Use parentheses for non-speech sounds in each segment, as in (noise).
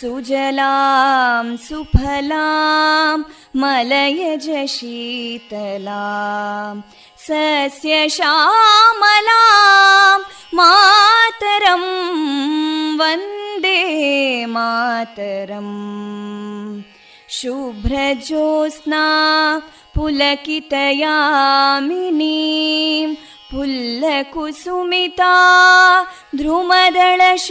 सुजलां सुफलां मलयज शीतलां सस्यश्यामलां मातरं वन्दे मातरम् शुभ्रज्योत्स्ना पुलकितयामिनीं पुल्लकुसुमिता ध्रुमदळशोभिनीं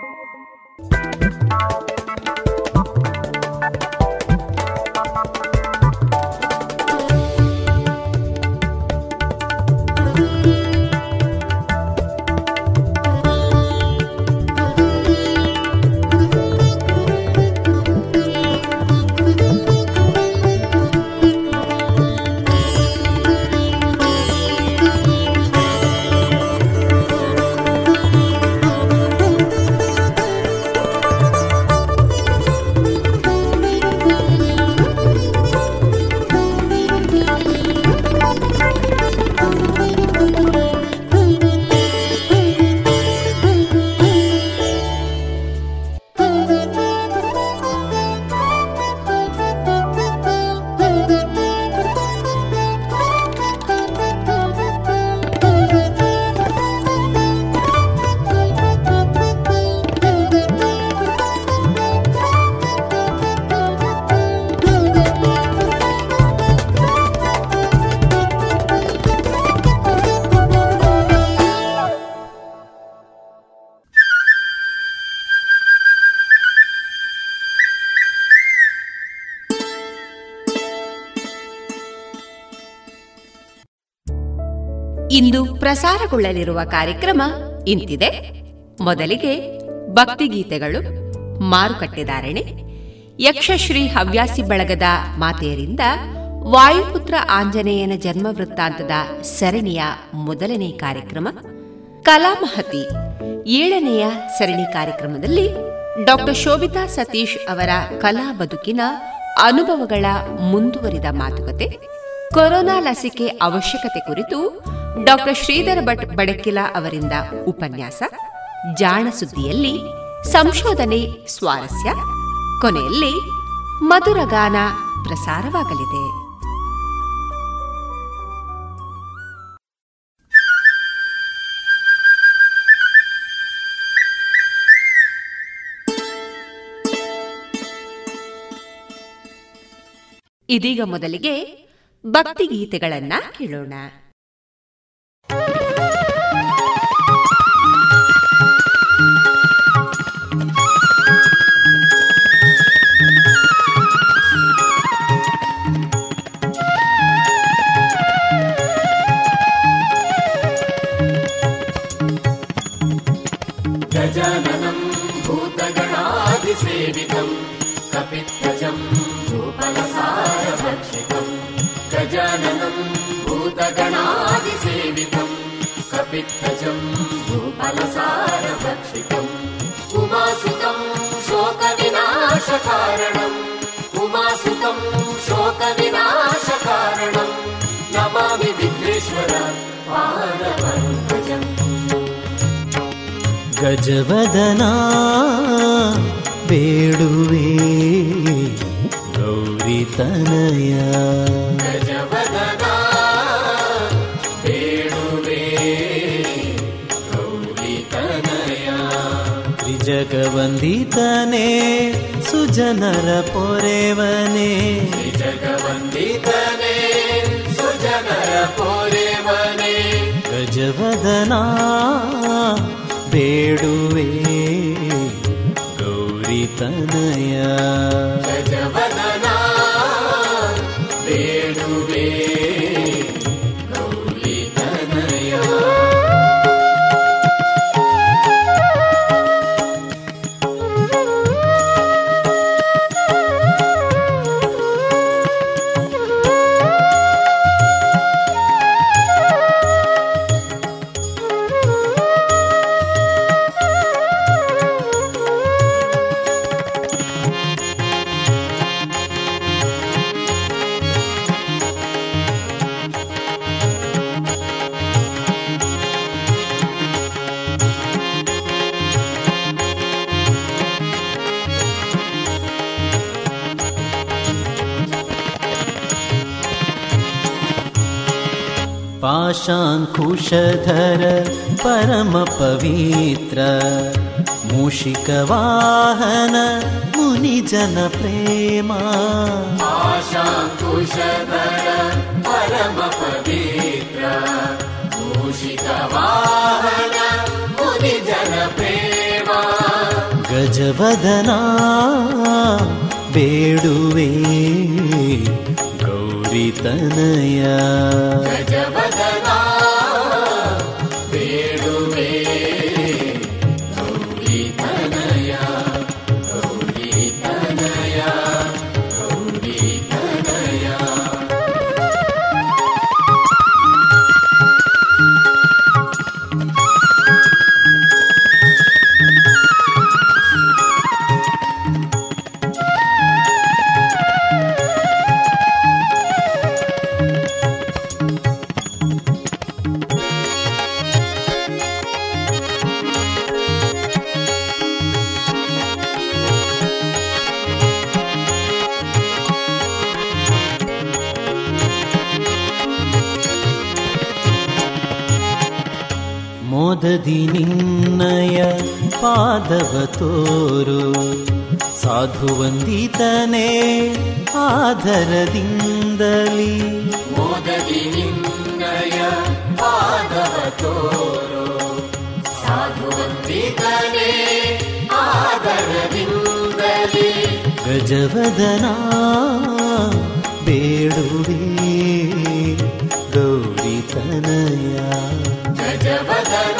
you ಇಂದು ಪ್ರಸಾರಗೊಳ್ಳಲಿರುವ ಕಾರ್ಯಕ್ರಮ ಇಂತಿದೆ. ಮೊದಲಿಗೆ ಭಕ್ತಿಗೀತೆಗಳು ಮಾರುಕಟ್ಟೆದಾರಣೆ ಯಕ್ಷಶ್ರೀ ಹವ್ಯಾಸಿ ಬಳಗದ ಮಾತೆಯರಿಂದ ವಾಯುಪುತ್ರ ಆಂಜನೇಯನ ಜನ್ಮ ವೃತ್ತಾಂತದ ಸರಣಿಯ ಮೊದಲನೇ ಕಾರ್ಯಕ್ರಮ, ಕಲಾಮಹತಿ ಏಳನೆಯ ಸರಣಿ ಕಾರ್ಯಕ್ರಮದಲ್ಲಿ ಡಾಕ್ಟರ್ ಶೋಭಿತಾ ಸತೀಶ್ ಅವರ ಕಲಾ ಬದುಕಿನ ಅನುಭವಗಳ ಮುಂದುವರಿದ ಮಾತುಕತೆ, ಕೊರೋನಾ ಲಸಿಕೆ ಅವಶ್ಯಕತೆ ಕುರಿತು ಡಾಕ್ಟರ್ ಶ್ರೀಧರ ಭಟ್ ಬಡಕಿಲ ಅವರಿಂದ ಉಪನ್ಯಾಸ. ಜಾಣ ಸುದ್ದಿಯಲ್ಲಿ ಸಂಶೋಧನೆ ಸ್ವಾರಸ್ಯ. ಕೊನೆಯಲ್ಲಿ ಮಧುರಗಾನ ಪ್ರಸಾರವಾಗಲಿದೆ. ಇದೀಗ ಮೊದಲಿಗೆ ಭಕ್ತಿಗೀತೆಗಳನ್ನ ಕೇಳೋಣ. Woo! शोकविनाशकारणम् नमामि विघ्नेश्वर गजवदना बेडुवे गौरी गजवदना बेडुवे तनया। त्रिजगवन्दितने ಸುಜನರ ಪೊರೆವನೇ. ಜಗವಂದಿತನೇ ಸುಜನರ ಪೋರೆವನೇ. ಗಜವದನ ಬೇಡುವೆ ಗೌರಿತನಯ. ತನಯ परम पवित्र मूषिकवाहन मुनिजनप्रेमाप्रे मूषिकवा मुनिजनप्रेमा। गजवदना बेडुवे गौरितनय। ವಂದಿತನೇ ಆಧರದಿಂದಲಿ. ಮೋದದಿ ನಿನ್ನಯ ಪಾದವ ತೋರು. ಸಾಧುವಂದಿತನೇ ಆಧರದಿಂದಲಿ. ಗಜವದನ ಬೇಡುವೆ ಗೌರಿತನಯ. ಗಜವದನ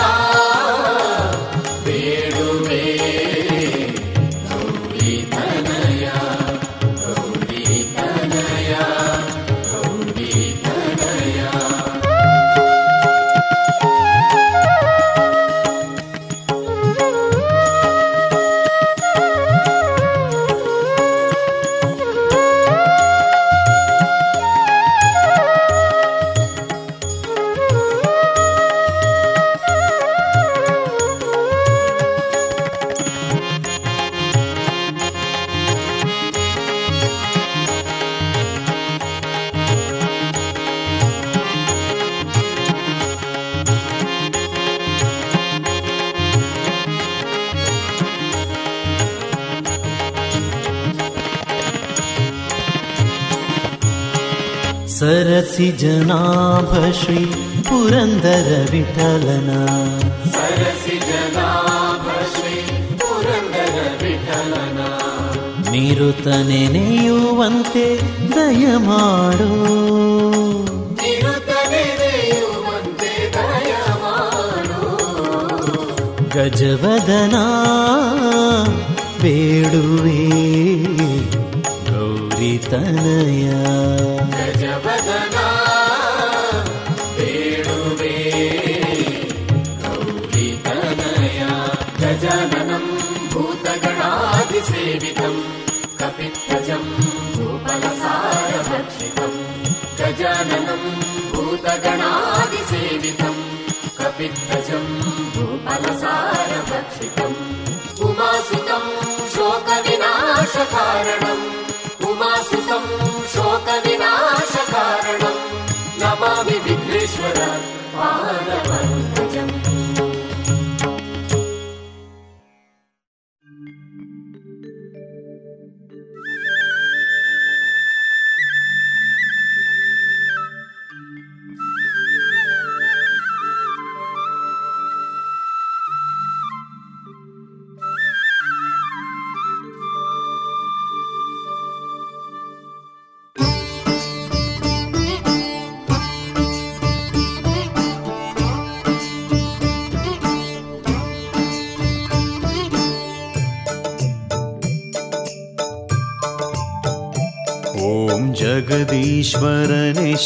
ചലന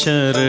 محشر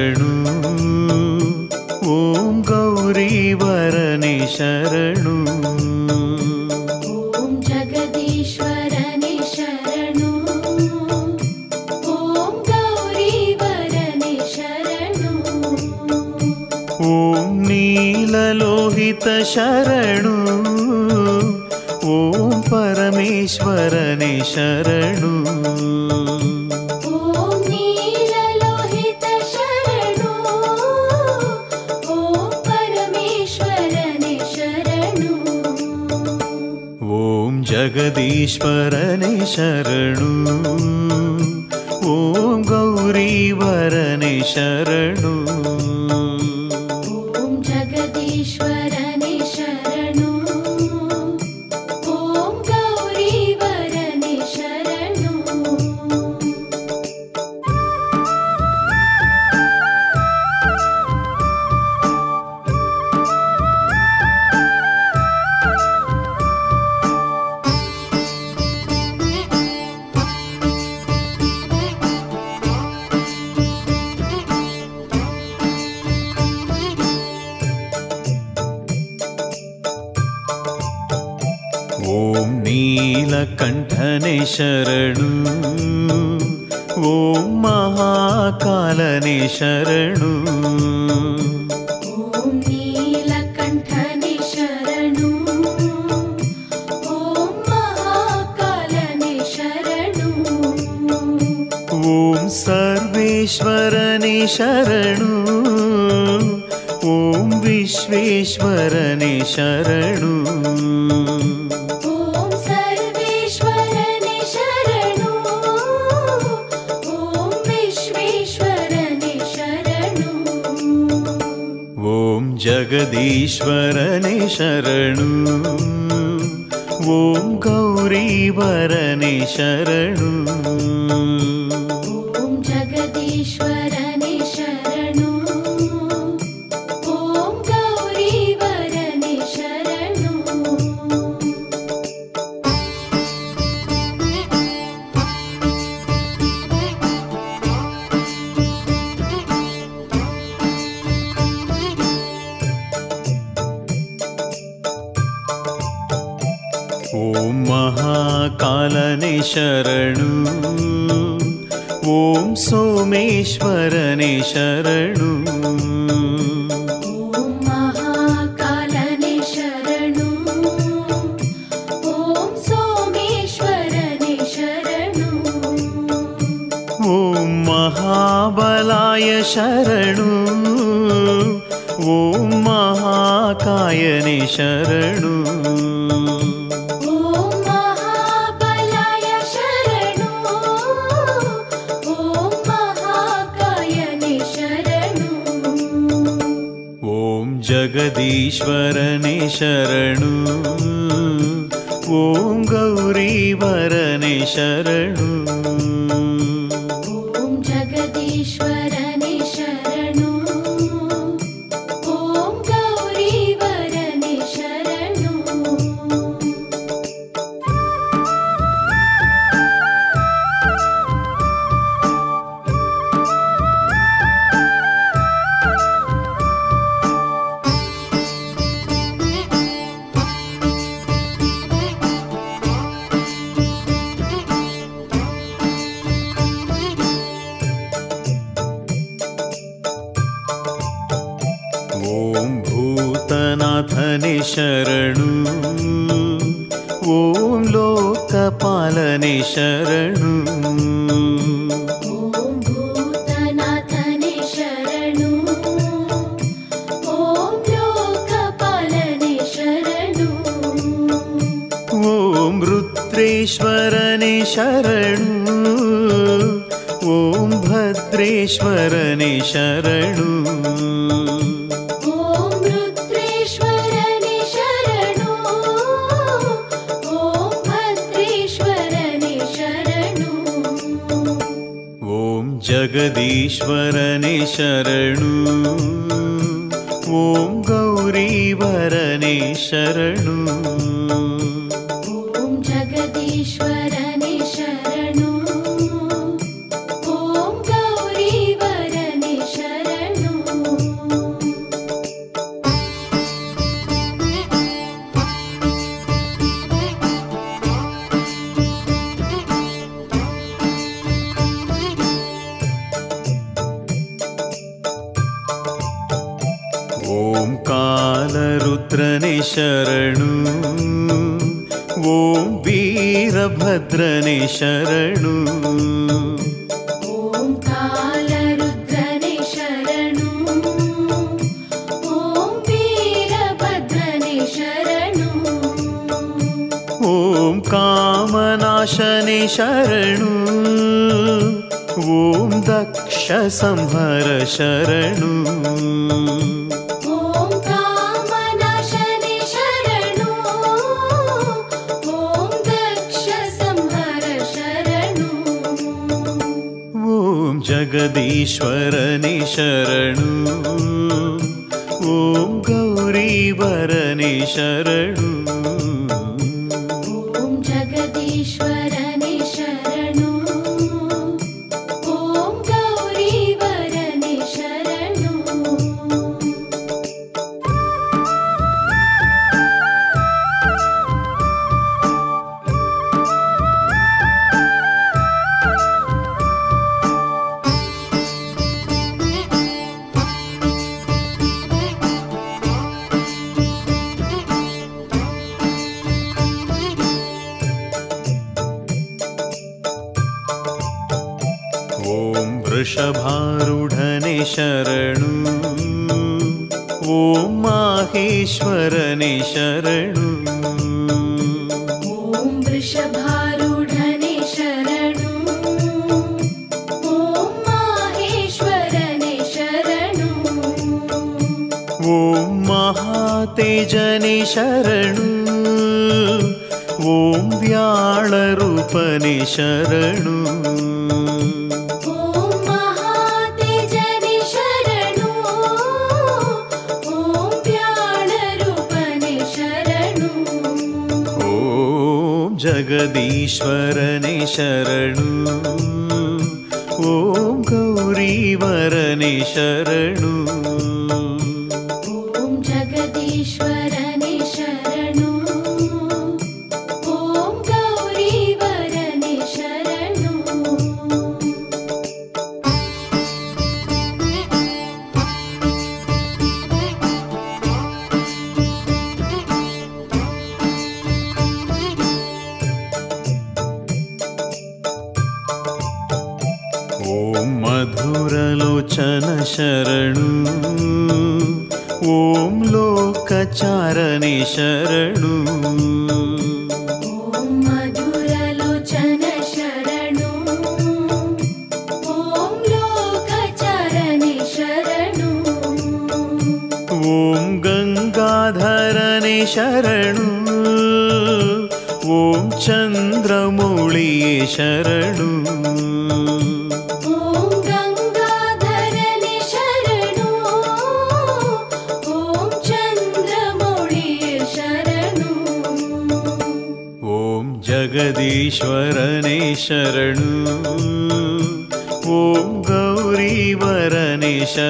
നീലകണ്ഠനെ ശരണു. ഓം മഹാകാലനെ ശരണു. ഓം സർവേശ്വരനെ ശരണു. ഓം വിശ്വേശ്വരനെ ശരണു. जगदीश्वरने शरणु। ॐ गौरीवरने शरणु। ശരണു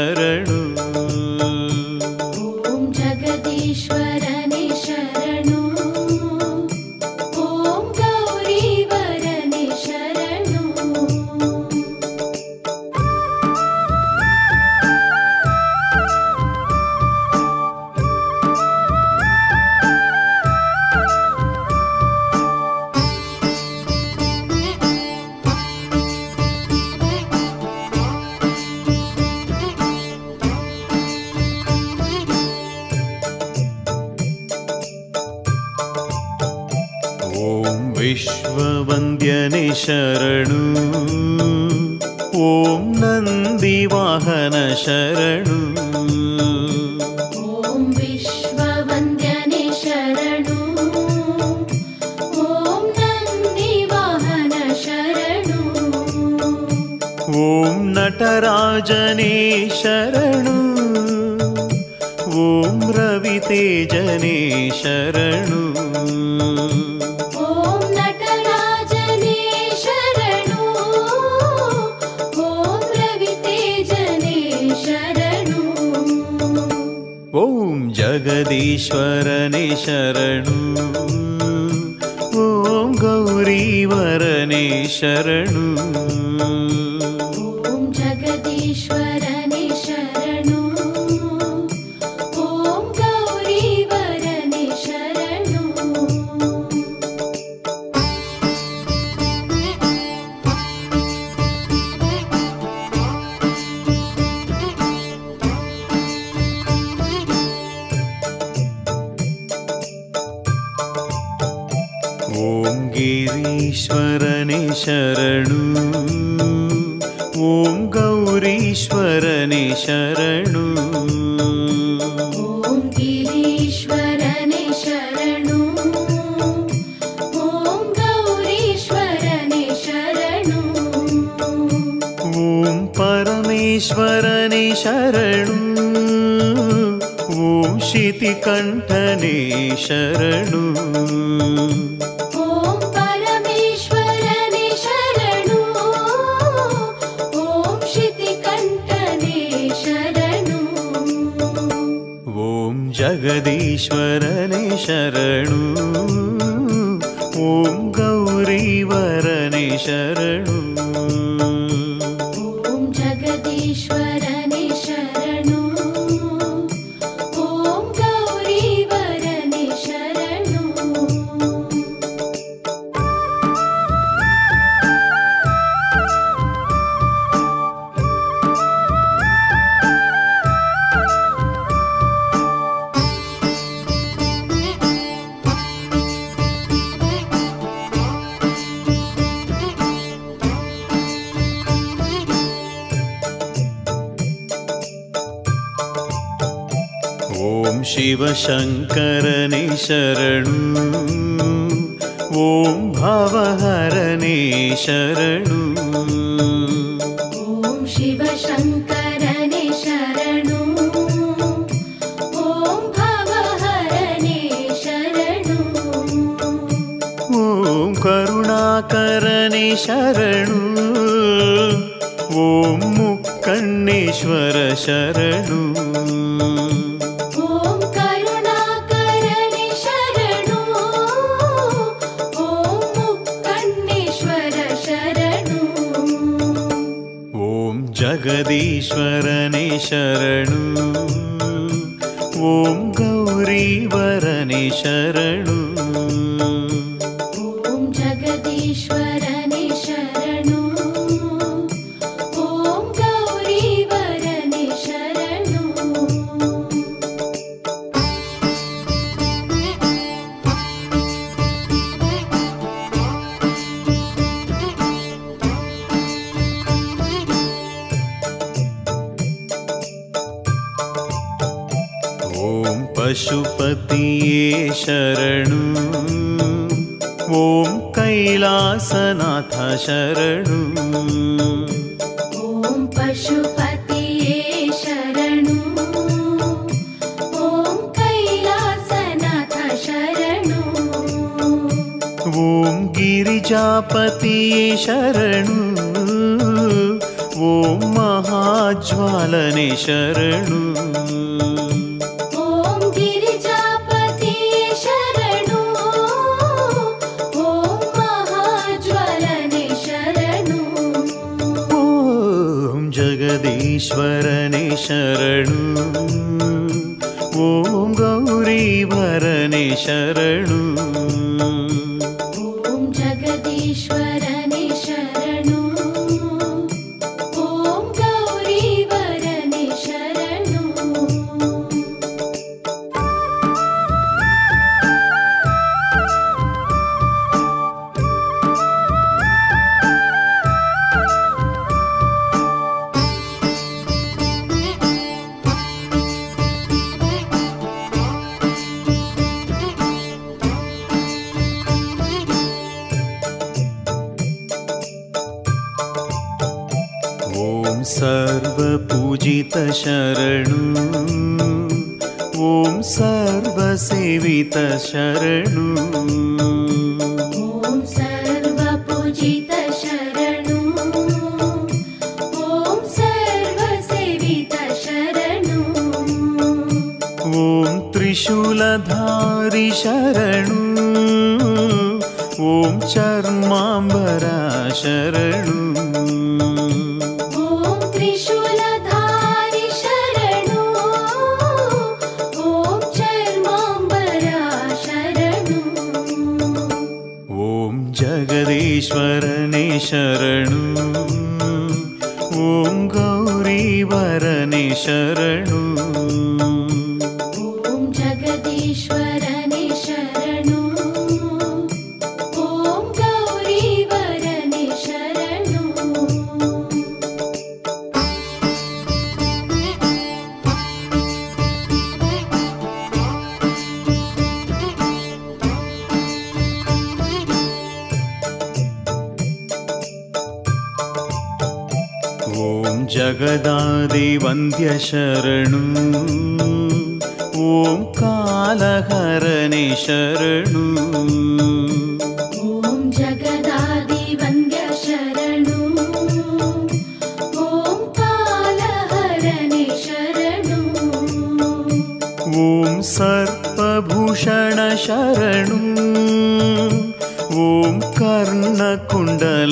ಶರಣು. ಶರಣು. ಜಗದೀಶ್ವರನೇ ಶರಣು.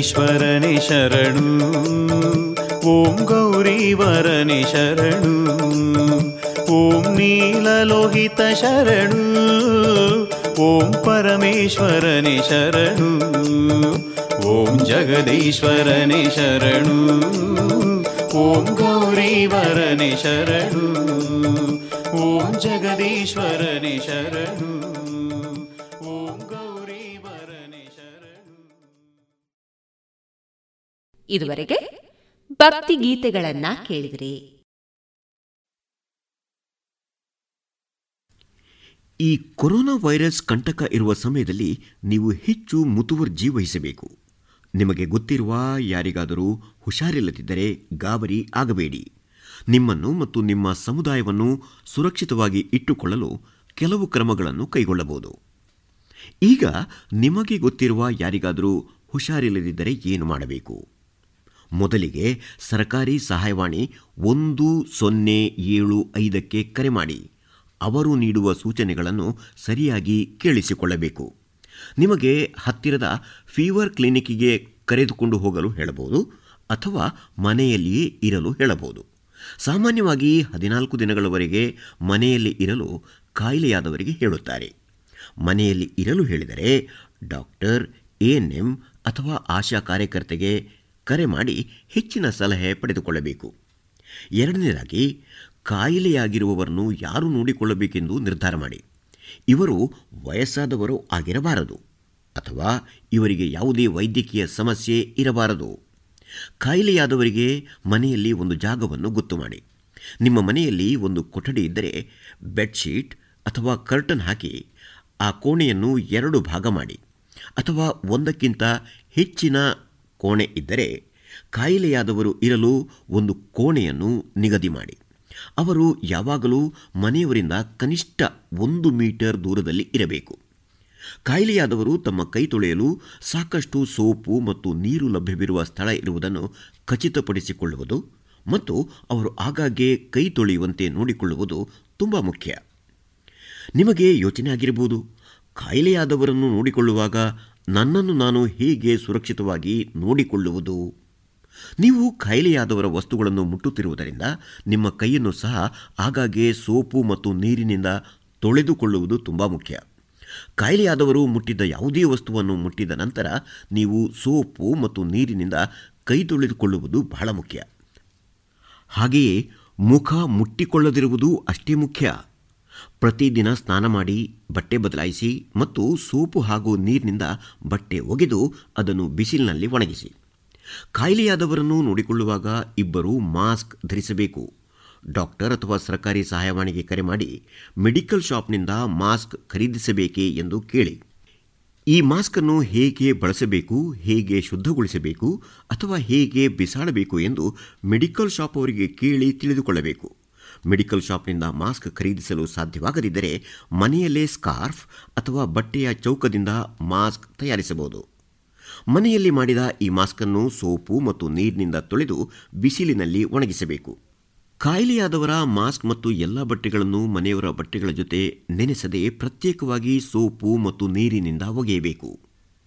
ಜಗದೀಶ್ವರನೇ ಶರಣು ಓಂ ಗೌರೀವರನೇ ಶರಣು ಓಂ ನೀಲಲೋಹಿತ ಶರಣು ಓಂ ಪರಮೇಶ್ವರನೇ ಶರಣು ಓಂ ಜಗದೀಶ್ವರನೇ ಶರಣು ಓಂ ಗೌರೀವರನೇ ಶರಣು ಓಂ ಜಗದೀಶ್ವರನೇ ಶರಣು ಇದುವರೆಗೆ ಭಕ್ತಿ ಗೀತೆಗಳನ್ನ ಕೇಳಿದ್ರಿ. ಈ ಕೊರೋನಾ ವೈರಸ್ ಕಂಟಕ ಇರುವ ಸಮಯದಲ್ಲಿ ನೀವು ಹೆಚ್ಚು ಮುತುವರ್ಜಿ ವಹಿಸಬೇಕು ನಿಮಗೆ ಗೊತ್ತಿರುವ ಯಾರಿಗಾದರೂ ಹುಷಾರಿಲ್ಲದಿದ್ದರೆ ಗಾಬರಿ ಆಗಬೇಡಿ. ನಿಮ್ಮನ್ನು ಮತ್ತು ನಿಮ್ಮ ಸಮುದಾಯವನ್ನು ಸುರಕ್ಷಿತವಾಗಿ ಇಟ್ಟುಕೊಳ್ಳಲು ಕೆಲವು ಕ್ರಮಗಳನ್ನು ಕೈಗೊಳ್ಳಬಹುದು. ಈಗ ನಿಮಗೆ ಗೊತ್ತಿರುವ ಯಾರಿಗಾದರೂ ಹುಷಾರಿಲ್ಲದಿದ್ದರೆ ಏನು ಮಾಡಬೇಕು? ಮೊದಲಿಗೆ ಸರ್ಕಾರಿ ಸಹಾಯವಾಣಿ ಒಂದು ಸೊನ್ನೆ ಏಳು ಐದಕ್ಕೆ ಕರೆ ಮಾಡಿ. ಅವರು ನೀಡುವ ಸೂಚನೆಗಳನ್ನು ಸರಿಯಾಗಿ ಕೇಳಿಸಿಕೊಳ್ಳಬೇಕು. ನಿಮಗೆ ಹತ್ತಿರದ ಫೀವರ್ ಕ್ಲಿನಿಕ್ಕಿಗೆ ಕರೆದುಕೊಂಡು ಹೋಗಲು ಹೇಳಬಹುದು ಅಥವಾ ಮನೆಯಲ್ಲಿಯೇ ಇರಲು ಹೇಳಬಹುದು. ಸಾಮಾನ್ಯವಾಗಿ ಹದಿನಾಲ್ಕು ದಿನಗಳವರೆಗೆ ಮನೆಯಲ್ಲಿ ಇರಲು ಕಾಯಿಲೆಯಾದವರಿಗೆ ಹೇಳುತ್ತಾರೆ. ಮನೆಯಲ್ಲಿ ಇರಲು ಹೇಳಿದರೆ ಡಾಕ್ಟರ್ ಎಎನ್ಎಂ ಅಥವಾ ಆಶಾ ಕಾರ್ಯಕರ್ತೆಗೆ ಕರೆ ಮಾಡಿ ಹೆಚ್ಚಿನ ಸಲಹೆ ಪಡೆದುಕೊಳ್ಳಬೇಕು. ಎರಡನೇದಾಗಿ, ಕಾಯಿಲೆಯಾಗಿರುವವರನ್ನು ಯಾರು ನೋಡಿಕೊಳ್ಳಬೇಕೆಂದು ನಿರ್ಧಾರ ಮಾಡಿ. ಇವರು ವಯಸ್ಸಾದವರು ಆಗಿರಬಾರದು ಅಥವಾ ಇವರಿಗೆ ಯಾವುದೇ ವೈದ್ಯಕೀಯ ಸಮಸ್ಯೆ ಇರಬಾರದು. ಕಾಯಿಲೆಯಾದವರಿಗೆ ಮನೆಯಲ್ಲಿ ಒಂದು ಜಾಗವನ್ನು ಗೊತ್ತು ಮಾಡಿ. ನಿಮ್ಮ ಮನೆಯಲ್ಲಿ ಒಂದು ಕೊಠಡಿ ಇದ್ದರೆ ಬೆಡ್ಶೀಟ್ ಅಥವಾ ಕರ್ಟನ್ ಹಾಕಿ ಆ ಕೋಣೆಯನ್ನು ಎರಡು ಭಾಗ ಮಾಡಿ ಅಥವಾ ಒಂದಕ್ಕಿಂತ ಹೆಚ್ಚಿನ ಕೋಣೆ ಇದ್ದರೆ ಕಾಯಿಲೆಯಾದವರು ಇರಲು ಒಂದು ಕೋಣೆಯನ್ನು ನಿಗದಿ ಮಾಡಿ. ಅವರು ಯಾವಾಗಲೂ ಮನೆಯವರಿಂದ ಕನಿಷ್ಠ ಒಂದು ಮೀಟರ್ ದೂರದಲ್ಲಿ ಇರಬೇಕು. ಕಾಯಿಲೆಯಾದವರು ತಮ್ಮ ಕೈ ತೊಳೆಯಲು ಸಾಕಷ್ಟು ಸೋಪು ಮತ್ತು ನೀರು ಲಭ್ಯವಿರುವ ಸ್ಥಳ ಇರುವುದನ್ನು ಖಚಿತಪಡಿಸಿಕೊಳ್ಳುವುದು ಮತ್ತು ಅವರು ಆಗಾಗ್ಗೆ ಕೈ ತೊಳೆಯುವಂತೆ ನೋಡಿಕೊಳ್ಳುವುದು ತುಂಬ ಮುಖ್ಯ. ನಿಮಗೆ ಯೋಚನೆ ಆಗಿರಬಹುದು. ಕಾಯಿಲೆಯಾದವರನ್ನು ನೋಡಿಕೊಳ್ಳುವಾಗ ನನ್ನನ್ನು ನಾನು ಹೀಗೆ ಸುರಕ್ಷಿತವಾಗಿ ನೋಡಿಕೊಳ್ಳುವುದು? ನೀವು ಕಾಯಿಲೆಯಾದವರ ವಸ್ತುಗಳನ್ನು ಮುಟ್ಟುತ್ತಿರುವುದರಿಂದ ನಿಮ್ಮ ಕೈಯನ್ನು ಸಹ ಆಗಾಗ್ಗೆ ಸೋಪು ಮತ್ತು ನೀರಿನಿಂದ ತೊಳೆದುಕೊಳ್ಳುವುದು ತುಂಬ ಮುಖ್ಯ. ಕಾಯಿಲೆಯಾದವರು ಮುಟ್ಟಿದ್ದ ಯಾವುದೇ ವಸ್ತುವನ್ನು ಮುಟ್ಟಿದ ನಂತರ ನೀವು ಸೋಪು ಮತ್ತು ನೀರಿನಿಂದ ಕೈ ತೊಳೆದುಕೊಳ್ಳುವುದು ಬಹಳ ಮುಖ್ಯ. ಹಾಗೆಯೇ ಮುಖ ಮುಟ್ಟಿಕೊಳ್ಳದಿರುವುದು ಅಷ್ಟೇ ಮುಖ್ಯ. ಪ್ರತಿದಿನ ಸ್ನಾನ ಮಾಡಿ ಬಟ್ಟೆ ಬದಲಾಯಿಸಿ ಮತ್ತು ಸೋಪು ಹಾಗೂ ನೀರಿನಿಂದ ಬಟ್ಟೆ ಒಗೆದು ಅದನ್ನು ಬಿಸಿಲಿನಲ್ಲಿ ಒಣಗಿಸಿ. ಕಾಯಿಲೆಯಾದವರನ್ನು ನೋಡಿಕೊಳ್ಳುವಾಗ ಇಬ್ಬರು ಮಾಸ್ಕ್ ಧರಿಸಬೇಕು. ಡಾಕ್ಟರ್ ಅಥವಾ ಸರ್ಕಾರಿ ಸಹಾಯವಾಣಿಗೆ ಕರೆ ಮಾಡಿ ಮೆಡಿಕಲ್ ಶಾಪ್ನಿಂದ ಮಾಸ್ಕ್ ಖರೀದಿಸಬೇಕೇ ಎಂದು ಕೇಳಿ. ಈ ಮಾಸ್ಕನ್ನು ಹೇಗೆ ಬಳಸಬೇಕು, ಹೇಗೆ ಶುದ್ಧಗೊಳಿಸಬೇಕು ಅಥವಾ ಹೇಗೆ ಬಿಸಾಡಬೇಕು ಎಂದು ಮೆಡಿಕಲ್ ಶಾಪ್ ಅವರಿಗೆ ಕೇಳಿ ತಿಳಿದುಕೊಳ್ಳಬೇಕು. ಮೆಡಿಕಲ್ ಶಾಪ್ನಿಂದ ಮಾಸ್ಕ್ ಖರೀದಿಸಲು ಸಾಧ್ಯವಾಗದಿದ್ದರೆ ಮನೆಯಲ್ಲೇ ಸ್ಕಾರ್ಫ್ ಅಥವಾ ಬಟ್ಟೆಯ ಚೌಕದಿಂದ ಮಾಸ್ಕ್ ತಯಾರಿಸಬಹುದು. ಮನೆಯಲ್ಲಿ ಮಾಡಿದ ಈ ಮಾಸ್ಕನ್ನು ಸೋಪು ಮತ್ತು ನೀರಿನಿಂದ ತೊಳೆದು ಬಿಸಿಲಿನಲ್ಲಿ ಒಣಗಿಸಬೇಕು. ಕಾಯಿಲೆಯಾದವರ ಮಾಸ್ಕ್ ಮತ್ತು ಎಲ್ಲ ಬಟ್ಟೆಗಳನ್ನು ಮನೆಯವರ ಬಟ್ಟೆಗಳ ಜೊತೆ ನೆನೆಸದೆ ಪ್ರತ್ಯೇಕವಾಗಿ ಸೋಪು ಮತ್ತು ನೀರಿನಿಂದ ಒಗೆಯಬೇಕು.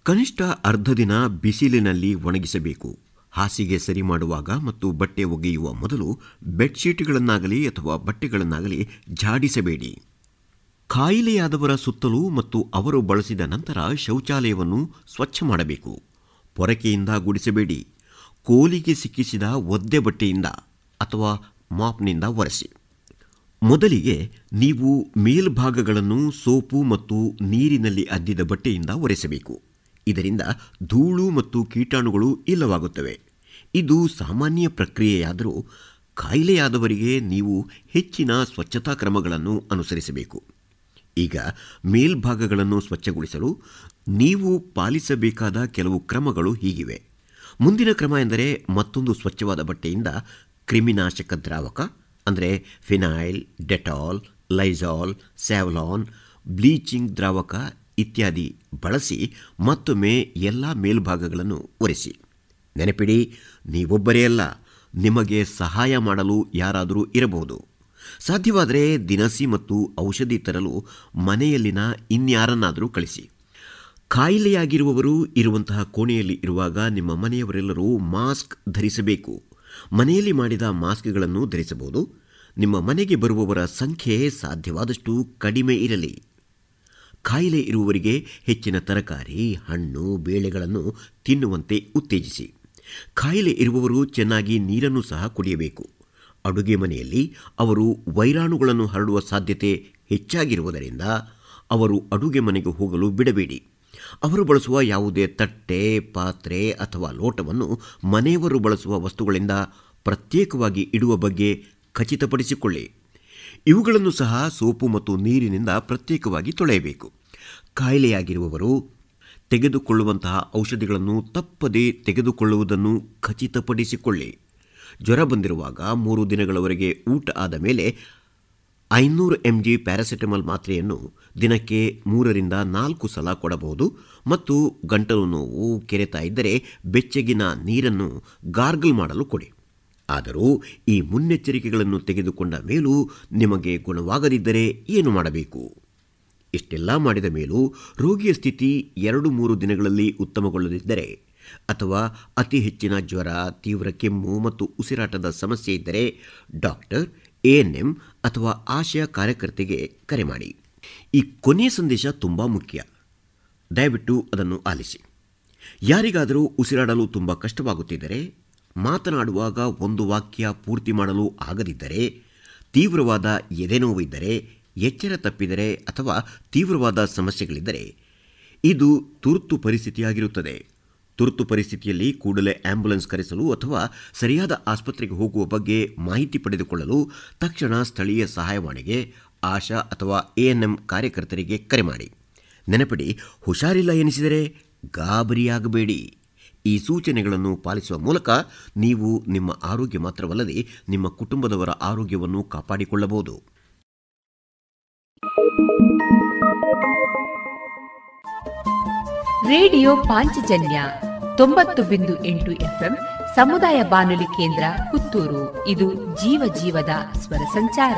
ಕನಿಷ್ಠ ಅರ್ಧ ದಿನ ಬಿಸಿಲಿನಲ್ಲಿ ಒಣಗಿಸಬೇಕು. ಹಾಸಿಗೆ ಸರಿ ಮಾಡುವಾಗ ಮತ್ತು ಬಟ್ಟೆ ಒಗೆಯುವ ಮೊದಲು ಬೆಡ್ಶೀಟ್ಗಳನ್ನಾಗಲಿ ಅಥವಾ ಬಟ್ಟೆಗಳನ್ನಾಗಲಿ ಝಾಡಿಸಬೇಡಿ. ಕಾಯಿಲೆಯಾದವರ ಸುತ್ತಲೂ ಮತ್ತು ಅವರು ಬಳಸಿದ ನಂತರ ಶೌಚಾಲಯವನ್ನು ಸ್ವಚ್ಛ ಮಾಡಬೇಕು. ಪೊರಕೆಯಿಂದ ಗುಡಿಸಬೇಡಿ. ಕೋಲಿಗೆ ಸಿಕ್ಕಿಸಿದ ಒದ್ದೆ ಬಟ್ಟೆಯಿಂದ ಅಥವಾ ಮಾಪ್ನಿಂದ ಒರೆಸಿ. ಮೊದಲಿಗೆ ನೀವು ಮೇಲ್ಭಾಗಗಳನ್ನು ಸೋಪು ಮತ್ತು ನೀರಿನಲ್ಲಿ ಅದ್ದಿದ ಬಟ್ಟೆಯಿಂದ ಒರೆಸಬೇಕು. ಇದರಿಂದ ಧೂಳು ಮತ್ತು ಕೀಟಾಣುಗಳು ಇಲ್ಲವಾಗುತ್ತವೆ. ಇದು ಸಾಮಾನ್ಯ ಪ್ರಕ್ರಿಯೆಯಾದರೂ ಕಾಯಿಲೆಯಾದವರಿಗೆ ನೀವು ಹೆಚ್ಚಿನ ಸ್ವಚ್ಛತಾ ಕ್ರಮಗಳನ್ನು ಅನುಸರಿಸಬೇಕು. ಈಗ ಮೇಲ್ಭಾಗಗಳನ್ನು ಸ್ವಚ್ಛಗೊಳಿಸಲು ನೀವು ಪಾಲಿಸಬೇಕಾದ ಕೆಲವು ಕ್ರಮಗಳು ಹೀಗಿವೆ. ಮುಂದಿನ ಕ್ರಮ ಎಂದರೆ ಮತ್ತೊಂದು ಸ್ವಚ್ಛವಾದ ಬಟ್ಟೆಯಿಂದ ಕ್ರಿಮಿನಾಶಕ ದ್ರಾವಕ, ಅಂದರೆ phenyl Dettol Lysol Savlon, bleaching ದ್ರಾವಕ ಇತ್ಯಾದಿ ಬಳಸಿ ಮತ್ತೊಮ್ಮೆ ಎಲ್ಲ ಮೇಲ್ಭಾಗಗಳನ್ನು ಒರೆಸಿ. ನೆನಪಿಡಿ, ನೀವೊಬ್ಬರೇ ಅಲ್ಲ, ನಿಮಗೆ ಸಹಾಯ ಮಾಡಲು ಯಾರಾದರೂ ಇರಬಹುದು. ಸಾಧ್ಯವಾದರೆ ದಿನಸಿ ಮತ್ತು ಔಷಧಿ ತರಲು ಮನೆಯಲ್ಲಿನ ಇನ್ಯಾರನ್ನಾದರೂ ಕಳಿಸಿ. ಕಾಯಿಲೆಯಾಗಿರುವವರು ಇರುವಂತಹ ಕೋಣೆಯಲ್ಲಿ ಇರುವಾಗ ನಿಮ್ಮ ಮನೆಯವರೆಲ್ಲರೂ ಮಾಸ್ಕ್ ಧರಿಸಬೇಕು. ಮನೆಯಲ್ಲಿ ಮಾಡಿದ ಮಾಸ್ಕ್ಗಳನ್ನು ಧರಿಸಬಹುದು. ನಿಮ್ಮ ಮನೆಗೆ ಬರುವವರ ಸಂಖ್ಯೆ ಸಾಧ್ಯವಾದಷ್ಟು ಕಡಿಮೆ ಇರಲಿ. ಕಾಯಿಲೆ ಇರುವವರಿಗೆ ಹೆಚ್ಚಿನ ತರಕಾರಿ, ಹಣ್ಣು, ಬೇಳೆಗಳನ್ನು ತಿನ್ನುವಂತೆ ಉತ್ತೇಜಿಸಿ. ಕಾಯಿಲೆ ಇರುವವರು ಚೆನ್ನಾಗಿ ನೀರನ್ನು ಸಹ ಕುಡಿಯಬೇಕು. ಅಡುಗೆ ಮನೆಯಲ್ಲಿ ಅವರು ವೈರಾಣುಗಳನ್ನು ಹರಡುವ ಸಾಧ್ಯತೆ ಹೆಚ್ಚಾಗಿರುವುದರಿಂದ ಅವರು ಅಡುಗೆ ಮನೆಗೆ ಹೋಗಲು ಬಿಡಬೇಡಿ. ಅವರು ಬಳಸುವ ಯಾವುದೇ ತಟ್ಟೆ, ಪಾತ್ರೆ ಅಥವಾ ಲೋಟವನ್ನು ಮನೆಯವರು ಬಳಸುವ ವಸ್ತುಗಳಿಂದ ಪ್ರತ್ಯೇಕವಾಗಿ ಇಡುವ ಬಗ್ಗೆ ಖಚಿತಪಡಿಸಿಕೊಳ್ಳಿ. ಇವುಗಳನ್ನು ಸಹ ಸೋಪು ಮತ್ತು ನೀರಿನಿಂದ ಪ್ರತ್ಯೇಕವಾಗಿ ತೊಳೆಯಬೇಕು. ಕಾಯಿಲೆಯಾಗಿರುವವರು ತೆಗೆದುಕೊಳ್ಳುವಂತಹ ಔಷಧಿಗಳನ್ನು ತಪ್ಪದೇ ತೆಗೆದುಕೊಳ್ಳುವುದನ್ನು ಖಚಿತಪಡಿಸಿಕೊಳ್ಳಿ. ಜ್ವರ ಬಂದಿರುವಾಗ ಮೂರು ದಿನಗಳವರೆಗೆ ಊಟ ಆದ ಮೇಲೆ ಐನೂರು ಎಂ ಜಿ ಪ್ಯಾರಾಸೆಟಮಾಲ್ ಮಾತ್ರೆಯನ್ನು ದಿನಕ್ಕೆ ಮೂರರಿಂದ ನಾಲ್ಕು ಸಲ ಕೊಡಬಹುದು ಮತ್ತು ಗಂಟಲು ನೋವು ಕೆರೆತ ಇದ್ದರೆ ಬೆಚ್ಚಗಿನ ನೀರನ್ನು ಗಾರ್ಗಲ್ ಮಾಡಲು ಕೊಡಿ. ಆದರೂ ಈ ಮುನ್ನೆಚ್ಚರಿಕೆಗಳನ್ನು ತೆಗೆದುಕೊಂಡ ಮೇಲೂ ನಿಮಗೆ ಗುಣವಾಗದಿದ್ದರೆ ಏನು ಮಾಡಬೇಕು? ಇಷ್ಟೆಲ್ಲ ಮಾಡಿದ ಮೇಲೂ ರೋಗಿಯ ಸ್ಥಿತಿ ಎರಡು ಮೂರು ದಿನಗಳಲ್ಲಿ ಉತ್ತಮಗೊಳ್ಳದಿದ್ದರೆ ಅಥವಾ ಅತಿ ಹೆಚ್ಚಿನ ಜ್ವರ, ತೀವ್ರ ಕೆಮ್ಮು ಮತ್ತು ಉಸಿರಾಟದ ಸಮಸ್ಯೆ ಇದ್ದರೆ ಡಾಕ್ಟರ್ ಎಎನ್ಎಂ ಅಥವಾ ಆಶಯ ಕಾರ್ಯಕರ್ತೆಗೆ ಕರೆ ಮಾಡಿ. ಈ ಕೊನೆಯ ಸಂದೇಶ ತುಂಬ ಮುಖ್ಯ. ದಯವಿಟ್ಟು ಅದನ್ನು ಆಲಿಸಿ. ಯಾರಿಗಾದರೂ ಉಸಿರಾಡಲು ತುಂಬ ಕಷ್ಟವಾಗುತ್ತಿದ್ದರೆ ಮಾತನಾಡುವಾಗ ಒಂದು ವಾಕ್ಯ ಪೂರ್ತಿ ಮಾಡಲು ಆಗದಿದ್ದರೆ, ತೀವ್ರವಾದ ಎದೆನೋವಿದ್ದರೆ ಎಚ್ಚರ ತಪ್ಪಿದರೆ ಅಥವಾ ತೀವ್ರವಾದ ಸಮಸ್ಯೆಗಳಿದ್ದರೆ, ಇದು ತುರ್ತು ಪರಿಸ್ಥಿತಿಯಾಗಿರುತ್ತದೆ. ತುರ್ತು ಪರಿಸ್ಥಿತಿಯಲ್ಲಿ ಕೂಡಲೇ ಆಂಬ್ಯುಲೆನ್ಸ್ ಕರೆಸಲು ಅಥವಾ ಸರಿಯಾದ ಆಸ್ಪತ್ರೆಗೆ ಹೋಗುವ ಬಗ್ಗೆ ಮಾಹಿತಿ ಪಡೆದುಕೊಳ್ಳಲು ತಕ್ಷಣ ಸ್ಥಳೀಯ ಸಹಾಯವಾಣಿಗೆ, ಆಶಾ ಅಥವಾ ಎಎನ್ಎಂ ಕಾರ್ಯಕರ್ತರಿಗೆ ಕರೆ ಮಾಡಿ. ನೆನಪಿಡಿ, ಹುಷಾರಿಲ್ಲ ಎನಿಸಿದರೆ ಗಾಬರಿಯಾಗಬೇಡಿ. ಈ ಸೂಚನೆಗಳನ್ನು ಪಾಲಿಸುವ ಮೂಲಕ ನೀವು ನಿಮ್ಮ ಆರೋಗ್ಯ ಮಾತ್ರವಲ್ಲದೆ ನಿಮ್ಮ ಕುಟುಂಬದವರ ಆರೋಗ್ಯವನ್ನು ಕಾಪಾಡಿಕೊಳ್ಳಬಹುದು. ರೇಡಿಯೋ ಪಾಂಚಜನ್ಯ ತೊಂಬತ್ತು ಬಿಂದು ಎಂಟು ಎಫ್ಎಂ ಸಮುದಾಯ ಬಾನುಲಿ ಕೇಂದ್ರ ಪುತ್ತೂರು. ಇದು ಜೀವ ಜೀವದ ಸ್ವರ ಸಂಚಾರ.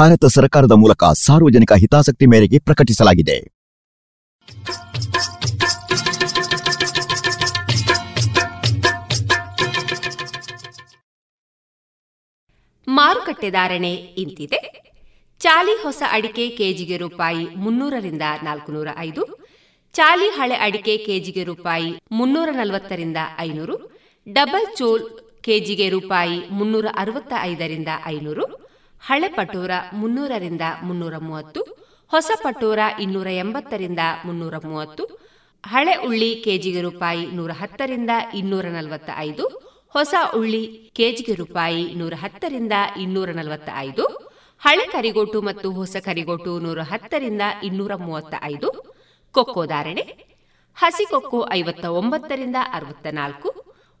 ಭಾರತ ಸರ್ಕಾರದ ಮೂಲಕ ಸಾರ್ವಜನಿಕ ಹಿತಾಸಕ್ತಿ ಮೇರೆಗೆ ಪ್ರಕಟಿಸಲಾಗಿದೆ. ಮಾರುಕಟ್ಟೆ ಧಾರಣೆ ಇಂತಿದೆ. ಚಾಲಿ ಹೊಸ ಅಡಿಕೆ ಕೆಜಿಗೆ ರೂಪಾಯಿ ಮುನ್ನೂರರಿಂದ ನಾಲ್ಕುನೂರ ಐದು ಚಾಲಿ ಹಳೆ ಅಡಿಕೆ ಕೆಜಿಗೆ ರೂಪಾಯಿ ಮುನ್ನೂರ ನಲವತ್ತರಿಂದ ಐನೂರು. ಡಬಲ್ ಚೋಲ್ ಕೆಜಿಗೆ ರೂಪಾಯಿ ಮುನ್ನೂರ ಅರವತ್ತ ಐದರಿಂದ ಐನೂರು. ಹಳೆ ಪಟೋರ ಮುನ್ನೂರರಿಂದ ಮುನ್ನೂರ ಮೂವತ್ತು ಹೊಸ ಪಟೋರ ಇನ್ನೂರ ಎಂಬತ್ತರಿಂದ ಮುನ್ನೂರ ಮೂವತ್ತು ಹಳೆ ಉಳ್ಳಿ ಕೆಜಿಗೆ ರೂಪಾಯಿ ನೂರ ಹತ್ತರಿಂದ ಇನ್ನೂರ ನಲವತ್ತ ಐದು ಹೊಸ ಉಳ್ಳಿ ಕೆಜಿಗೆ ರೂಪಾಯಿ ನೂರ ಹತ್ತರಿಂದ ಇನ್ನೂರ ನಲವತ್ತ ಐದು ಹಳೆ ಕರಿಗೋಟು ಮತ್ತು ಹೊಸ ಕರಿಗೋಟು ನೂರ ಹತ್ತರಿಂದ ಇನ್ನೂರ ಮೂವತ್ತ ಐದು ಕೊಕ್ಕೋ ಧಾರಣೆ, ಹಸಿ ಕೊಕ್ಕೋ ಐವತ್ತ ಒಂಬತ್ತರಿಂದ ಅರವತ್ತ ನಾಲ್ಕು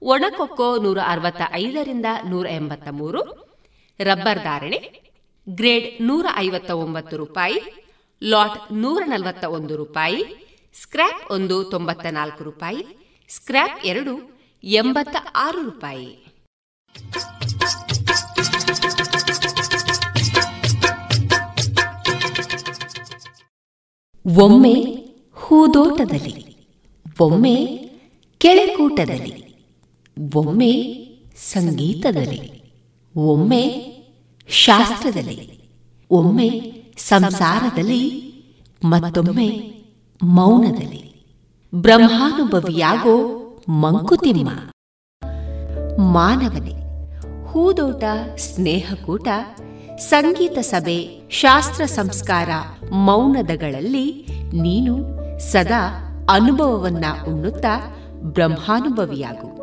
ಒಣಕೊಕ್ಕೋ ನೂರ ಅರವತ್ತ ಐದರಿಂದ ನೂರ ಎಂಬತ್ತ ಮೂರು ರಬ್ಬರ್ ಧಾರಣೆ, ಗ್ರೇಡ್ ನೂರ ಐವತ್ತ ಒಂಬತ್ತು ರೂಪಾಯಿ, ಲಾಟ್ ನೂರ ನಲವತ್ತ ಒಂದು ರೂಪಾಯಿ, ಸ್ಕ್ರ್ಯಾಪ್ ಒಂದು ತೊಂಬತ್ತ ನಾಲ್ಕು ರೂಪಾಯಿ, ಸ್ಕ್ರ್ಯಾಪ್ ಎರಡು ಎಂಬತ್ತ ಆರು ರೂಪಾಯಿ. ಒಮ್ಮೆ ಹೂದೋಟದಲ್ಲಿ, ಒಮ್ಮೆ ಕೆಳೆಕೂಟದಲ್ಲಿ, ಒಮ್ಮೆ ಸಂಗೀತದಲ್ಲಿ, ಒಮ್ಮೆ ಶಾಸ್ತ್ರದಲ್ಲಿ, ಒಮ್ಮೆ ಸಂಸಾರದಲ್ಲಿ, ಮತ್ತೊಮ್ಮೆ ಮೌನದಲ್ಲಿ. ಬ್ರಹ್ಮಾನುಭವಿಯಾಗೋ ಮಂಕುತಿಮ್ಮ. ಮಾನವನೇ, ಹೂದೋಟ, ಸ್ನೇಹಕೂಟ, ಸಂಗೀತ ಸಭೆ, ಶಾಸ್ತ್ರ ಸಂಸ್ಕಾರ, ಮೌನದಗಳಲ್ಲಿ ನೀನು ಸದಾ ಅನುಭವವನ್ನ ಉಣ್ಣುತ್ತಾ ಬ್ರಹ್ಮಾನುಭವಿಯಾಗು.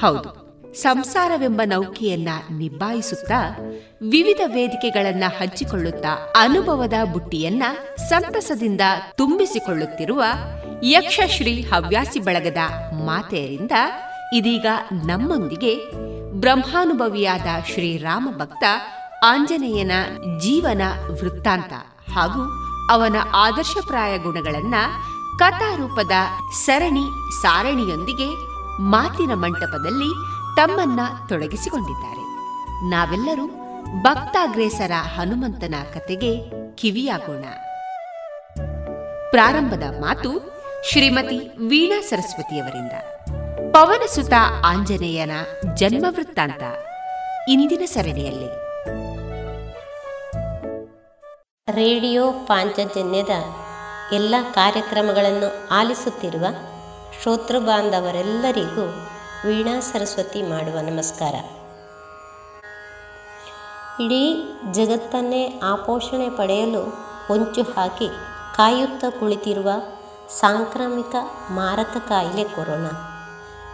ಹೌದು ಸಂಸಾರವೆಂಬ ನೌಕೆಯನ್ನ ನಿಭಾಯಿಸುತ್ತಾ, ವಿವಿಧ ವೇದಿಕೆಗಳನ್ನ ಹಂಚಿಕೊಳ್ಳುತ್ತಾ, ಅನುಭವದ ಬುಟ್ಟಿಯನ್ನ ಸಂತಸದಿಂದ ತುಂಬಿಸಿಕೊಳ್ಳುತ್ತಿರುವ ಯಕ್ಷಶ್ರೀ ಹವ್ಯಾಸಿ ಬಳಗದ ಮಾತೆಯರಿಂದ ಇದೀಗ ನಮ್ಮೊಂದಿಗೆ ಬ್ರಹ್ಮಾನುಭವಿಯಾದ ಶ್ರೀರಾಮ ಭಕ್ತ ಆಂಜನೇಯನ ಜೀವನ ವೃತ್ತಾಂತ ಹಾಗೂ ಅವನ ಆದರ್ಶಪ್ರಾಯ ಗುಣಗಳನ್ನ ಕಥಾರೂಪದ ಸರಣಿ ಸಾರಣಿಯೊಂದಿಗೆ ಮಾತಿನ ಮಂಟಪದಲ್ಲಿ ತಮ್ಮನ್ನ ತೊಡಗಿಸಿಕೊಂಡಿದ್ದಾರೆ. ನಾವೆಲ್ಲರೂ ಭಕ್ತಾಗ್ರೇಸರ ಹನುಮಂತನ ಕತೆಗೆ ಕಿವಿಯಾಗೋಣ. ಪ್ರಾರಂಭದ ಮಾತು ಶ್ರೀಮತಿ ವೀಣಾ ಸರಸ್ವತಿಯವರಿಂದ. ಪವನಸುತ ಆಂಜನೇಯನ ಜನ್ಮ ವೃತ್ತಾಂತ ಇಂದಿನ ಸರಣಿಯಲ್ಲಿ. ರೇಡಿಯೋ ಪಾಂಚಜನ್ಯದ ಎಲ್ಲ ಕಾರ್ಯಕ್ರಮಗಳನ್ನು ಆಲಿಸುತ್ತಿರುವ ಶ್ರೋತೃ ಬಾಂಧವರೆಲ್ಲರಿಗೂ ವೀಣಾ ಸರಸ್ವತಿ ಮಾಡುವ ನಮಸ್ಕಾರ. ಇಡೀ ಜಗತ್ತನ್ನೇ ಆಪೋಷಣೆ ಪಡೆಯಲು ಹೊಂಚು ಹಾಕಿ ಕಾಯುತ್ತಾ ಕುಳಿತಿರುವ ಸಾಂಕ್ರಾಮಿಕ ಮಾರಕ ಕಾಯಿಲೆ ಕೊರೋನಾ.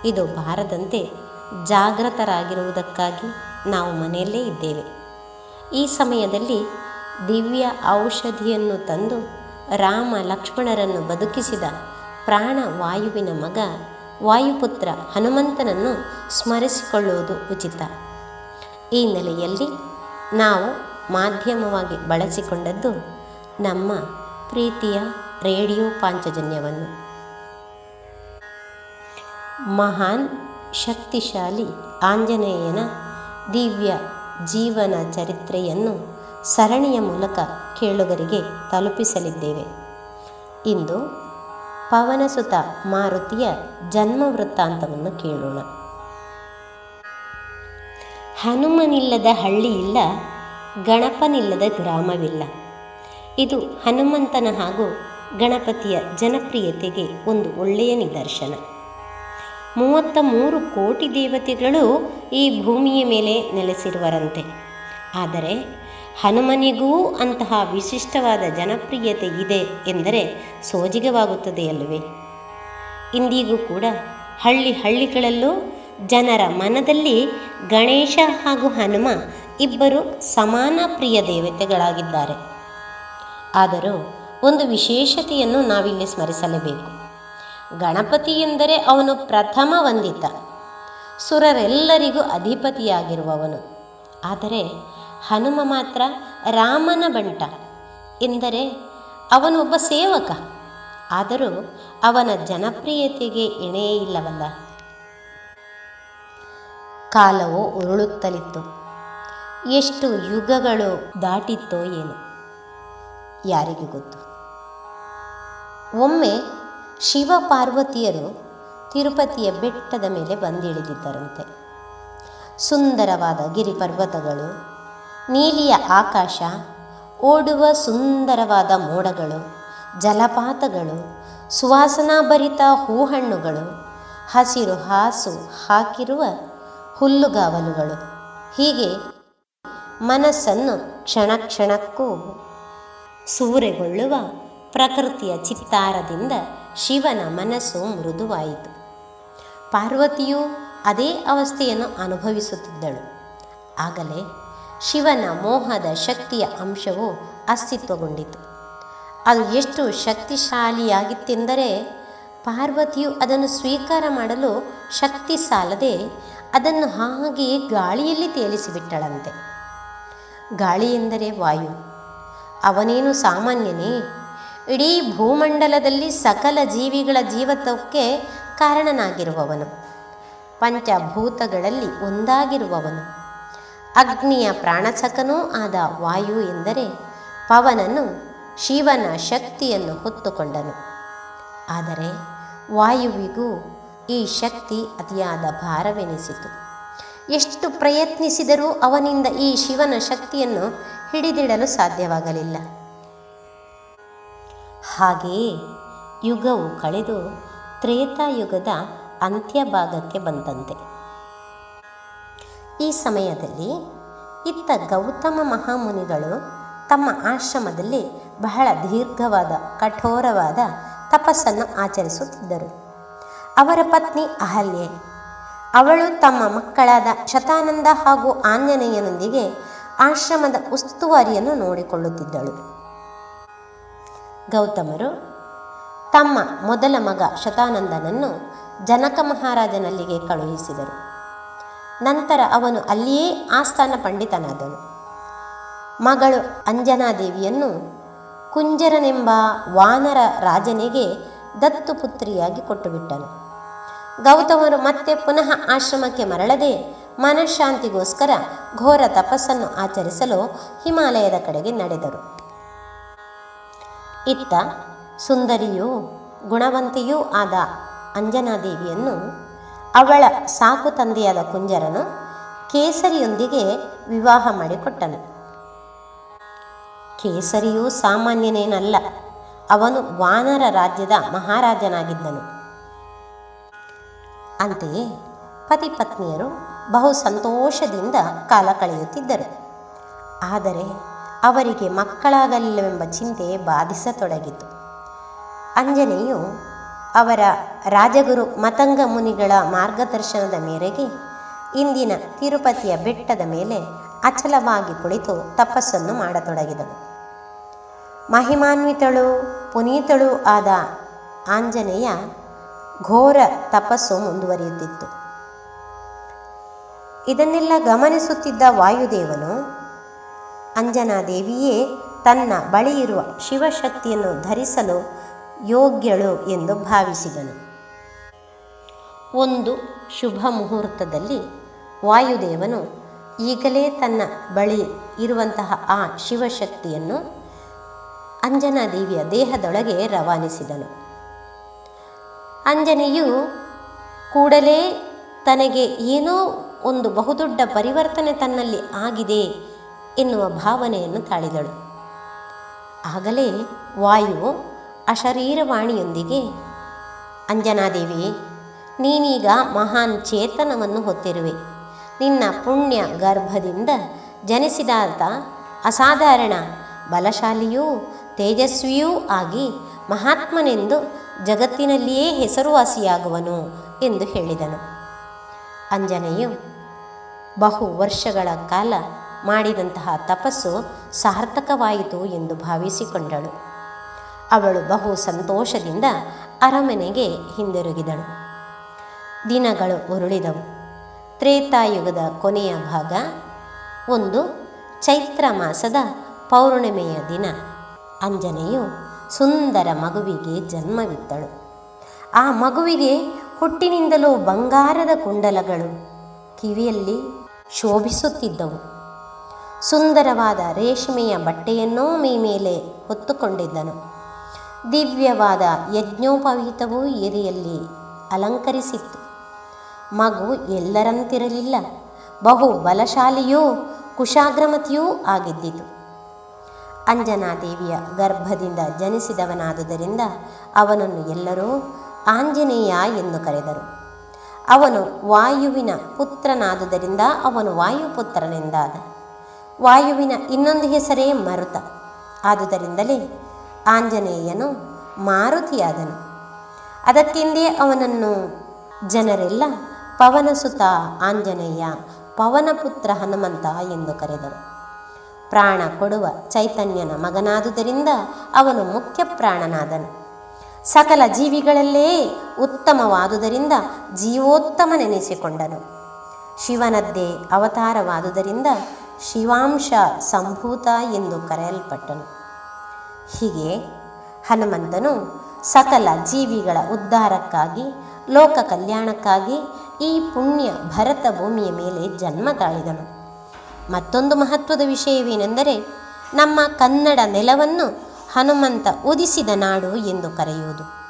ಇದು ಬಾರದಂತೆ ಜಾಗೃತರಾಗಿರುವುದಕ್ಕಾಗಿ ನಾವು ಮನೆಯಲ್ಲೇ ಇದ್ದೇವೆ. ಈ ಸಮಯದಲ್ಲಿ ದಿವ್ಯ ಔಷಧಿಯನ್ನು ತಂದು ರಾಮ ಲಕ್ಷ್ಮಣರನ್ನು ಬದುಕಿಸಿದ ಪ್ರಾಣವಾಯುವಿನ ಮಗ ವಾಯುಪುತ್ರ ಹನುಮಂತನನ್ನು ಸ್ಮರಿಸಿಕೊಳ್ಳುವುದು ಉಚಿತ. ಈ ನೆಲೆಯಲ್ಲಿ ನಾವು ಮಾಧ್ಯಮವಾಗಿ ಬಳಸಿಕೊಂಡದ್ದು ನಮ್ಮ ಪ್ರೀತಿಯ ರೇಡಿಯೋ ಪಾಂಚಜನ್ಯವನ್ನು. ಮಹಾನ್ ಶಕ್ತಿಶಾಲಿ ಆಂಜನೇಯನ ದಿವ್ಯ ಜೀವನ ಚರಿತ್ರೆಯನ್ನು ಸರಣಿಯ ಮೂಲಕ ಕೇಳುಗರಿಗೆ ತಲುಪಿಸಲಿದ್ದೇವೆ. ಇಂದು ಪವನಸುತ ಮಾರುತಿಯ ಜನ್ಮ ವೃತ್ತಾಂತವನ್ನು ಕೇಳೋಣ. ಹನುಮನಿಲ್ಲದ ಇಲ್ಲ, ಗಣಪನಿಲ್ಲದ ಗ್ರಾಮವಿಲ್ಲ. ಇದು ಹನುಮಂತನ ಹಾಗೂ ಗಣಪತಿಯ ಜನಪ್ರಿಯತೆಗೆ ಒಂದು ಒಳ್ಳೆಯ ನಿದರ್ಶನ. ಮೂವತ್ತ ಮೂರು ಕೋಟಿ ದೇವತೆಗಳು ಈ ಭೂಮಿಯ ಮೇಲೆ ನೆಲೆಸಿರುವರಂತೆ. ಆದರೆ ಹನುಮನಿಗೂ ಅಂತಹ ವಿಶಿಷ್ಟವಾದ ಜನಪ್ರಿಯತೆ ಇದೆ ಎಂದರೆ ಸೋಜಿಗವಾಗುತ್ತದೆಯಲ್ಲವೇ ಇಂದಿಗೂ ಕೂಡ ಹಳ್ಳಿ ಹಳ್ಳಿಗಳಲ್ಲೂ ಜನರ ಮನದಲ್ಲಿ ಗಣೇಶ ಹಾಗೂ ಹನುಮ ಇಬ್ಬರು ಸಮಾನ ಪ್ರಿಯ ದೇವತೆಗಳಾಗಿದ್ದಾರೆ. ಆದರೂ ಒಂದು ವಿಶೇಷತೆಯನ್ನು ನಾವಿಲ್ಲಿ ಸ್ಮರಿಸಲೇಬೇಕು. ಗಣಪತಿ ಎಂದರೆ ಅವನು ಪ್ರಥಮ ವಂದಿತ. ಸುರರೆಲ್ಲರಿಗೂ ಅಧಿಪತಿಯಾಗಿರುವವನು. ಆದರೆ ಹನುಮ ಮಾತ್ರ ರಾಮನ ಬಂಟ ಎಂದರೆ ಅವನು ಒಬ್ಬ ಸೇವಕ. ಆದರೂ ಅವನ ಜನಪ್ರಿಯತೆಗೆ ಎಣೆಯೇ ಇಲ್ಲವಲ್ಲ. ಕಾಲವು ಉರುಳುತ್ತಲಿತ್ತು. ಎಷ್ಟು ಯುಗಗಳು ದಾಟಿತ್ತೋ ಏನು. ಯಾರಿಗೆ ಗೊತ್ತು. ಒಮ್ಮೆ ಶಿವ ಪಾರ್ವತಿಯರು ತಿರುಪತಿಯ ಬೆಟ್ಟದ ಮೇಲೆ ಬಂದಿಳಿದಿದ್ದರಂತೆ. ಸುಂದರವಾದ ಗಿರಿ ಪರ್ವತಗಳು ನೀಲಿಯ ಆಕಾಶ, ಓಡುವ ಸುಂದರವಾದ ಮೋಡಗಳು, ಜಲಪಾತಗಳು, ಸುವಾಸನಾಭರಿತ ಹೂಹಣ್ಣುಗಳು, ಹಸಿರು ಹಾಸು ಹಾಕಿರುವ ಹುಲ್ಲುಗಾವಲುಗಳು. ಹೀಗೆ ಮನಸ್ಸನ್ನು ಕ್ಷಣ ಕ್ಷಣಕ್ಕೂ ಸೂರೆಗೊಳ್ಳುವ ಪ್ರಕೃತಿಯ ಚಿತ್ತಾರದಿಂದ ಶಿವನ ಮನಸ್ಸು ಮೃದುವಾಯಿತು. ಪಾರ್ವತಿಯು ಅದೇ ಅವಸ್ಥೆಯನ್ನು ಅನುಭವಿಸುತ್ತಿದ್ದಳು. ಆಗಲೇ ಶಿವನ ಮೋಹದ ಶಕ್ತಿಯ ಅಂಶವು ಅಸ್ತಿತ್ವಗೊಂಡಿತು. ಅದು ಎಷ್ಟು ಶಕ್ತಿಶಾಲಿಯಾಗಿತ್ತೆಂದರೆ ಪಾರ್ವತಿಯು ಅದನ್ನು ಸ್ವೀಕಾರ ಮಾಡಲು ಶಕ್ತಿ ಸಾಲದೆ ಅದನ್ನು ಹಾಗೆಯೇ ಗಾಳಿಯಲ್ಲಿ ತೇಲಿಸಿಬಿಟ್ಟಳಂತೆ. ಗಾಳಿ ಎಂದರೆ ವಾಯು. ಅವನೇನು ಸಾಮಾನ್ಯನೇ? ಇಡೀ ಭೂಮಂಡಲದಲ್ಲಿ ಸಕಲ ಜೀವಿಗಳ ಜೀವತ್ವಕ್ಕೆ ಕಾರಣನಾಗಿರುವವನು. ಪಂಚಭೂತಗಳಲ್ಲಿ ಒಂದಾಗಿರುವವನು. ಅಗ್ನಿಯ ಪ್ರಾಣಚಕನೂ ಆದ ವಾಯು ಎಂದರೆ ಪವನನು ಶಿವನ ಶಕ್ತಿಯನ್ನು ಹೊತ್ತುಕೊಂಡನು. ಆದರೆ ವಾಯುವಿಗೂ ಈ ಶಕ್ತಿ ಅತಿಯಾದ ಭಾರವೆನಿಸಿತು. ಎಷ್ಟು ಪ್ರಯತ್ನಿಸಿದರೂ ಅವನಿಂದ ಈ ಶಿವನ ಶಕ್ತಿಯನ್ನು ಹಿಡಿದಿಡಲು ಸಾಧ್ಯವಾಗಲಿಲ್ಲ. ಹಾಗೆಯೇ ಯುಗವು ಕಳೆದು ತ್ರೇತಾಯುಗದ ಅಂತ್ಯಭಾಗಕ್ಕೆ ಬಂದಂತೆ. ಈ ಸಮಯದಲ್ಲಿ ಇತ್ತ ಗೌತಮ ಮಹಾಮುನಿಗಳು ತಮ್ಮ ಆಶ್ರಮದಲ್ಲಿ ಬಹಳ ದೀರ್ಘವಾದ, ಕಠೋರವಾದ ತಪಸ್ಸನ್ನು ಆಚರಿಸುತ್ತಿದ್ದರು. ಅವರ ಪತ್ನಿ ಅಹಲ್ಯೆ, ಅವಳು ತಮ್ಮ ಮಕ್ಕಳಾದ ಶತಾನಂದ ಹಾಗೂ ಆಂಜನೇಯನೊಂದಿಗೆ ಆಶ್ರಮದ ಉಸ್ತುವಾರಿಯನ್ನು ನೋಡಿಕೊಳ್ಳುತ್ತಿದ್ದಳು. ಗೌತಮರು ತಮ್ಮ ಮೊದಲ ಮಗ ಶತಾನಂದನನ್ನು ಜನಕ ಮಹಾರಾಜನಲ್ಲಿಗೆ ಕಳುಹಿಸಿದರು. ನಂತರ ಅವನು ಅಲ್ಲಿಯೇ ಆಸ್ಥಾನ ಪಂಡಿತನಾದನು. ಮಗಳು ಅಂಜನಾದೇವಿಯನ್ನು ಕುಂಜರನೆಂಬ ವಾನರ ರಾಜನಿಗೆ ದತ್ತು ಪುತ್ರಿಯಾಗಿ ಕೊಟ್ಟುಬಿಟ್ಟನು. ಗೌತಮರು ಮತ್ತೆ ಪುನಃ ಆಶ್ರಮಕ್ಕೆ ಮರಳದೆ ಮನಃಶಾಂತಿಗೋಸ್ಕರ ಘೋರ ತಪಸ್ಸನ್ನು ಆಚರಿಸಲು ಹಿಮಾಲಯದ ಕಡೆಗೆ ನಡೆದರು. ಇತ್ತ ಸುಂದರಿಯೂ ಗುಣವಂತಿಯೂ ಆದ ಅಂಜನಾದೇವಿಯನ್ನು ಅವಳ ಸಾಕು ತಂದೆಯಾದ ಕುಂಜರನು ಕೇಸರಿಯೊಂದಿಗೆ ವಿವಾಹ ಮಾಡಿಕೊಟ್ಟನು. ಕೇಸರಿಯೂ ಸಾಮಾನ್ಯನೇನಲ್ಲ, ಅವನು ವಾನರ ರಾಜ್ಯದ ಮಹಾರಾಜನಾಗಿದ್ದನು. ಅಂತೆಯೇ ಪತಿ ಪತ್ನಿಯರು ಬಹು ಸಂತೋಷದಿಂದ ಕಾಲ ಕಳೆಯುತ್ತಿದ್ದರು. ಆದರೆ ಅವರಿಗೆ ಮಕ್ಕಳಾಗಲಿಲ್ಲವೆಂಬ ಚಿಂತೆ ಬಾಧಿಸತೊಡಗಿತು. ಅಂಜನೆಯು ಅವರ ರಾಜಗುರು ಮತಂಗ ಮುನಿಗಳ ಮಾರ್ಗದರ್ಶನದ ಮೇರೆಗೆ ಇಂದಿನ ತಿರುಪತಿಯ ಬೆಟ್ಟದ ಮೇಲೆ ಅಚಲವಾಗಿ ಕುಳಿತು ತಪಸ್ಸನ್ನು ಮಾಡತೊಡಗಿದಳು ಮಹಿಮಾನ್ವಿತಳು, ಪುನೀತಳು ಆದ ಆಂಜನೇಯ ಘೋರ ತಪಸ್ಸು ಮುಂದುವರಿಯುತ್ತಿತ್ತು. ಇದನ್ನೆಲ್ಲ ಗಮನಿಸುತ್ತಿದ್ದ ವಾಯುದೇವನು, ಅಂಜನಾದೇವಿಯೇ, ತನ್ನ ಬಳಿಯಿರುವ ಶಿವಶಕ್ತಿಯನ್ನು ಧರಿಸಲು ಯೋಗ್ಯಳು ಎಂದು ಭಾವಿಸಿದನು. ಒಂದು ಶುಭ ಮುಹೂರ್ತದಲ್ಲಿ ವಾಯುದೇವನು ಈಗಲೇ ತನ್ನ ಬಳಿ ಇರುವಂತಹ ಆ ಶಿವಶಕ್ತಿಯನ್ನು ಅಂಜನಾದೇವಿಯ ದೇಹದೊಳಗೆ ರವಾನಿಸಿದನು. ಅಂಜನೆಯು ಕೂಡಲೇ ತನಗೆ ಏನೋ ಒಂದು ಬಹುದೊಡ್ಡ ಪರಿವರ್ತನೆ ತನ್ನಲ್ಲಿ ಆಗಿದೆ ಎನ್ನುವ ಭಾವನೆಯನ್ನು ತಾಳಿದಳು. ಆಗಲೇ ವಾಯು ಅಶರೀರವಾಣಿಯೊಂದಿಗೆ ಅಂಜನಾದೇವಿ ನೀನೀಗ ಮಹಾನ್ ಚೇತನವನ್ನು ಹೊತ್ತಿರುವೆ. ನಿನ್ನ ಪುಣ್ಯ ಗರ್ಭದಿಂದ ಜನಿಸಿದಾತ ಅಸಾಧಾರಣ, ಬಲಶಾಲಿಯೂ ತೇಜಸ್ವಿಯೂ ಆಗಿ ಮಹಾತ್ಮನೆಂದು ಜಗತ್ತಿನಲ್ಲಿಯೇ ಹೆಸರುವಾಸಿಯಾಗುವನು ಎಂದು ಹೇಳಿದನು. ಅಂಜನೆಯು ಬಹು ವರ್ಷಗಳ ಕಾಲ ಮಾಡಿದಂತಹ ತಪಸ್ಸು ಸಾರ್ಥಕವಾಯಿತು ಎಂದು ಭಾವಿಸಿಕೊಂಡಳು. ಅವಳು ಬಹು ಸಂತೋಷದಿಂದ ಅರಮನೆಗೆ ಹಿಂದಿರುಗಿದಳು. ದಿನಗಳು ಉರುಳಿದವು. ತ್ರೇತಾಯುಗದ ಕೊನೆಯ ಭಾಗ, ಒಂದು ಚೈತ್ರ ಮಾಸದ ಪೌರ್ಣಿಮೆಯ ದಿನ. ಅಂಜನೆಯು ಸುಂದರ ಮಗುವಿಗೆ ಜನ್ಮವಿತ್ತಳು ಆ ಮಗುವಿಗೆ ಹುಟ್ಟಿನಿಂದಲೂ ಬಂಗಾರದ ಕುಂಡಲಗಳು ಕಿವಿಯಲ್ಲಿ ಶೋಭಿಸುತ್ತಿದ್ದವು. ಸುಂದರವಾದ ರೇಷ್ಮೆಯ ಬಟ್ಟೆಯನ್ನೂ ಮೈ ಮೇಲೆ ಹೊತ್ತುಕೊಂಡಿದ್ದನು. ದಿವ್ಯವಾದ ಯಜ್ಞೋಪವೀತವೂ ಎದೆಯಲ್ಲಿ ಅಲಂಕರಿಸಿತ್ತು. ಮಗು ಎಲ್ಲರಂತಿರಲಿಲ್ಲ. ಬಹು ಬಲಶಾಲಿಯೂ ಕುಶಾಗ್ರಮತಿಯೂ ಆಗಿದ್ದಿತು. ಅಂಜನಾದೇವಿಯ ಗರ್ಭದಿಂದ ಜನಿಸಿದವನಾದುದರಿಂದ ಅವನನ್ನು ಎಲ್ಲರೂ ಆಂಜನೇಯ ಎಂದು ಕರೆದರು. ಅವನು ವಾಯುವಿನ ಪುತ್ರನಾದುದರಿಂದ ಅವನು ವಾಯುಪುತ್ರನೆಂದಾದ. ವಾಯುವಿನ ಇನ್ನೊಂದು ಹೆಸರೇ ಮರುತ. ಆದುದರಿಂದಲೇ ಆಂಜನೇಯನು ಮಾರುತಿಯಾದನು. ಅದಕ್ಕೆಂದೇ ಅವನನ್ನು ಜನರೆಲ್ಲ ಪವನಸುತ ಆಂಜನೇಯ ಪವನಪುತ್ರ ಹನುಮಂತ ಎಂದು ಕರೆದರು. ಪ್ರಾಣ ಕೊಡುವ ಚೈತನ್ಯನ ಮಗನಾದುದರಿಂದ ಅವನು ಮುಖ್ಯ ಪ್ರಾಣನಾದನು. ಸಕಲ ಜೀವಿಗಳಲ್ಲೇ ಉತ್ತಮವಾದುದರಿಂದ ಜೀವೋತ್ತಮನೆನಿಸಿಕೊಂಡನು. ಶಿವನದ್ದೇ ಅವತಾರವಾದುದರಿಂದ ಶಿವಾಂಶ ಸಂಭೂತ ಎಂದು ಕರೆಯಲ್ಪಟ್ಟನು. ಹೀಗೆ ಹನುಮಂತನು ಸಕಲ ಜೀವಿಗಳ ಉದ್ಧಾರಕ್ಕಾಗಿ, ಲೋಕ ಕಲ್ಯಾಣಕ್ಕಾಗಿ ಈ ಪುಣ್ಯ ಭರತ ಭೂಮಿಯ ಮೇಲೆ ಜನ್ಮ ತಾಳಿದನು. ಮತ್ತೊಂದು ಮಹತ್ವದ ವಿಷಯವೇನೆಂದರೆ, ನಮ್ಮ ಕನ್ನಡ ನೆಲವನ್ನು ಹನುಮಂತ ಉದಿಸಿದ ನಾಡು ಎಂದು ಕರೆಯುವುದು.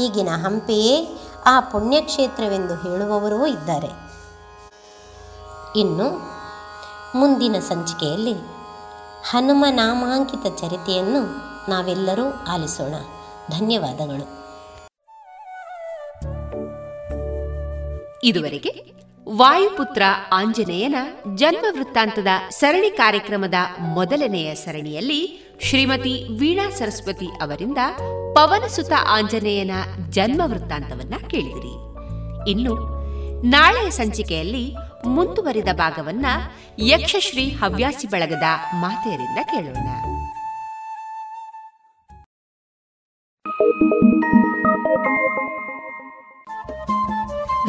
ಈಗಿನ ಹಂಪೆಯೇ ಆ ಪುಣ್ಯಕ್ಷೇತ್ರವೆಂದು ಹೇಳುವವರೂ ಇದ್ದಾರೆ. ಇನ್ನು ಮುಂದಿನ ಸಂಚಿಕೆಯಲ್ಲಿ ಹನುಮ ನಾಮಾಂಕಿತ ಚರಿತೆಯನ್ನು ನಾವೆಲ್ಲರೂ ಆಲಿಸೋಣ. ಧನ್ಯವಾದಗಳು. ಇದುವರೆಗೆ ವಾಯುಪುತ್ರ ಆಂಜನೇಯನ ಜನ್ಮ ವೃತ್ತಾಂತದ ಸರಣಿ ಕಾರ್ಯಕ್ರಮದ ಮೊದಲನೆಯ ಸರಣಿಯಲ್ಲಿ ಶ್ರೀಮತಿ ವೀಣಾ ಸರಸ್ವತಿ ಅವರಿಂದ ಪವನಸುತ ಆಂಜನೇಯನ ಜನ್ಮ ವೃತ್ತಾಂತವನ್ನ ಕೇಳಿದಿರಿ. ಇನ್ನು ನಾಳೆಯ ಸಂಚಿಕೆಯಲ್ಲಿ ಮುಂದುವರಿದ ಭಾಗವನ್ನ ಯಕ್ಷಶ್ರೀ ಹವ್ಯಾಸಿ ಬಳಗದ ಮಾತೆಯರಿಂದ ಕೇಳೋಣ.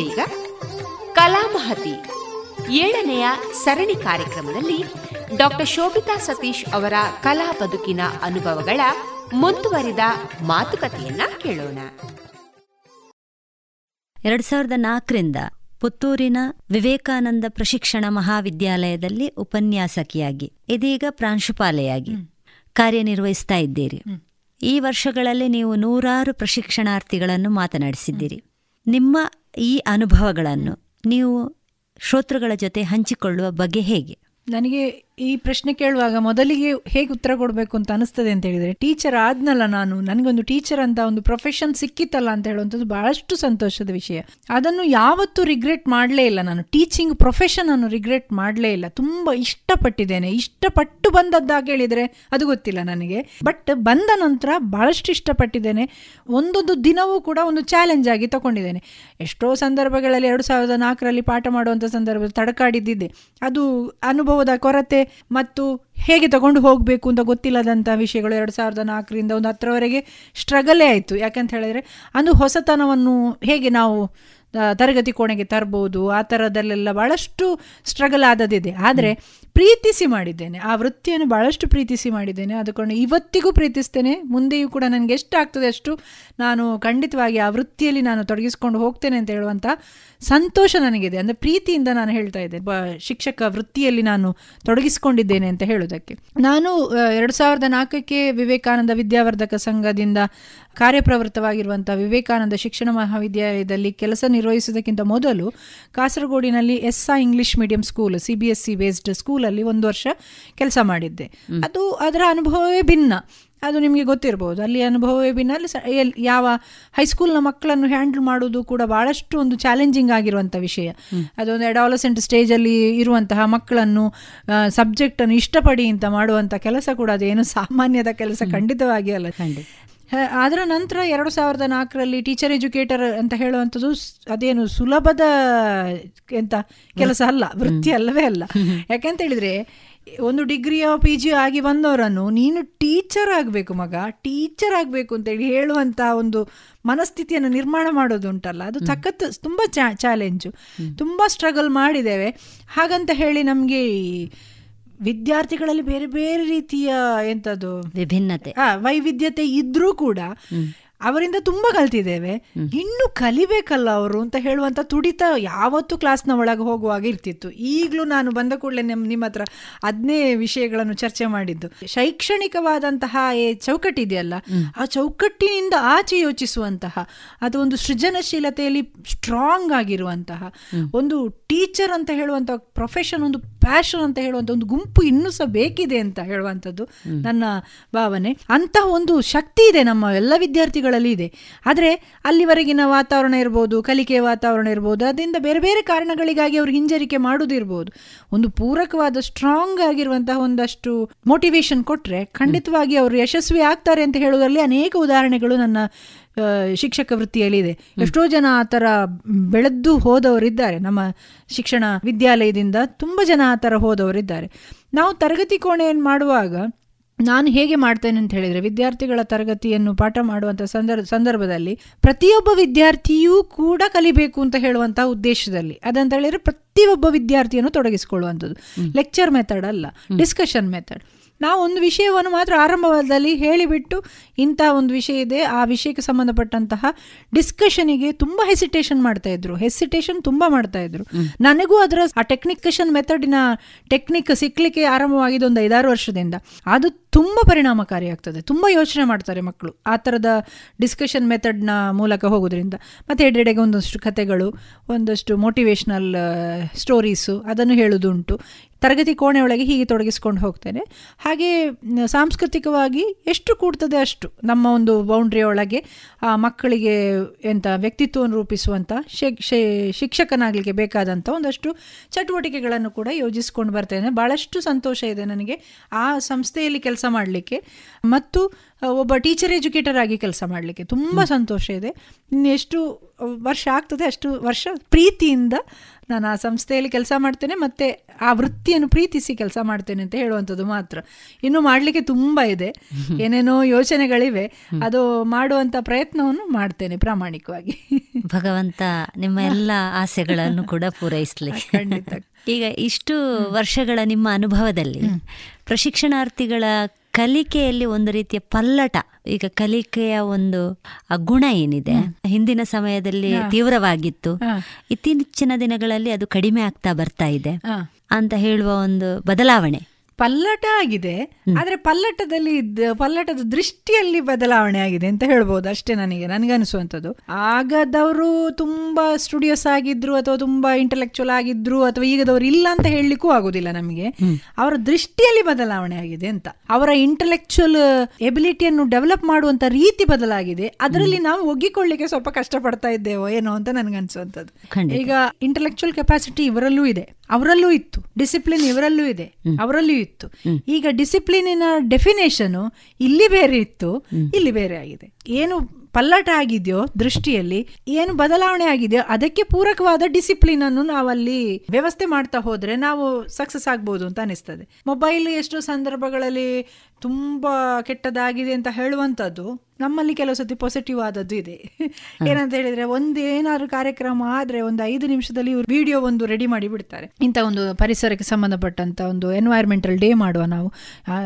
ಇದೀಗ ಕಲಾಮಹತಿ ಏಳನೆಯ ಸರಣಿ ಕಾರ್ಯಕ್ರಮದಲ್ಲಿ ಡಾಕ್ಟರ್ ಶೋಭಿತಾ ಸತೀಶ್ ಅವರ ಕಲಾ ಬದುಕಿನ ಅನುಭವಗಳ ಮುಂದುವರಿದ ಮಾತುಕತೆಯನ್ನ ಕೇಳೋಣ. ಎರಡ್ ಸಾವಿರದ ನಾಲ್ಕರಿಂದ ಪುತ್ತೂರಿನ ವಿವೇಕಾನಂದ ಪ್ರಶಿಕ್ಷಣ ಮಹಾವಿದ್ಯಾಲಯದಲ್ಲಿ ಉಪನ್ಯಾಸಕಿಯಾಗಿ ಇದೀಗ ಪ್ರಾಂಶುಪಾಲೆಯಾಗಿ ಕಾರ್ಯನಿರ್ವಹಿಸ್ತಾ ಇದ್ದೀರಿ. ಈ ವರ್ಷಗಳಲ್ಲಿ ನೀವು ನೂರಾರು ಪ್ರಶಿಕ್ಷಣಾರ್ಥಿಗಳನ್ನು ಮಾತನಾಡಿಸಿದ್ದೀರಿ. ನಿಮ್ಮ ಈ ಅನುಭವಗಳನ್ನು ನೀವು ಶ್ರೋತೃಗಳ ಜೊತೆ ಹಂಚಿಕೊಳ್ಳುವ ಬಗ್ಗೆ ಹೇಗೆ? ನನಗೆ ಈ ಪ್ರಶ್ನೆ ಕೇಳುವಾಗ ಮೊದಲಿಗೆ ಹೇಗೆ ಉತ್ತರ ಕೊಡಬೇಕು ಅಂತ ಅನಿಸ್ತದೆ ಅಂತ ಹೇಳಿದರೆ ಟೀಚರ್ ಆದ್ನಲ್ಲ ನಾನು, ನನಗೊಂದು ಟೀಚರ್ ಅಂತ ಒಂದು ಪ್ರೊಫೆಷನ್ ಸಿಕ್ಕಿತ್ತಲ್ಲ ಅಂತ ಹೇಳುವಂಥದ್ದು ಬಹಳಷ್ಟು ಸಂತೋಷದ ವಿಷಯ. ಅದನ್ನು ಯಾವತ್ತೂ ರಿಗ್ರೆಟ್ ಮಾಡಲೇ ಇಲ್ಲ ನಾನು. ಟೀಚಿಂಗ್ ಪ್ರೊಫೆಷನ್ ಅನ್ನು ರಿಗ್ರೆಟ್ ಮಾಡಲೇ ಇಲ್ಲ. ತುಂಬ ಇಷ್ಟಪಟ್ಟಿದ್ದೇನೆ. ಇಷ್ಟಪಟ್ಟು ಬಂದದ್ದಾಗ ಹೇಳಿದರೆ ಅದು ಗೊತ್ತಿಲ್ಲ ನನಗೆ. ಬಟ್ ಬಂದ ನಂತರ ಬಹಳಷ್ಟು ಇಷ್ಟಪಟ್ಟಿದ್ದೇನೆ. ಒಂದೊಂದು ದಿನವೂ ಕೂಡ ಒಂದು ಚಾಲೆಂಜ್ ಆಗಿ ತಗೊಂಡಿದ್ದೇನೆ. ಎಷ್ಟೋ ಸಂದರ್ಭಗಳಲ್ಲಿ ಎರಡು ಸಾವಿರದ ನಾಲ್ಕರಲ್ಲಿ ಪಾಠ ಮಾಡುವಂಥ ಸಂದರ್ಭ ತಡಕಾಡಿದ್ದಿದೆ ಅದು ಅನುಭವದ ಕೊರತೆ ಮತ್ತು ಹೇಗೆ ತಗೊಂಡು ಹೋಗಬೇಕು ಅಂತ ಗೊತ್ತಿಲ್ಲದಂಥ ವಿಷಯಗಳು ಎರಡು ಸಾವಿರದ ನಾಲ್ಕರಿಂದ ಒಂದು ಹತ್ತರವರೆಗೆ ಸ್ಟ್ರಗಲೇ ಆಯಿತು. ಯಾಕಂತ ಹೇಳಿದರೆ ಅಂದು ಹೊಸತನವನ್ನು ಹೇಗೆ ನಾವು ತರಗತಿ ಕೋಣೆಗೆ ತರ್ಬೋದು ಆ ಥರದಲ್ಲೆಲ್ಲ ಭಾಳಷ್ಟು ಸ್ಟ್ರಗಲ್ ಆದದಿದೆ ಆದರೆ ಪ್ರೀತಿಸಿ ಮಾಡಿದ್ದೇನೆ. ಆ ವೃತ್ತಿಯನ್ನು ಭಾಳಷ್ಟು ಪ್ರೀತಿಸಿ ಮಾಡಿದ್ದೇನೆ. ಅದಕ್ಕೊಂಡು ಇವತ್ತಿಗೂ ಪ್ರೀತಿಸ್ತೇನೆ. ಮುಂದೆಯೂ ಕೂಡ ನನಗೆ ಎಷ್ಟು ಆಗ್ತದೆ ಅಷ್ಟು ನಾನು ಖಂಡಿತವಾಗಿ ಆ ವೃತ್ತಿಯಲ್ಲಿ ನಾನು ತೊಡಗಿಸ್ಕೊಂಡು ಹೋಗ್ತೇನೆ ಅಂತ ಹೇಳುವಂಥ ಸಂತೋಷ ನನಗಿದೆ ಅಂದರೆ ಪ್ರೀತಿಯಿಂದ ನಾನು ಹೇಳ್ತಾ ಇದ್ದೆ ಶಿಕ್ಷಕ ವೃತ್ತಿಯಲ್ಲಿ ನಾನು ತೊಡಗಿಸಿಕೊಂಡಿದ್ದೇನೆ ಅಂತ ಹೇಳೋದಕ್ಕೆ ನಾನು ಎರಡು ಸಾವಿರದ ನಾಲ್ಕಕ್ಕೆ ವಿವೇಕಾನಂದ ವಿದ್ಯಾವರ್ಧಕ ಸಂಘದಿಂದ ಕಾರ್ಯಪ್ರವೃತ್ತವಾಗಿರುವಂಥ ವಿವೇಕಾನಂದ ಶಿಕ್ಷಣ ಮಹಾವಿದ್ಯಾಲಯದಲ್ಲಿ ಕೆಲಸ ನಿರ್ವಹಿಸುವುದಕ್ಕಿಂತ ಮೊದಲು ಕಾಸರಗೋಡಿನಲ್ಲಿ ಎಸ್ ಆ English medium school C B S C based ಸ್ಕೂಲಲ್ಲಿ ಒಂದು ವರ್ಷ ಕೆಲಸ ಮಾಡಿದ್ದೆ. ಅದು ಅದರ ಅನುಭವವೇ ಭಿನ್ನ. ಅದು ನಿಮಗೆ ಗೊತ್ತಿರ್ಬೋದು. ಅಲ್ಲಿ ಅನುಭವವೇ ಭಿನ್ನ ಅಲ್ಲಿ ಎಲ್ಲಿ ಯಾವ ಹೈಸ್ಕೂಲ್ನ ಮಕ್ಕಳನ್ನು ಹ್ಯಾಂಡಲ್ ಮಾಡೋದು ಕೂಡ ಭಾಳಷ್ಟು ಒಂದು ಚಾಲೆಂಜಿಂಗ್ ಆಗಿರುವಂಥ ವಿಷಯ. ಅದೊಂದು ಎಡಾಲಸೆಂಟ್ ಸ್ಟೇಜಲ್ಲಿ ಇರುವಂತಹ ಮಕ್ಕಳನ್ನು ಸಬ್ಜೆಕ್ಟನ್ನು ಇಷ್ಟಪಡಿ ಅಂತ ಮಾಡುವಂಥ ಕೆಲಸ ಕೂಡ ಅದೇನು ಸಾಮಾನ್ಯದ ಕೆಲಸ ಖಂಡಿತವಾಗಿ ಅಲ್ಲ. ಖಂಡಿತ. ಅದರ ನಂತರ ಎರಡು ಸಾವಿರದ ನಾಲ್ಕರಲ್ಲಿ ಟೀಚರ್ ಎಜುಕೇಟರ್ ಅಂತ ಹೇಳುವಂಥದ್ದು ಅದೇನು ಸುಲಭದ ಎಂತ ಕೆಲಸ ಅಲ್ಲ. ವೃತ್ತಿ ಅಲ್ಲವೇ ಅಲ್ಲ. ಯಾಕೆಂತ ಹೇಳಿದ್ರೆ ಒಂದು ಡಿಗ್ರಿಯೋ ಪಿ ಜಿ ಆಗಿ ಬಂದವರನ್ನು ನೀನು ಟೀಚರ್ ಆಗಬೇಕು ಮಗ ಟೀಚರ್ ಆಗಬೇಕು ಅಂತೇಳಿ ಹೇಳುವಂಥ ಒಂದು ಮನಸ್ಥಿತಿಯನ್ನು ನಿರ್ಮಾಣ ಮಾಡೋದು ಉಂಟಲ್ಲ ಅದು ಸಖತ್ ತುಂಬ ಚಾಲೆಂಜು ತುಂಬ ಸ್ಟ್ರಗಲ್ ಮಾಡಿದ್ದೇವೆ. ಹಾಗಂತ ಹೇಳಿ ನಮಗೆ ವಿದ್ಯಾರ್ಥಿಗಳಲ್ಲಿ ಬೇರೆ ಬೇರೆ ರೀತಿಯ ಎಂಥದ್ದು ವಿಭಿನ್ನತೆ. ವೈವಿಧ್ಯತೆ ಇದ್ದರೂ ಕೂಡ ಅವರಿಂದ ತುಂಬ ಕಲ್ತಿದ್ದೇವೆ. ಇನ್ನು ಕಲಿಬೇಕಲ್ಲ ಅವರು ಅಂತ ಹೇಳುವಂತ ತುಡಿತ ಯಾವತ್ತೂ ಕ್ಲಾಸ್ನ ಒಳಗೆ ಹೋಗುವಾಗ ಇರ್ತಿತ್ತು. ಈಗಲೂ ನಾನು ಬಂದ ಕೂಡಲೇ ನಿಮ್ ನಿಮ್ಮ ಹತ್ರ ಅದನ್ನೇ ವಿಷಯಗಳನ್ನು ಚರ್ಚೆ ಮಾಡಿದ್ದು. ಶೈಕ್ಷಣಿಕವಾದಂತಹ ಚೌಕಟ್ಟಿದೆಯಲ್ಲ ಆ ಚೌಕಟ್ಟಿನಿಂದ ಆಚೆ ಯೋಚಿಸುವಂತಹ ಅದು ಒಂದು ಸೃಜನಶೀಲತೆಯಲ್ಲಿ ಸ್ಟ್ರಾಂಗ್ ಆಗಿರುವಂತಹ ಒಂದು ಟೀಚರ್ ಅಂತ ಹೇಳುವಂತಹ ಪ್ರೊಫೆಷನ್ ಒಂದು ಪ್ಯಾಷನ್ ಅಂತ ಹೇಳುವಂತ ಒಂದು ಗುಂಪು ಇನ್ನೂ ಸಹ ಬೇಕಿದೆ ಅಂತ ಹೇಳುವಂಥದ್ದು ನನ್ನ ಭಾವನೆ. ಅಂತಹ ಒಂದು ಶಕ್ತಿ ಇದೆ ನಮ್ಮ ಎಲ್ಲ ವಿದ್ಯಾರ್ಥಿಗಳ ಸ್ಕೂಲ್ಗಳಲ್ಲಿ ಇದೆ. ಆದರೆ ಅಲ್ಲಿವರೆಗಿನ ವಾತಾವರಣ ಇರ್ಬೋದು ಕಲಿಕೆಯ ವಾತಾವರಣ ಇರ್ಬೋದು ಅದರಿಂದ ಬೇರೆ ಬೇರೆ ಕಾರಣಗಳಿಗಾಗಿ ಅವ್ರಿಗೆ ಹಿಂಜರಿಕೆ ಮಾಡೋದಿರ್ಬೋದು ಒಂದು ಪೂರಕವಾದ ಸ್ಟ್ರಾಂಗ್ ಆಗಿರುವಂತಹ ಒಂದಷ್ಟು ಮೋಟಿವೇಶನ್ ಕೊಟ್ಟರೆ ಖಂಡಿತವಾಗಿ ಅವರು ಯಶಸ್ವಿ ಆಗ್ತಾರೆ ಅಂತ ಹೇಳೋದರಲ್ಲಿ ಅನೇಕ ಉದಾಹರಣೆಗಳು ನನ್ನ ಶಿಕ್ಷಕ ಶಿಕ್ಷಕ ವೃತ್ತಿಯಲ್ಲಿದೆ ಎಷ್ಟೋ ಜನ ಆ ಥರ ಬೆಳೆದ್ದು ಹೋದವರಿದ್ದಾರೆ. ನಮ್ಮ ಶಿಕ್ಷಣ ವಿದ್ಯಾಲಯದಿಂದ ತುಂಬ ಜನ ಆ ಥರ ಹೋದವರಿದ್ದಾರೆ. ನಾವು ತರಗತಿ ಕೋಣೆಯನ್ನು ಮಾಡುವಾಗ ನಾನು ಹೇಗೆ ಮಾಡ್ತೇನೆ ಅಂತ ಹೇಳಿದರೆ ವಿದ್ಯಾರ್ಥಿಗಳ ತರಗತಿಯನ್ನು ಪಾಠ ಮಾಡುವಂಥ ಸಂದರ್ಭ ಸಂದರ್ಭದಲ್ಲಿ ಪ್ರತಿಯೊಬ್ಬ ವಿದ್ಯಾರ್ಥಿಯೂ ಕೂಡ ಕಲಿಬೇಕು ಅಂತ ಹೇಳುವಂಥ ಉದ್ದೇಶದಲ್ಲಿ. ಅದಂತ ಹೇಳಿದರೆ ಪ್ರತಿಯೊಬ್ಬ ವಿದ್ಯಾರ್ಥಿಯನ್ನು ತೊಡಗಿಸಿಕೊಳ್ಳುವಂಥದ್ದು. ಲೆಕ್ಚರ್ ಮೆಥಡ್ ಅಲ್ಲ ಡಿಸ್ಕಷನ್ ಮೆಥಡ್ ನಾವು ಒಂದು ವಿಷಯವನ್ನು ಮಾತ್ರ ಆರಂಭದಲ್ಲಿ ಹೇಳಿಬಿಟ್ಟು ಇಂಥ ಒಂದು ವಿಷಯ ಇದೆ. ಆ ವಿಷಯಕ್ಕೆ ಸಂಬಂಧಪಟ್ಟಂತಹ ಡಿಸ್ಕಷನಿಗೆ ತುಂಬ ಹೆಸಿಟೇಷನ್ ಮಾಡ್ತಾ ಇದ್ರು. ಹೆಸಿಟೇಷನ್ ತುಂಬ ಮಾಡ್ತಾ ಇದ್ರು. ನನಗೂ ಅದರ ಆ ಟೆಕ್ನಿಕೇಶನ್ ಮೆಥಡಿನ ಟೆಕ್ನಿಕ್ ಸಿಕ್ಕಲಿಕ್ಕೆ ಆರಂಭವಾಗಿದ್ದು ಒಂದು ಐದಾರು ವರ್ಷದಿಂದ. ಅದು ತುಂಬ ಪರಿಣಾಮಕಾರಿ ಆಗ್ತದೆ. ತುಂಬ ಯೋಚನೆ ಮಾಡ್ತಾರೆ ಮಕ್ಕಳು ಆ ಥರದ ಡಿಸ್ಕಷನ್ ಮೆಥಡ್ನ ಮೂಲಕ ಹೋಗೋದ್ರಿಂದ. ಮತ್ತು ಎಡೆಡೆಗೆ ಒಂದಷ್ಟು ಕಥೆಗಳು ಒಂದಷ್ಟು ಮೋಟಿವೇಶ್ನಲ್ ಸ್ಟೋರೀಸು ಅದನ್ನು ಹೇಳೋದುಂಟು. ತರಗತಿ ಕೋಣೆಯೊಳಗೆ ಹೀಗೆ ತೊಡಗಿಸ್ಕೊಂಡು ಹೋಗ್ತೇನೆ. ಹಾಗೆ ಸಾಂಸ್ಕೃತಿಕವಾಗಿ ಎಷ್ಟು ಕೂಡ್ತದೆ ಅಷ್ಟು ನಮ್ಮ ಒಂದು ಬೌಂಡ್ರಿಯೊಳಗೆ ಆ, ಮಕ್ಕಳಿಗೆ ಎಂಥ ವ್ಯಕ್ತಿತ್ವವನ್ನು ರೂಪಿಸುವಂಥ ಶಿಕ್ಷಕನಾಗಲಿಕ್ಕೆ ಬೇಕಾದಂಥ ಒಂದಷ್ಟು ಚಟುವಟಿಕೆಗಳನ್ನು ಕೂಡ ಯೋಜಿಸ್ಕೊಂಡು ಬರ್ತೇನೆ. ಭಾಳಷ್ಟು ಸಂತೋಷ ಇದೆ ನನಗೆ ಆ ಸಂಸ್ಥೆಯಲ್ಲಿ ಕೆಲಸ ಮಾಡಲಿಕ್ಕೆ. ಮತ್ತು ಒಬ್ಬ ಟೀಚರ್ ಎಜುಕೇಟರ್ ಆಗಿ ಕೆಲಸ ಮಾಡಲಿಕ್ಕೆ ತುಂಬ ಸಂತೋಷ ಇದೆ. ಇನ್ನು ಎಷ್ಟು ವರ್ಷ ಆಗ್ತದೆ ಅಷ್ಟು ವರ್ಷ ಪ್ರೀತಿಯಿಂದ ನಾನು ಆ ಸಂಸ್ಥೆಯಲ್ಲಿ ಕೆಲಸ ಮಾಡ್ತೇನೆ ಮತ್ತು ಆ ವೃತ್ತಿಯನ್ನು ಪ್ರೀತಿಸಿ ಕೆಲಸ ಮಾಡ್ತೇನೆ ಅಂತ ಹೇಳುವಂಥದ್ದು ಮಾತ್ರ. ಇನ್ನು ಮಾಡಲಿಕ್ಕೆ ತುಂಬ ಇದೆ. ಏನೇನೋ ಯೋಚನೆಗಳಿವೆ. ಅದು ಮಾಡುವಂಥ ಪ್ರಯತ್ನವನ್ನು ಮಾಡ್ತೇನೆ ಪ್ರಾಮಾಣಿಕವಾಗಿ. ಭಗವಂತ ನಿಮ್ಮ ಎಲ್ಲ ಆಸೆಗಳನ್ನು ಕೂಡ ಪೂರೈಸಲಿ (laughs) ಖಂಡಿತ. ಈಗ ಇಷ್ಟು ವರ್ಷಗಳ ನಿಮ್ಮ ಅನುಭವದಲ್ಲಿ ಪ್ರಶಿಕ್ಷಣಾರ್ಥಿಗಳ ಕಲಿಕೆಯಲ್ಲಿ ಒಂದು ರೀತಿಯ ಪಲ್ಲಟ ಈಗ ಕಲಿಕೆಯ ಒಂದು ಗುಣ ಏನಿದೆ? ಹಿಂದಿನ ಸಮಯದಲ್ಲಿ ತೀವ್ರವಾಗಿತ್ತು. ಇತ್ತೀಚಿನ ದಿನಗಳಲ್ಲಿ ಅದು ಕಡಿಮೆ ಆಗ್ತಾ ಬರ್ತಾ ಇದೆ ಅಂತ ಹೇಳುವ ಒಂದು ಬದಲಾವಣೆ. ಪಲ್ಲಟ ಆಗಿದೆ ಆದರೆ ಪಲ್ಲಟದಲ್ಲಿ ಇದ್ದ ಪಲ್ಲಟದ ದೃಷ್ಟಿಯಲ್ಲಿ ಬದಲಾವಣೆ ಆಗಿದೆ ಅಂತ ಹೇಳ್ಬೋದು ಅಷ್ಟೇ ನನಗೆ ನನಗನ್ನಿಸುವಂಥದ್ದು ಆಗದವರು ತುಂಬಾ ಸ್ಟುಡಿಯೋಸ್ ಆಗಿದ್ರು ಅಥವಾ ತುಂಬಾ ಇಂಟೆಲೆಕ್ಚುಯಲ್ ಆಗಿದ್ರು ಅಥವಾ ಈಗದವರು ಇಲ್ಲ ಅಂತ ಹೇಳಲಿಕ್ಕೂ ಆಗೋದಿಲ್ಲ ನಮಗೆ. ಅವರ ದೃಷ್ಟಿಯಲ್ಲಿ ಬದಲಾವಣೆ ಆಗಿದೆ ಅಂತ. ಅವರ ಇಂಟೆಲೆಕ್ಚುಯಲ್ ಎಬಿಲಿಟಿಯನ್ನು ಡೆವಲಪ್ ಮಾಡುವಂತ ರೀತಿ ಬದಲಾಗಿದೆ. ಅದರಲ್ಲಿ ನಾವು ಒಗ್ಗಿಕೊಳ್ಳಿಕ್ಕೆ ಸ್ವಲ್ಪ ಕಷ್ಟಪಡ್ತಾ ಇದ್ದೇವೋ ಏನೋ ಅಂತ ನನಗನ್ಸುವಂಥದ್ದು. ಈಗ ಇಂಟೆಲೆಕ್ಚುಯಲ್ ಕೆಪಾಸಿಟಿ ಇವರಲ್ಲೂ ಇದೆ. ಅವರಲ್ಲೂ ಇತ್ತು. ಡಿಸಿಪ್ಲಿನ್ ಇವರಲ್ಲೂ ಇದೆ. ಅವರಲ್ಲೂ ಇತ್ತು. ಈಗ ಡಿಸಿಪ್ಲಿನಿನ ಡೆಫಿನೇಷನ್ ಇಲ್ಲಿ ಬೇರೆ ಇತ್ತು ಇಲ್ಲಿ ಬೇರೆ ಆಗಿದೆ. ಏನು ಪಲ್ಲಟ ಆಗಿದೆಯೋ ದೃಷ್ಟಿಯಲ್ಲಿ ಏನು ಬದಲಾವಣೆ ಆಗಿದೆಯೋ ಅದಕ್ಕೆ ಪೂರಕವಾದ ಡಿಸಿಪ್ಲಿನ್ ಅನ್ನು ನಾವಲ್ಲಿ ವ್ಯವಸ್ಥೆ ಮಾಡ್ತಾ ಹೋದ್ರೆ ನಾವು ಸಕ್ಸಸ್ ಆಗ್ಬೋದು ಅಂತ ಅನಿಸ್ತದೆ. ಮೊಬೈಲ್ ಎಷ್ಟೋ ಸಂದರ್ಭಗಳಲ್ಲಿ ತುಂಬಾ ಕೆಟ್ಟದಾಗಿದೆ ಅಂತ ಹೇಳುವಂಥದ್ದು ನಮ್ಮಲ್ಲಿ ಕೆಲವು ಸತಿ ಪಾಸಿಟಿವ್ ಆದದ್ದು ಇದೆ. ಏನಂತ ಹೇಳಿದ್ರೆ ಒಂದು ಏನಾದ್ರು ಕಾರ್ಯಕ್ರಮ ಆದ್ರೆ ಒಂದು ಐದು ನಿಮಿಷದಲ್ಲಿ ಇವರು ವಿಡಿಯೋ ಒಂದು ರೆಡಿ ಮಾಡಿ ಬಿಡ್ತಾರೆ. ಇಂಥ ಒಂದು ಪರಿಸರಕ್ಕೆ ಸಂಬಂಧಪಟ್ಟಂತ ಒಂದು ಎನ್ವೈರ್ಮೆಂಟಲ್ ಡೇ ಮಾಡುವ ನಾವು.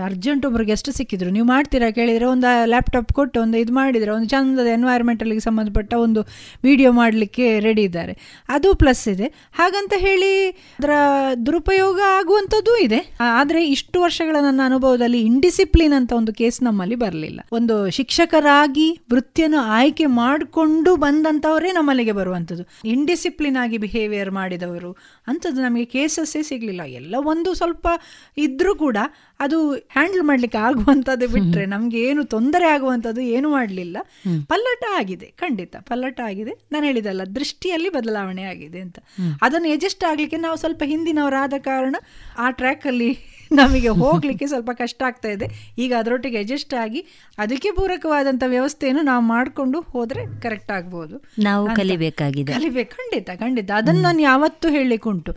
ಅರ್ಜೆಂಟ್ ಒಬ್ರು ಗೆಸ್ಟ್ ಸಿಕ್ಕಿದ್ರು. ನೀವು ಮಾಡ್ತೀರಾ ಕೇಳಿದ್ರೆ ಒಂದು ಲ್ಯಾಪ್ಟಾಪ್ ಕೊಟ್ಟು ಒಂದು ಇದು ಮಾಡಿದ್ರೆ ಒಂದು ಚಂದದ ಎನ್ವೈರ್ಮೆಂಟಲ್ಗೆ ಸಂಬಂಧಪಟ್ಟ ಒಂದು ವಿಡಿಯೋ ಮಾಡಲಿಕ್ಕೆ ರೆಡಿ ಇದ್ದಾರೆ. ಅದು ಪ್ಲಸ್ ಇದೆ. ಹಾಗಂತ ಹೇಳಿ ಅದರ ದುರುಪಯೋಗ ಆಗುವಂತದ್ದು ಇದೆ. ಆದರೆ ಇಷ್ಟು ವರ್ಷಗಳ ನನ್ನ ಅನುಭವದಲ್ಲಿ ಇಂಡಿಸಿಪ್ಲಿನ್ ಅಂತ ಒಂದು ಕೇಸ್ ನಮ್ಮಲ್ಲಿ ಬರಲಿಲ್ಲ. ಒಂದು ಶಿಕ್ಷಕರಾಗಿ ವೃತ್ತಿಯನ್ನು ಆಯ್ಕೆ ಮಾಡಿಕೊಂಡು ಬಂದಂಥವರೇ ನಮ್ಮಲ್ಲಿಗೆ ಬರುವಂಥದ್ದು. ಇಂಡಿಸಿಪ್ಲಿನ್ ಆಗಿ ಬಿಹೇವಿಯರ್ ಮಾಡಿದವರು ಅಂಥದ್ದು ನಮಗೆ ಕೇಸಸ್ಸೇ ಸಿಗಲಿಲ್ಲ. ಎಲ್ಲ ಒಂದು ಸ್ವಲ್ಪ ಇದ್ರೂ ಕೂಡ ಅದು ಹ್ಯಾಂಡಲ್ ಮಾಡ್ಲಿಕ್ಕೆ ಆಗುವಂಥದ್ದು ಬಿಟ್ರೆ ನಮ್ಗೆ ಏನು ತೊಂದರೆ ಆಗುವಂಥದ್ದು ಏನು ಮಾಡಲಿಲ್ಲ. ಪಲ್ಲಟ ಆಗಿದೆ ಖಂಡಿತ ಪಲ್ಲಟ ಆಗಿದೆ. ನಾನು ಹೇಳಿದಲ್ಲ ದೃಷ್ಟಿಯಲ್ಲಿ ಬದಲಾವಣೆ ಆಗಿದೆ ಅಂತ. ಅದನ್ನು ಎಜೆಸ್ಟ್ ಆಗ್ಲಿಕ್ಕೆ ನಾವು ಸ್ವಲ್ಪ ಹಿಂದಿನವರಾದ ಕಾರಣ ಆ ಟ್ರ್ಯಾಕ್ ಅಲ್ಲಿ (laughs) ನಮಗೆ ಹೋಗ್ಲಿಕ್ಕೆ ಸ್ವಲ್ಪ ಕಷ್ಟ ಆಗ್ತಾ ಇದೆ. ಈಗ ಅದರೊಟ್ಟಿಗೆ ಅಡ್ಜಸ್ಟ್ ಆಗಿ ಅದಕ್ಕೆ ಪೂರಕವಾದಂಥ ವ್ಯವಸ್ಥೆಯನ್ನು ನಾವು ಮಾಡಿಕೊಂಡು ಹೋದ್ರೆ ಕರೆಕ್ಟ್ ಆಗ್ಬೋದು. ನಾವು ಕಲಿಬೇಕಾಗಿದೆ. ಕಲಿಬೇಕು. ಖಂಡಿತ ಖಂಡಿತ. ಅದನ್ನು ನಾನು ಯಾವತ್ತೂ ಹೇಳಲಿಕ್ಕೆ ಉಂಟು.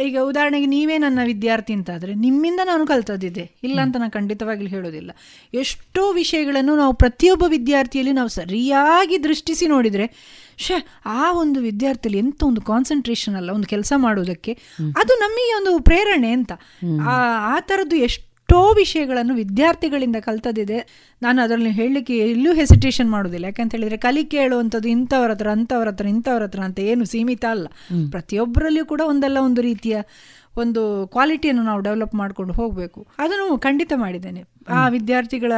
ಈಗ ಉದಾಹರಣೆಗೆ ನೀವೇ ನನ್ನ ವಿದ್ಯಾರ್ಥಿ ಅಂತಾದರೆ ನಿಮ್ಮಿಂದ ನಾನು ಕಲ್ತದ್ದಿದೆ. ಇಲ್ಲ ಅಂತ ನಾನು ಖಂಡಿತವಾಗ್ಲೂ ಹೇಳೋದಿಲ್ಲ ಎಷ್ಟೋ ವಿಷಯಗಳನ್ನು ನಾವು ಪ್ರತಿಯೊಬ್ಬ ವಿದ್ಯಾರ್ಥಿಯಲ್ಲಿ ನಾವು ಸರಿಯಾಗಿ ದೃಷ್ಟಿಸಿ ನೋಡಿದರೆ ಶೇ ಆ ಒಂದು ವಿದ್ಯಾರ್ಥಿಲಿ ಎಂತ ಒಂದು ಕಾನ್ಸಂಟ್ರೇಷನ್ ಅಲ್ಲ ಒಂದು ಕೆಲಸ ಮಾಡೋದಕ್ಕೆ ಅದು ನಮಗೆ ಒಂದು ಪ್ರೇರಣೆ ಅಂತ. ಆ ಆ ಥರದ್ದು ಎಷ್ಟೋ ವಿಷಯಗಳನ್ನು ವಿದ್ಯಾರ್ಥಿಗಳಿಂದ ಕಲ್ತದಿದೆ ನಾನು ಅದರಲ್ಲಿ ಹೇಳಲಿಕ್ಕೆ ಎಲ್ಲೂ ಹೆಸಿಟೇಷನ್ ಮಾಡೋದಿಲ್ಲ. ಯಾಕಂತ ಹೇಳಿದ್ರೆ ಕಲಿಕೆ ಹೇಳುವಂಥದ್ದು ಇಂಥವ್ರ ಹತ್ರ ಅಂಥವ್ರ ಹತ್ರ ಇಂಥವ್ರ ಹತ್ರ ಅಂತ ಏನು ಸೀಮಿತ ಅಲ್ಲ. ಪ್ರತಿಯೊಬ್ಬರಲ್ಲಿಯೂ ಕೂಡ ಒಂದಲ್ಲ ಒಂದು ರೀತಿಯ ಒಂದು ಕ್ವಾಲಿಟಿಯನ್ನು ನಾವು ಡೆವಲಪ್ ಮಾಡ್ಕೊಂಡು ಹೋಗಬೇಕು. ಅದನ್ನು ಖಂಡಿತ ಮಾಡಿದ್ದೇನೆ. ಆ ವಿದ್ಯಾರ್ಥಿಗಳ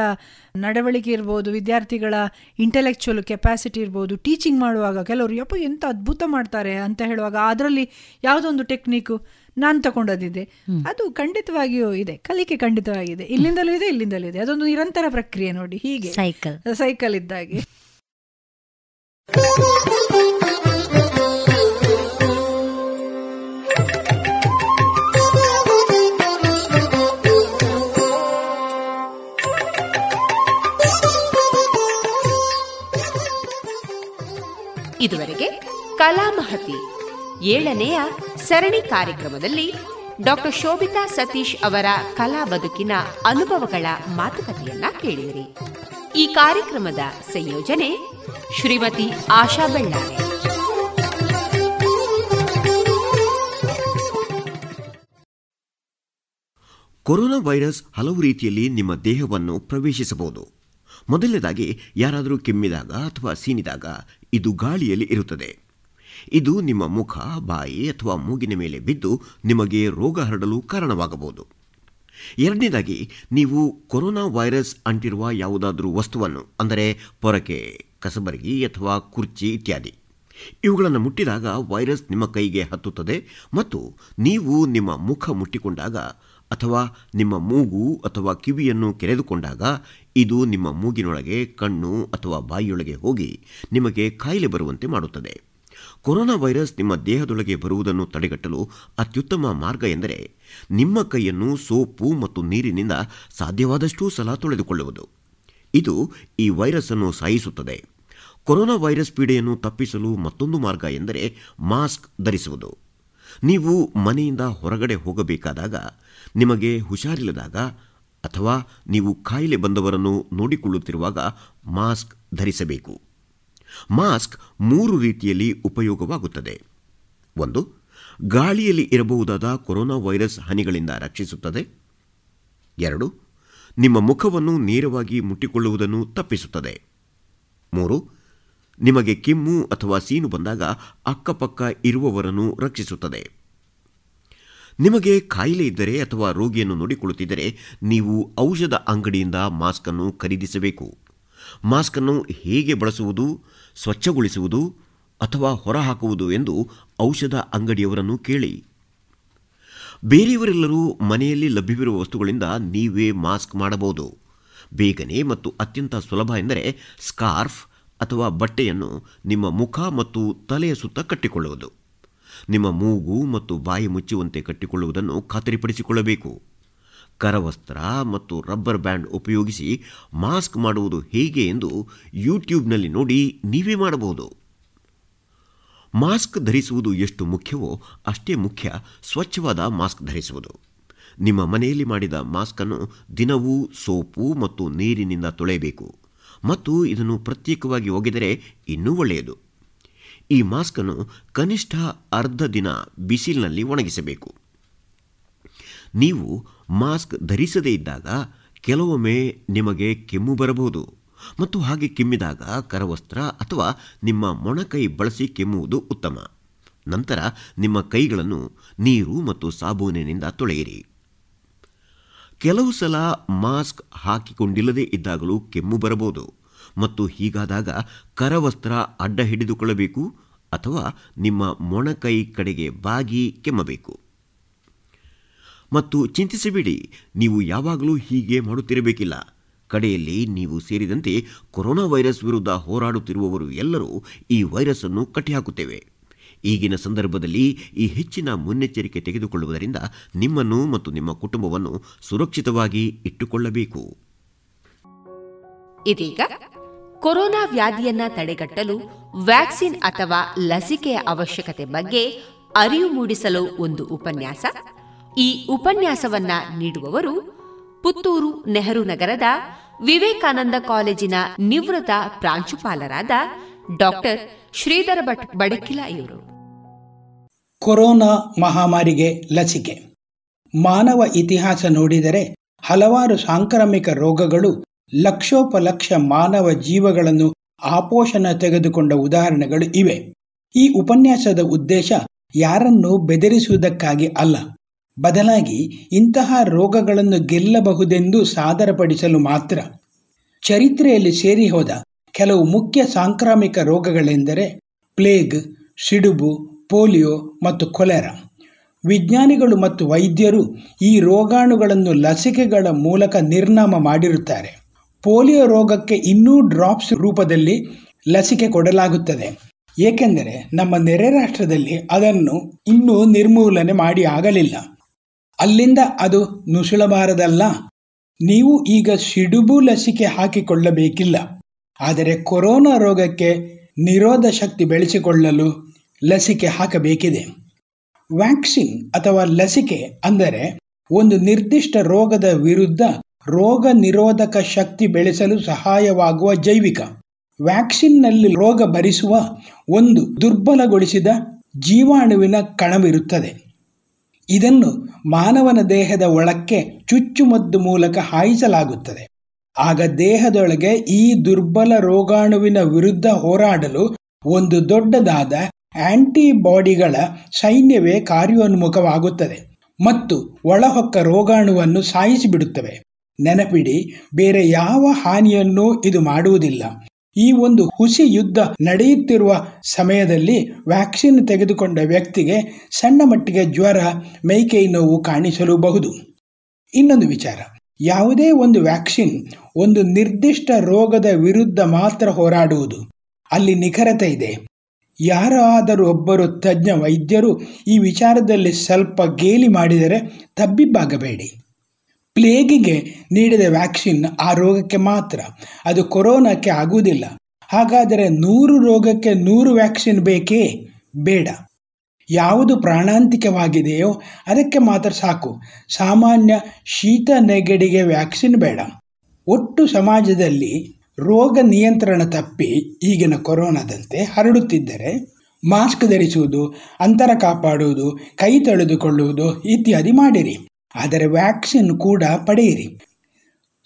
ನಡವಳಿಕೆ ಇರ್ಬೋದು ವಿದ್ಯಾರ್ಥಿಗಳ ಇಂಟೆಲೆಕ್ಚುವಲ್ ಕೆಪಾಸಿಟಿ ಇರ್ಬೋದು ಟೀಚಿಂಗ್ ಮಾಡುವಾಗ ಕೆಲವರು ಯಪ್ಪ ಎಂತ ಅದ್ಭುತ ಮಾಡ್ತಾರೆ? ಅಂತ ಹೇಳುವಾಗ ಅದರಲ್ಲಿ ಯಾವುದೊಂದು ಟೆಕ್ನಿಕ್ ಟೆಕ್ನಿಕ್ಕು ನಾನು ತಗೊಂಡದಿದೆ ಅದು ಖಂಡಿತವಾಗಿಯೂ ಇದೆ. ಕಲಿಕೆ ಖಂಡಿತವಾಗಿದೆ. ಇಲ್ಲಿಂದಲೂ ಇದೆ ಇಲ್ಲಿಂದಲೂ ಇದೆ. ಅದೊಂದು ನಿರಂತರ ಪ್ರಕ್ರಿಯೆ ನೋಡಿ. ಹೀಗೆ. ಸೈಕಲ್ ಸೈಕಲ್ ಇದ್ದಾಗೆ. (laughs) ಇದುವರೆಗೆ ಕಲಾಮಹತಿ ಏಳನೆಯ ಸರಣಿ ಕಾರ್ಯಕ್ರಮದಲ್ಲಿ ಡಾಕ್ಟರ್ ಶೋಭಿತಾ ಸತೀಶ್ ಅವರ ಕಲಾ ಬದುಕಿನ ಅನುಭವಗಳ ಮಾತುಕತೆಯನ್ನ ಕೇಳಿದಿರಿ. ಈ ಕಾರ್ಯಕ್ರಮದ ಸಂಯೋಜನೆ ಶ್ರೀಮತಿ ಆಶಾ ಬೆಳ್ಳಾರೆ. ಕೊರೋನಾ ವೈರಸ್ ಹಲವು ರೀತಿಯಲ್ಲಿ ನಿಮ್ಮ ದೇಹವನ್ನು ಪ್ರವೇಶಿಸಬಹುದು. ಮೊದಲನೇದಾಗಿ ಯಾರಾದರೂ ಕೆಮ್ಮಿದಾಗ ಅಥವಾ ಸೀನಿದಾಗ ಇದು ಗಾಳಿಯಲ್ಲಿ ಇರುತ್ತದೆ. ಇದು ನಿಮ್ಮ ಮುಖ, ಬಾಯಿ ಅಥವಾ ಮೂಗಿನ ಮೇಲೆ ಬಿದ್ದು ನಿಮಗೆ ರೋಗ ಹರಡಲು ಕಾರಣವಾಗಬಹುದು. ಎರಡನೇದಾಗಿ, ನೀವು ಕೊರೋನಾ ವೈರಸ್ ಅಂಟಿರುವ ಯಾವುದಾದರೂ ವಸ್ತುವನ್ನು, ಅಂದರೆ ಪೊರಕೆ, ಕಸಬರಗಿ ಅಥವಾ ಕುರ್ಚಿ ಇತ್ಯಾದಿ. ಇವುಗಳನ್ನು ಮುಟ್ಟಿದಾಗ ವೈರಸ್ ನಿಮ್ಮ ಕೈಗೆ ಹತ್ತುತ್ತದೆ ಮತ್ತು ನೀವು ನಿಮ್ಮ ಮುಖ ಮುಟ್ಟಿಕೊಂಡಾಗ ಅಥವಾ ನಿಮ್ಮ ಮೂಗು ಅಥವಾ ಕಿವಿಯನ್ನು ಕೆರೆದುಕೊಂಡಾಗ ಇದು ನಿಮ್ಮ ಮೂಗಿನೊಳಗೆ, ಕಣ್ಣು ಅಥವಾ ಬಾಯಿಯೊಳಗೆ ಹೋಗಿ ನಿಮಗೆ ಕಾಯಿಲೆ ಬರುವಂತೆ ಮಾಡುತ್ತದೆ. ಕೊರೋನಾ ವೈರಸ್ ನಿಮ್ಮ ದೇಹದೊಳಗೆ ಬರುವುದನ್ನು ತಡೆಗಟ್ಟಲು ಅತ್ಯುತ್ತಮ ಮಾರ್ಗ ಎಂದರೆ ನಿಮ್ಮ ಕೈಯನ್ನು ಸೋಪು ಮತ್ತು ನೀರಿನಿಂದ ಸಾಧ್ಯವಾದಷ್ಟೂ ಸಲ ತೊಳೆದುಕೊಳ್ಳುವುದು. ಇದು ಈ ವೈರಸ್ ಅನ್ನು ಸಾಯಿಸುತ್ತದೆ. ಕೊರೋನಾ ವೈರಸ್ ಪೀಡೆಯನ್ನು ತಪ್ಪಿಸಲು ಮತ್ತೊಂದು ಮಾರ್ಗ ಎಂದರೆ ಮಾಸ್ಕ್ ಧರಿಸುವುದು. ನೀವು ಮನೆಯಿಂದ ಹೊರಗಡೆ ಹೋಗಬೇಕಾದಾಗ, ನಿಮಗೆ ಹುಷಾರಿಲ್ಲದಾಗ ಅಥವಾ ನೀವು ಕಾಯಿಲೆ ಬಂದವರನ್ನು ನೋಡಿಕೊಳ್ಳುತ್ತಿರುವಾಗ ಮಾಸ್ಕ್ ಧರಿಸಬೇಕು. ಮಾಸ್ಕ್ ಮೂರು ರೀತಿಯಲ್ಲಿ ಉಪಯೋಗವಾಗುತ್ತದೆ. ಒಂದು, ಗಾಳಿಯಲ್ಲಿ ಇರಬಹುದಾದ ಕೊರೋನಾ ವೈರಸ್ ಹನಿಗಳಿಂದ ರಕ್ಷಿಸುತ್ತದೆ. ಎರಡು, ನಿಮ್ಮ ಮುಖವನ್ನು ನೇರವಾಗಿ ಮುಟ್ಟಿಕೊಳ್ಳುವುದನ್ನು ತಪ್ಪಿಸುತ್ತದೆ. ಮೂರು, ನಿಮಗೆ ಕೆಮ್ಮು ಅಥವಾ ಸೀನು ಬಂದಾಗ ಅಕ್ಕಪಕ್ಕ ಇರುವವರನ್ನು ರಕ್ಷಿಸುತ್ತದೆ. ನಿಮಗೆ ಕಾಯಿಲೆ ಇದ್ದರೆ ಅಥವಾ ರೋಗಿಯನ್ನು ನೋಡಿಕೊಳ್ಳುತ್ತಿದ್ದರೆ ನೀವು ಔಷಧ ಅಂಗಡಿಯಿಂದ ಮಾಸ್ಕ್ ಅನ್ನು ಖರೀದಿಸಬೇಕು. ಮಾಸ್ಕ್ ಅನ್ನು ಹೇಗೆ ಬಳಸುವುದು, ಸ್ವಚ್ಛಗೊಳಿಸುವುದು ಅಥವಾ ಹೊರಹಾಕುವುದು ಎಂದು ಔಷಧ ಅಂಗಡಿಯವರನ್ನು ಕೇಳಿ. ಬೇರೆಯವರೆಲ್ಲರೂ ಮನೆಯಲ್ಲಿ ಲಭ್ಯವಿರುವ ವಸ್ತುಗಳಿಂದ ನೀವೇ ಮಾಸ್ಕ್ ಮಾಡಬಹುದು. ಬೇಗನೆ ಮತ್ತು ಅತ್ಯಂತ ಸುಲಭ ಎಂದರೆ ಸ್ಕಾರ್ಫ್ ಅಥವಾ ಬಟ್ಟೆಯನ್ನು ನಿಮ್ಮ ಮುಖ ಮತ್ತು ತಲೆಯ ಸುತ್ತ ಕಟ್ಟಿಕೊಳ್ಳುವುದು. ನಿಮ್ಮ ಮೂಗು ಮತ್ತು ಬಾಯಿ ಮುಚ್ಚುವಂತೆ ಕಟ್ಟಿಕೊಳ್ಳುವುದನ್ನು ಖಾತರಿಪಡಿಸಿಕೊಳ್ಳಬೇಕು. ಕರವಸ್ತ್ರ ಮತ್ತು ರಬ್ಬರ್ ಬ್ಯಾಂಡ್ ಉಪಯೋಗಿಸಿ ಮಾಸ್ಕ್ ಮಾಡುವುದು ಹೇಗೆ ಎಂದು ಯೂಟ್ಯೂಬ್ನಲ್ಲಿ ನೋಡಿ ನೀವೇ ಮಾಡಬಹುದು. ಮಾಸ್ಕ್ ಧರಿಸುವುದು ಎಷ್ಟು ಮುಖ್ಯವೋ ಅಷ್ಟೇ ಮುಖ್ಯ ಸ್ವಚ್ಛವಾದ ಮಾಸ್ಕ್ ಧರಿಸುವುದು. ನಿಮ್ಮ ಮನೆಯಲ್ಲಿ ಮಾಡಿದ ಮಾಸ್ಕನ್ನು ದಿನವೂ ಸೋಪು ಮತ್ತು ನೀರಿನಿಂದ ತೊಳೆಯಬೇಕು. ಮತ್ತು ಇದನ್ನು ಪ್ರತ್ಯೇಕವಾಗಿ ಒಗೆದರೆ ಇನ್ನೂ ಒಳ್ಳೆಯದು. ಈ ಮಾಸ್ಕನ್ನು ಕನಿಷ್ಠ ಅರ್ಧ ದಿನ ಬಿಸಿಲಿನಲ್ಲಿ ಒಣಗಿಸಬೇಕು. ನೀವು ಮಾಸ್ಕ್ ಧರಿಸದೇ ಇದ್ದಾಗ ಕೆಲವೊಮ್ಮೆ ನಿಮಗೆ ಕೆಮ್ಮು ಬರಬಹುದು ಮತ್ತು ಹಾಗೆ ಕೆಮ್ಮಿದಾಗ ಕರವಸ್ತ್ರ ಅಥವಾ ನಿಮ್ಮ ಮೊಣಕೈ ಬಳಸಿ ಕೆಮ್ಮುವುದು ಉತ್ತಮ. ನಂತರ ನಿಮ್ಮ ಕೈಗಳನ್ನು ನೀರು ಮತ್ತು ಸಾಬೂನಿನಿಂದ ತೊಳೆಯಿರಿ. ಕೆಲವು ಸಲ ಮಾಸ್ಕ್ ಹಾಕಿಕೊಂಡಿಲ್ಲದೇ ಇದ್ದಾಗಲೂ ಕೆಮ್ಮು ಬರಬಹುದು. ಮತ್ತು ಹೀಗಾದಾಗ ಕರವಸ್ತ್ರ ಅಡ್ಡ ಹಿಡಿದುಕೊಳ್ಳಬೇಕು ಅಥವಾ ನಿಮ್ಮ ಮೊಣಕೈ ಕಡೆಗೆ ಬಾಗಿ ಕೆಮ್ಮಬೇಕು. ಮತ್ತು ಚಿಂತಿಸಬೇಡಿ, ನೀವು ಯಾವಾಗಲೂ ಹೀಗೆ ಮಾಡುತ್ತಿರಬೇಕಿಲ್ಲ. ಕಡೆಯಲ್ಲಿ ನೀವು ಸೇರಿದಂತೆ ಕೊರೋನಾ ವೈರಸ್ ವಿರುದ್ಧ ಹೋರಾಡುತ್ತಿರುವವರು ಎಲ್ಲರೂ ಈ ವೈರಸ್ ಅನ್ನು ಕಟ್ಟಿಹಾಕುತ್ತೇವೆ. ಈಗಿನ ಸಂದರ್ಭದಲ್ಲಿ ಈ ಹೆಚ್ಚಿನ ಮುನ್ನೆಚ್ಚರಿಕೆ ತೆಗೆದುಕೊಳ್ಳುವುದರಿಂದ ನಿಮ್ಮನ್ನು ಮತ್ತು ನಿಮ್ಮ ಕುಟುಂಬವನ್ನು ಸುರಕ್ಷಿತವಾಗಿ ಇಟ್ಟುಕೊಳ್ಳಬೇಕು. ಇದೀಗ ಕೊರೋನಾ ವ್ಯಾಧಿಯನ್ನ ತಡೆಗಟ್ಟಲು ವ್ಯಾಕ್ಸಿನ್ ಅಥವಾ ಲಸಿಕೆಯ ಅವಶ್ಯಕತೆ ಬಗ್ಗೆ ಅರಿವು ಮೂಡಿಸಲು ಒಂದು ಉಪನ್ಯಾಸ. ಈ ಉಪನ್ಯಾಸವನ್ನ ನೀಡುವವರು ಪುತ್ತೂರು ನೆಹರು ನಗರದ ವಿವೇಕಾನಂದ ಕಾಲೇಜಿನ ನಿವೃತ್ತ ಪ್ರಾಂಶುಪಾಲರಾದ ಡಾಕ್ಟರ್ ಶ್ರೀಧರ ಭಟ್ ಬಡಕಿಲ ಇವರು. ಕೊರೋನಾ ಮಹಾಮಾರಿಗೆ ಲಸಿಕೆ. ಮಾನವ ಇತಿಹಾಸ ನೋಡಿದರೆ ಹಲವಾರು ಸಾಂಕ್ರಾಮಿಕ ರೋಗಗಳು ಲಕ್ಷೋಪಲಕ್ಷ ಮಾನವ ಜೀವಗಳನ್ನು ಆಪೋಷಣ ತೆಗೆದುಕೊಂಡ ಉದಾಹರಣೆಗಳು ಇವೆ. ಈ ಉಪನ್ಯಾಸದ ಉದ್ದೇಶ ಯಾರನ್ನು ಬೆದರಿಸುವುದಕ್ಕಾಗಿ ಅಲ್ಲ. ಬದಲಾಗಿ ಇಂತಹ ರೋಗಗಳನ್ನು ಗೆಲ್ಲಬಹುದೆಂದು ಸಾದರಪಡಿಸಲು ಮಾತ್ರ. ಚರಿತ್ರೆಯಲ್ಲಿ ಸೇರಿ ಹೋದ ಕೆಲವು ಮುಖ್ಯ ಸಾಂಕ್ರಾಮಿಕ ರೋಗಗಳೆಂದರೆ ಪ್ಲೇಗ್, ಸಿಡುಬು, ಪೋಲಿಯೋ ಮತ್ತು ಕೊಲೆರಾ. ವಿಜ್ಞಾನಿಗಳು ಮತ್ತು ವೈದ್ಯರು ಈ ರೋಗಾಣುಗಳನ್ನು ಲಸಿಕೆಗಳ ಮೂಲಕ ನಿರ್ನಾಮ ಮಾಡಿರುತ್ತಾರೆ. ಪೋಲಿಯೋ ರೋಗಕ್ಕೆ ಇನ್ನೂ ಡ್ರಾಪ್ಸ್ ರೂಪದಲ್ಲಿ ಲಸಿಕೆ ಕೊಡಲಾಗುತ್ತದೆ. ಏಕೆಂದರೆ ನಮ್ಮ ನೆರೆ ರಾಷ್ಟ್ರದಲ್ಲಿ ಅದನ್ನು ಇನ್ನೂ ನಿರ್ಮೂಲನೆ ಮಾಡಿ ಆಗಲಿಲ್ಲ. ಅಲ್ಲಿಂದ ಅದು ನುಸುಳಬಾರದಲ್ಲ. ನೀವು ಈಗ ಸಿಡುಬು ಲಸಿಕೆ ಹಾಕಿಕೊಳ್ಳಬೇಕಿಲ್ಲ. ಆದರೆ ಕೊರೋನಾ ರೋಗಕ್ಕೆ ನಿರೋಧ ಶಕ್ತಿ ಬೆಳೆಸಿಕೊಳ್ಳಲು ಲಸಿಕೆ ಹಾಕಬೇಕಿದೆ. ವ್ಯಾಕ್ಸಿನ್ ಅಥವಾ ಲಸಿಕೆ ಅಂದರೆ ಒಂದು ನಿರ್ದಿಷ್ಟ ರೋಗದ ವಿರುದ್ಧ ರೋಗ ನಿರೋಧಕ ಶಕ್ತಿ ಬೆಳೆಸಲು ಸಹಾಯವಾಗುವ ಜೈವಿಕ ವ್ಯಾಕ್ಸಿನ್ನಲ್ಲಿ ರೋಗ ಭರಿಸುವ ಒಂದು ದುರ್ಬಲಗೊಳಿಸಿದ ಜೀವಾಣುವಿನ ಕಣವಿರುತ್ತದೆ. ಇದನ್ನು ಮಾನವನ ದೇಹದ ಒಳಕ್ಕೆ ಚುಚ್ಚುಮದ್ದು ಮೂಲಕ ಹಾಯಿಸಲಾಗುತ್ತದೆ. ಆಗ ದೇಹದೊಳಗೆ ಈ ದುರ್ಬಲ ರೋಗಾಣುವಿನ ವಿರುದ್ಧ ಹೋರಾಡಲು ಒಂದು ದೊಡ್ಡದಾದ ಆಂಟಿಬಾಡಿಗಳ ಸೈನ್ಯವೇ ಕಾರ್ಯೋನ್ಮುಖವಾಗುತ್ತದೆ ಮತ್ತು ಒಳಹೊಕ್ಕ ರೋಗಾಣುವನ್ನು ಸಾಯಿಸಿಬಿಡುತ್ತವೆ. ನೆನಪಿಡಿ, ಬೇರೆ ಯಾವ ಹಾನಿಯನ್ನೂ ಇದು ಮಾಡುವುದಿಲ್ಲ. ಈ ಒಂದು ಹುಸಿ ಯುದ್ಧ ನಡೆಯುತ್ತಿರುವ ಸಮಯದಲ್ಲಿ ವ್ಯಾಕ್ಸಿನ್ ತೆಗೆದುಕೊಂಡ ವ್ಯಕ್ತಿಗೆ ಸಣ್ಣ ಮಟ್ಟಿಗೆ ಜ್ವರ, ಮೈಕೈ ನೋವು ಕಾಣಿಸಲೂಬಹುದು. ಇನ್ನೊಂದು ವಿಚಾರ, ಯಾವುದೇ ಒಂದು ವ್ಯಾಕ್ಸಿನ್ ಒಂದು ನಿರ್ದಿಷ್ಟ ರೋಗದ ವಿರುದ್ಧ ಮಾತ್ರ ಹೋರಾಡುವುದು. ಅಲ್ಲಿ ನಿಖರತೆ ಇದೆ. ಯಾರಾದರೂ ಒಬ್ಬರು ತಜ್ಞ ವೈದ್ಯರು ಈ ವಿಚಾರದಲ್ಲಿ ಸ್ವಲ್ಪ ಗೇಲಿ ಮಾಡಿದರೆ ತಬ್ಬಿಬ್ಬಾಗಬೇಡಿ. ಪ್ಲೇಗಿಗೆ ನೀಡಿದ ವ್ಯಾಕ್ಸಿನ್ ಆ ರೋಗಕ್ಕೆ ಮಾತ್ರ. ಅದು ಕೊರೋನಾಕ್ಕೆ ಆಗುವುದಿಲ್ಲ. ಹಾಗಾದರೆ ನೂರು ರೋಗಕ್ಕೆ ನೂರು ವ್ಯಾಕ್ಸಿನ್ ಬೇಕೇ? ಬೇಡ. ಯಾವುದು ಪ್ರಾಣಾಂತಿಕವಾಗಿದೆಯೋ ಅದಕ್ಕೆ ಮಾತ್ರ ಸಾಕು. ಸಾಮಾನ್ಯ ಶೀತ ನೆಗಡಿಗೆ ವ್ಯಾಕ್ಸಿನ್ ಬೇಡ. ಒಟ್ಟು ಸಮಾಜದಲ್ಲಿ ರೋಗ ನಿಯಂತ್ರಣ ತಪ್ಪಿ ಈಗಿನ ಕೊರೋನಾದಂತೆ ಹರಡುತ್ತಿದ್ದರೆ ಮಾಸ್ಕ್ ಧರಿಸುವುದು, ಅಂತರ ಕಾಪಾಡುವುದು, ಕೈ ತೊಳೆದುಕೊಳ್ಳುವುದು ಇತ್ಯಾದಿ ಮಾಡಿರಿ. ಆದರೆ ವ್ಯಾಕ್ಸಿನ್ ಕೂಡ ಪಡೆಯಿರಿ.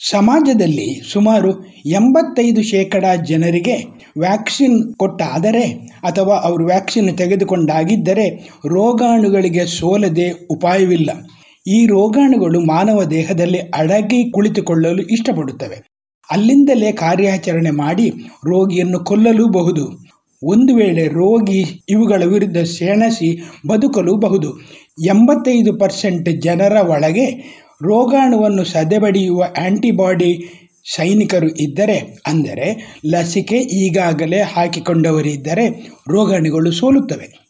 ಸಮಾಜದಲ್ಲಿ ಸುಮಾರು ಎಂಬತ್ತೈದು ಶೇಕಡ ಜನರಿಗೆ ವ್ಯಾಕ್ಸಿನ್ ಕೊಟ್ಟಾದರೆ ಅಥವಾ ಅವರು ವ್ಯಾಕ್ಸಿನ್ ತೆಗೆದುಕೊಂಡಾಗಿದ್ದರೆ ರೋಗಾಣುಗಳಿಗೆ ಸೋಲದೆ ಉಪಾಯವಿಲ್ಲ. ಈ ರೋಗಾಣುಗಳು ಮಾನವ ದೇಹದಲ್ಲಿ ಅಡಗಿ ಕುಳಿತುಕೊಳ್ಳಲು ಇಷ್ಟಪಡುತ್ತವೆ. ಅಲ್ಲಿಂದಲೇ ಕಾರ್ಯಾಚರಣೆ ಮಾಡಿ ರೋಗಿಯನ್ನು ಕೊಲ್ಲಲೂಬಹುದು. ಒಂದು ವೇಳೆ ರೋಗಿ ಇವುಗಳ ವಿರುದ್ಧ ಸೆಣಸಿ ಬದುಕಲೂಬಹುದು. ಎಂಬತ್ತೈದು ಪರ್ಸೆಂಟ್ ಜನರ ಒಳಗೆ ರೋಗಾಣುವನ್ನು ಸದೆಬಡಿಯುವ ಆಂಟಿಬಾಡಿ ಸೈನಿಕರು ಇದ್ದರೆ, ಅಂದರೆ ಲಸಿಕೆ ಈಗಾಗಲೇ ಹಾಕಿಕೊಂಡವರಿದ್ದರೆ ರೋಗಾಣುಗಳು ಸೋಲುತ್ತವೆ.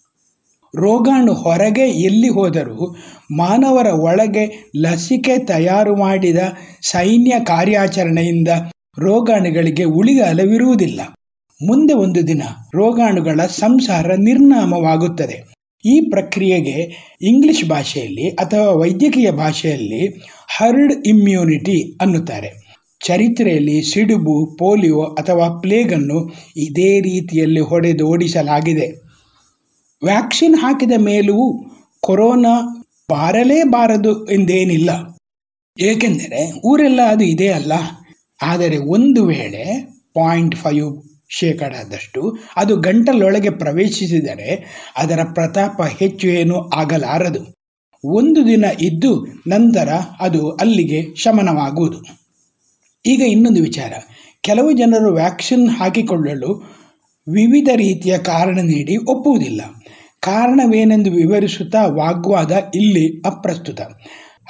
ರೋಗಾಣು ಹೊರಗೆ ಎಲ್ಲಿ ಹೋದರೂ ಮಾನವರ ಒಳಗೆ ಲಸಿಕೆ ತಯಾರು ಮಾಡಿದ ಸೈನ್ಯ ಕಾರ್ಯಾಚರಣೆಯಿಂದ ರೋಗಾಣುಗಳಿಗೆ ಉಳಿಗಾಲವಿರುವುದಿಲ್ಲ ಮುಂದೆ ಒಂದು ದಿನ ರೋಗಾಣುಗಳ ಸಂಸಾರ ನಿರ್ನಾಮವಾಗುತ್ತದೆ. ಈ ಪ್ರಕ್ರಿಯೆಗೆ ಇಂಗ್ಲಿಷ್ ಭಾಷೆಯಲ್ಲಿ ಅಥವಾ ವೈದ್ಯಕೀಯ ಭಾಷೆಯಲ್ಲಿ ಹರ್ಡ್ ಇಮ್ಯುನಿಟಿ ಅನ್ನುತ್ತಾರೆ. ಚರಿತ್ರೆಯಲ್ಲಿ ಸಿಡುಬು, ಪೋಲಿಯೋ ಅಥವಾ ಪ್ಲೇಗನ್ನು ಇದೇ ರೀತಿಯಲ್ಲಿ ಹೊಡೆದು ಓಡಿಸಲಾಗಿದೆ ವ್ಯಾಕ್ಸಿನ್ ಹಾಕಿದ ಮೇಲೂ ಕೊರೋನಾ ಬಾರಲೇಬಾರದು ಎಂದೇನಿಲ್ಲ. ಏಕೆಂದರೆ ಊರೆಲ್ಲ ಅದು ಇದೆ ಅಲ್ಲ. ಆದರೆ ಒಂದು ವೇಳೆ ಪಾಯಿಂಟ್ ಫೈವ್ ಶೇಕಡದಷ್ಟು. ಅದು ಗಂಟಲೊಳಗೆ ಪ್ರವೇಶಿಸಿದರೆ ಅದರ ಪ್ರತಾಪ ಹೆಚ್ಚು ಏನೂ ಆಗಲಾರದು. ಒಂದು ದಿನ ಇದ್ದು ನಂತರ ಅದು ಅಲ್ಲಿಗೆ ಶಮನವಾಗುವುದು. ಈಗ ಇನ್ನೊಂದು ವಿಚಾರ. ಕೆಲವು ಜನರು ವ್ಯಾಕ್ಸಿನ್ ಹಾಕಿಕೊಳ್ಳಲು ವಿವಿಧ ರೀತಿಯ ಕಾರಣ ನೀಡಿ ಒಪ್ಪುವುದಿಲ್ಲ. ಕಾರಣವೇನೆಂದು ವಿವರಿಸುತ್ತಾ ವಾಗ್ವಾದ ಇಲ್ಲಿ ಅಪ್ರಸ್ತುತ.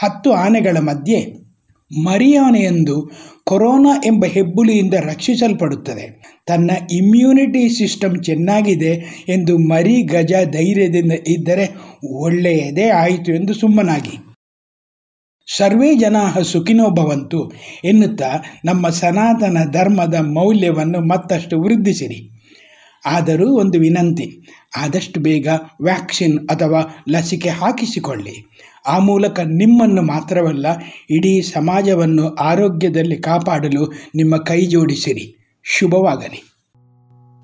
ಹತ್ತು ಆನೆಗಳ ಮಧ್ಯೆ ಮರಿಯಾನೆಯೊಂದು ಕೊರೋನಾ ಎಂಬ ಹೆಬ್ಬುಲಿಯಿಂದ ರಕ್ಷಿಸಲ್ಪಡುತ್ತದೆ. ತನ್ನ ಇಮ್ಯುನಿಟಿ ಸಿಸ್ಟಮ್ ಚೆನ್ನಾಗಿದೆ ಎಂದು ಮರಿ ಗಜ ಧೈರ್ಯದಿಂದ ಇದ್ದರೆ ಒಳ್ಳೆಯದೇ ಆಯಿತು ಎಂದು ಸುಮ್ಮನಾಗಿ. ಸರ್ವೇ ಜನಾ ಸುಖಿನೋ ಭವಂತು ಎನ್ನುತ್ತಾ ನಮ್ಮ ಸನಾತನ ಧರ್ಮದ ಮೌಲ್ಯವನ್ನು ಮತ್ತಷ್ಟು ವೃದ್ಧಿಸಿರಿ. ಆದರೂ ಒಂದು ವಿನಂತಿ, ಆದಷ್ಟು ಬೇಗ ವ್ಯಾಕ್ಸಿನ್ ಅಥವಾ ಲಸಿಕೆ ಹಾಕಿಸಿಕೊಳ್ಳಿ. ಆ ಮೂಲಕ ನಿಮ್ಮನ್ನು ಮಾತ್ರವಲ್ಲ, ಇಡೀ ಸಮಾಜವನ್ನು ಆರೋಗ್ಯದಲ್ಲಿ ಕಾಪಾಡಲು ನಿಮ್ಮ ಕೈ ಜೋಡಿಸಿರಿ. ಶುಭವಾಗಲಿ.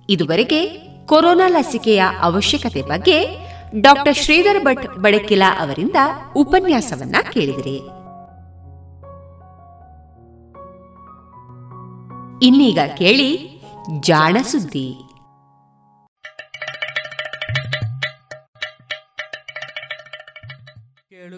ಇದುವರೆಗೆ ಕೊರೋನಾ ಲಸಿಕೆಯ ಅವಶ್ಯಕತೆ ಬಗ್ಗೆ ಡಾಕ್ಟರ್ ಶ್ರೀಧರ್ ಭಟ್ ಬಡಕಿಲ ಅವರಿಂದ ಉಪನ್ಯಾಸವನ್ನ ಕೇಳಿದಿರಿ. ಇನ್ನೀಗ ಕೇಳಿ ಜಾಣ ಸುದ್ದಿ.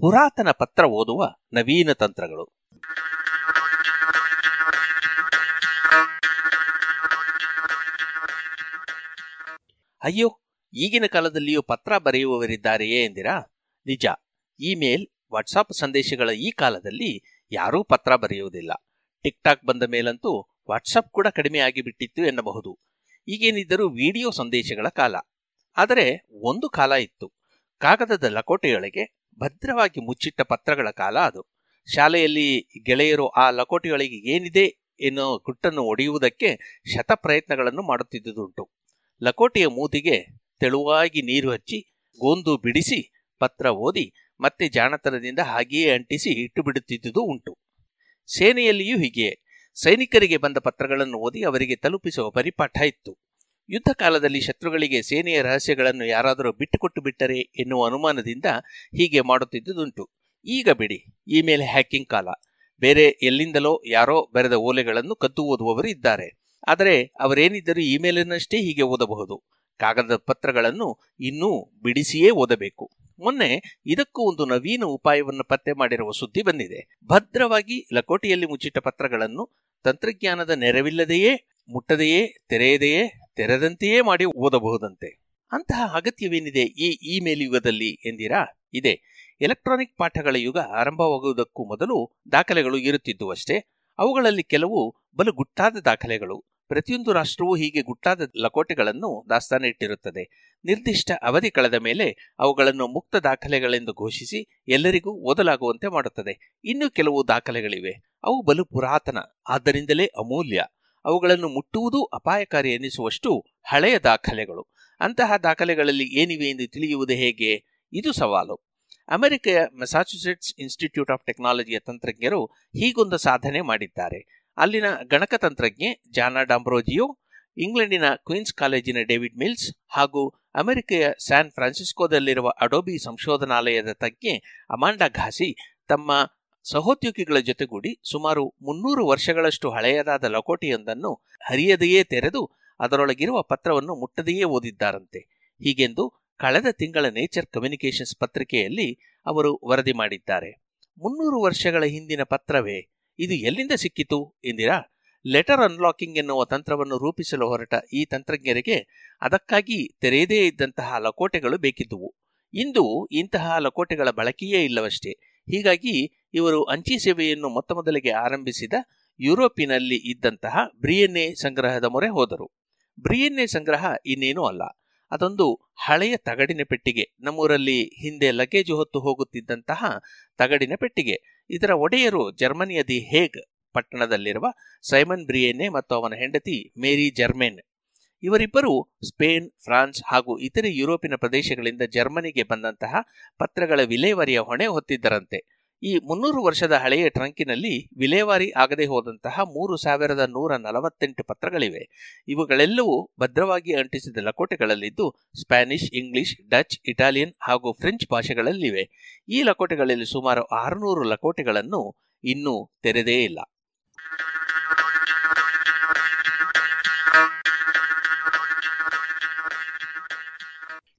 ಪುರಾತನ ಪತ್ರ ಓದುವ ನವೀನ ತಂತ್ರಗಳು. ಅಯ್ಯೋ, ಈಗಿನ ಕಾಲದಲ್ಲಿಯೂ ಪತ್ರ ಬರೆಯುವವರಿದ್ದಾರೆಯೇ ಎಂದಿರಾ? ನಿಜ, ಇಮೇಲ್, ವಾಟ್ಸಾಪ್ ಸಂದೇಶಗಳ ಈ ಕಾಲದಲ್ಲಿ ಯಾರೂ ಪತ್ರ ಬರೆಯುವುದಿಲ್ಲ. ಟಿಕ್ ಟಾಕ್ ಬಂದ ಮೇಲಂತೂ ವಾಟ್ಸಪ್ ಕೂಡ ಕಡಿಮೆ ಆಗಿಬಿಟ್ಟಿತ್ತು ಎನ್ನಬಹುದು. ಈಗೇನಿದ್ದರೂ ವಿಡಿಯೋ ಸಂದೇಶಗಳ ಕಾಲ. ಆದರೆ, ಒಂದು ಕಾಲ ಇತ್ತು. ಕಾಗದದ ಲಕೋಟೆಯೊಳಗೆ ಭದ್ರವಾಗಿ ಮುಚ್ಚಿಟ್ಟ ಪತ್ರಗಳ ಕಾಲ ಅದು. ಶಾಲೆಯಲ್ಲಿ ಗೆಳೆಯರು ಆ ಲಕೋಟೆಯೊಳಗೆ ಏನಿದೆ ಎನ್ನುವ ಗುಟ್ಟನ್ನು ಒಡೆಯುವುದಕ್ಕೆ ಶತ ಪ್ರಯತ್ನಗಳನ್ನು ಮಾಡುತ್ತಿದ್ದುದುಂಟು. ಲಕೋಟೆಯ ಮೂತಿಗೆ ತೆಳುವಾಗಿ ನೀರು ಹಚ್ಚಿ, ಗೋಂದು ಬಿಡಿಸಿ, ಪತ್ರ ಓದಿ, ಮತ್ತೆ ಜಾಣತನದಿಂದ ಹಾಗೆಯೇ ಅಂಟಿಸಿ ಇಟ್ಟು ಬಿಡುತ್ತಿದ್ದುದು ಉಂಟು. ಸೇನೆಯಲ್ಲಿಯೂ ಹೀಗೆಯೇ ಸೈನಿಕರಿಗೆ ಬಂದ ಪತ್ರಗಳನ್ನು ಓದಿ ಅವರಿಗೆ ತಲುಪಿಸುವ ಪರಿಪಾಠ ಇತ್ತು. ಯುದ್ಧ ಕಾಲದಲ್ಲಿ ಶತ್ರುಗಳಿಗೆ ಸೇನೆಯ ರಹಸ್ಯಗಳನ್ನು ಯಾರಾದರೂ ಬಿಟ್ಟುಕೊಟ್ಟು ಬಿಟ್ಟರೆ ಎನ್ನುವ ಅನುಮಾನದಿಂದ ಹೀಗೆ ಮಾಡುತ್ತಿದ್ದುದುಂಟು. ಈಗ ಬಿಡಿ ಇಮೇಲ್ ಹ್ಯಾಕಿಂಗ್ ಕಾಲ. ಬೇರೆ ಎಲ್ಲಿಂದಲೋ ಯಾರೋ ಬರೆದ ಓಲೆಗಳನ್ನು ಕದ್ದು ಓದುವವರು ಇದ್ದಾರೆ. ಆದರೆ ಅವರೇನಿದ್ದರೂ ಇಮೇಲನ್ನಷ್ಟೇ ಹೀಗೆ ಓದಬಹುದು. ಕಾಗದದ ಪತ್ರಗಳನ್ನು ಇನ್ನೂ ಬಿಡಿಸಿಯೇ ಓದಬೇಕು. ಮೊನ್ನೆ ಇದಕ್ಕೂ ಒಂದು ನವೀನ ಉಪಾಯವನ್ನು ಪತ್ತೆ ಮಾಡಿರುವ ಸುದ್ದಿ ಬಂದಿದೆ. ಭದ್ರವಾಗಿ ಲಕೋಟೆಯಲ್ಲಿ ಮುಚ್ಚಿಟ್ಟ ಪತ್ರಗಳನ್ನು ತಂತ್ರಜ್ಞಾನದ ನೆರವಿಲ್ಲದೆಯೇ, ಮುಟ್ಟದೆಯೇ, ತೆರೆಯದೆಯೇ ತೆರೆದಂತೆಯೇ ಮಾಡಿ ಓದಬಹುದಂತೆ. ಅಂತಹ ಅಗತ್ಯವೇನಿದೆ ಈ ಇಮೇಲ್ ಯುಗದಲ್ಲಿ ಎಂದಿರಾ? ಇದೆ. ಎಲೆಕ್ಟ್ರಾನಿಕ್ ಪಾಠಗಳ ಯುಗ ಆರಂಭವಾಗುವುದಕ್ಕೂ ಮೊದಲು ದಾಖಲೆಗಳು ಇರುತ್ತಿದ್ದುವಷ್ಟೇ. ಅವುಗಳಲ್ಲಿ ಕೆಲವು ಬಲು ಗುಟ್ಟಾದ ದಾಖಲೆಗಳು. ಪ್ರತಿಯೊಂದು ರಾಷ್ಟ್ರವೂ ಹೀಗೆ ಗುಟ್ಟಾದ ಲಕೋಟೆಗಳನ್ನು ದಾಸ್ತಾನಿಟ್ಟಿರುತ್ತದೆ. ನಿರ್ದಿಷ್ಟ ಅವಧಿ ಕಳೆದ ಮೇಲೆ ಅವುಗಳನ್ನು ಮುಕ್ತ ದಾಖಲೆಗಳೆಂದು ಘೋಷಿಸಿ ಎಲ್ಲರಿಗೂ ಓದಲಾಗುವಂತೆ ಮಾಡುತ್ತದೆ. ಇನ್ನು ಕೆಲವು ದಾಖಲೆಗಳಿವೆ. ಅವು ಬಲು ಪುರಾತನ, ಆದ್ದರಿಂದಲೇ ಅಮೂಲ್ಯ. ಅವುಗಳನ್ನು ಮುಟ್ಟುವುದೂ ಅಪಾಯಕಾರಿ ಎನಿಸುವಷ್ಟು ಹಳೆಯ ದಾಖಲೆಗಳು. ಅಂತಹ ದಾಖಲೆಗಳಲ್ಲಿ ಏನಿವೆ ಎಂದು ತಿಳಿಯುವುದು ಹೇಗೆ? ಇದು ಸವಾಲು. ಅಮೆರಿಕೆಯ ಮೆಸಾಚುಸೆಟ್ಸ್ ಇನ್ಸ್ಟಿಟ್ಯೂಟ್ ಆಫ್ ಟೆಕ್ನಾಲಜಿಯ ತಂತ್ರಜ್ಞರು ಹೀಗೊಂದು ಸಾಧನೆ ಮಾಡಿದ್ದಾರೆ. ಅಲ್ಲಿನ ಗಣಕ ತಂತ್ರಜ್ಞೆ ಜಾನಾ ಡಾಂಬ್ರೋಜಿಯೋ, ಇಂಗ್ಲೆಂಡಿನ ಕ್ವೀನ್ಸ್ ಕಾಲೇಜಿನ ಡೇವಿಡ್ ಮಿಲ್ಸ್ ಹಾಗೂ ಅಮೆರಿಕೆಯ ಸ್ಯಾನ್ ಫ್ರಾನ್ಸಿಸ್ಕೋದಲ್ಲಿರುವ ಅಡೋಬಿ ಸಂಶೋಧನಾಲಯದ ತಜ್ಞೆ ಅಮಾಂಡಾ ಘಾಸಿ ತಮ್ಮ ಸಹೋದ್ಯೋಗಿಗಳ ಜೊತೆಗೂಡಿ ಸುಮಾರು ಮುನ್ನೂರು ವರ್ಷಗಳಷ್ಟು ಹಳೆಯದಾದ ಲಕೋಟೆಯೊಂದನ್ನು ಹರಿಯದೆಯೇ ತೆರೆದು ಅದರೊಳಗಿರುವ ಪತ್ರವನ್ನು ಮುಟ್ಟದೆಯೇ ಓದಿದ್ದಾರಂತೆ. ಹೀಗೆಂದು ಕಳೆದ ತಿಂಗಳ ನೇಚರ್ ಕಮ್ಯುನಿಕೇಷನ್ಸ್ ಪತ್ರಿಕೆಯಲ್ಲಿ ಅವರು ವರದಿ ಮಾಡಿದ್ದಾರೆ. ಮುನ್ನೂರು ವರ್ಷಗಳ ಹಿಂದಿನ ಪತ್ರವೇ? ಇದು ಎಲ್ಲಿಂದ ಸಿಕ್ಕಿತು ಎಂದಿರಾ? ಲೆಟರ್ ಅನ್ಲಾಕಿಂಗ್ ಎನ್ನುವ ತಂತ್ರವನ್ನು ರೂಪಿಸಲು ಹೊರಟ ಈ ತಂತ್ರಜ್ಞರಿಗೆ ಅದಕ್ಕಾಗಿ ತೆರೆಯದೇ ಇದ್ದಂತಹ ಲಕೋಟೆಗಳು ಬೇಕಿದ್ದುವು. ಇಂದು ಇಂತಹ ಲಕೋಟೆಗಳ ಬಳಕೆಯೇ ಇಲ್ಲವಷ್ಟೇ. ಹೀಗಾಗಿ ಇವರು ಅಂಚೆ ಸೇವೆಯನ್ನು ಮೊತ್ತಮೊದಲಿಗೆ ಆರಂಭಿಸಿದ ಯುರೋಪಿನಲ್ಲಿ ಇದ್ದಂತಹ ಬ್ರಿಯನ್ನೇ ಸಂಗ್ರಹದ ಮೊರೆ ಹೋದರು. ಬ್ರಿಯನ್ನೇ ಸಂಗ್ರಹ ಇನ್ನೇನೂ ಅಲ್ಲ. ಅದೊಂದು ಹಳೆಯ ತಗಡಿನ ಪೆಟ್ಟಿಗೆ. ನಮ್ಮೂರಲ್ಲಿ ಹಿಂದೆ ಲಗೇಜು ಹೊತ್ತು ಹೋಗುತ್ತಿದ್ದಂತಹ ತಗಡಿನ ಪೆಟ್ಟಿಗೆ. ಇದರ ಒಡೆಯರು ಜರ್ಮನಿಯ ದಿ ಹೇಗ್ ಪಟ್ಟಣದಲ್ಲಿರುವ ಸೈಮನ್ ಬ್ರಿಯೆನ್ನೆ ಮತ್ತು ಅವನ ಹೆಂಡತಿ ಮೇರಿ ಜರ್ಮೇನ್. ಇವರಿಬ್ಬರು ಸ್ಪೇನ್, ಫ್ರಾನ್ಸ್ ಹಾಗೂ ಇತರೆ ಯುರೋಪಿನ ಪ್ರದೇಶಗಳಿಂದ ಜರ್ಮನಿಗೆ ಬಂದಂತಹ ಪತ್ರಗಳ ವಿಲೇವಾರಿಯ ಹೊಣೆ ಹೊತ್ತಿದ್ದರಂತೆ. ಈ ಮುನ್ನೂರು ವರ್ಷದ ಹಳೆಯ ಟ್ರಂಕಿನಲ್ಲಿ ವಿಲೇವಾರಿ ಆಗದೆ ಹೋದಂತಹ ಮೂರು ಸಾವಿರದ ನೂರ ನಲವತ್ತೆಂಟು ಪತ್ರಗಳಿವೆ. ಇವುಗಳೆಲ್ಲವೂ ಭದ್ರವಾಗಿ ಅಂಟಿಸಿದ ಲಕೋಟೆಗಳಲ್ಲಿದ್ದು ಸ್ಪ್ಯಾನಿಷ್, ಇಂಗ್ಲಿಷ್, ಡಚ್, ಇಟಾಲಿಯನ್ ಹಾಗೂ ಫ್ರೆಂಚ್ ಭಾಷೆಗಳಲ್ಲಿವೆ. ಈ ಲಕೋಟೆಗಳಲ್ಲಿ ಸುಮಾರು ಆರುನೂರು ಲಕೋಟೆಗಳನ್ನು ಇನ್ನೂ ತೆರೆದೇ ಇಲ್ಲ.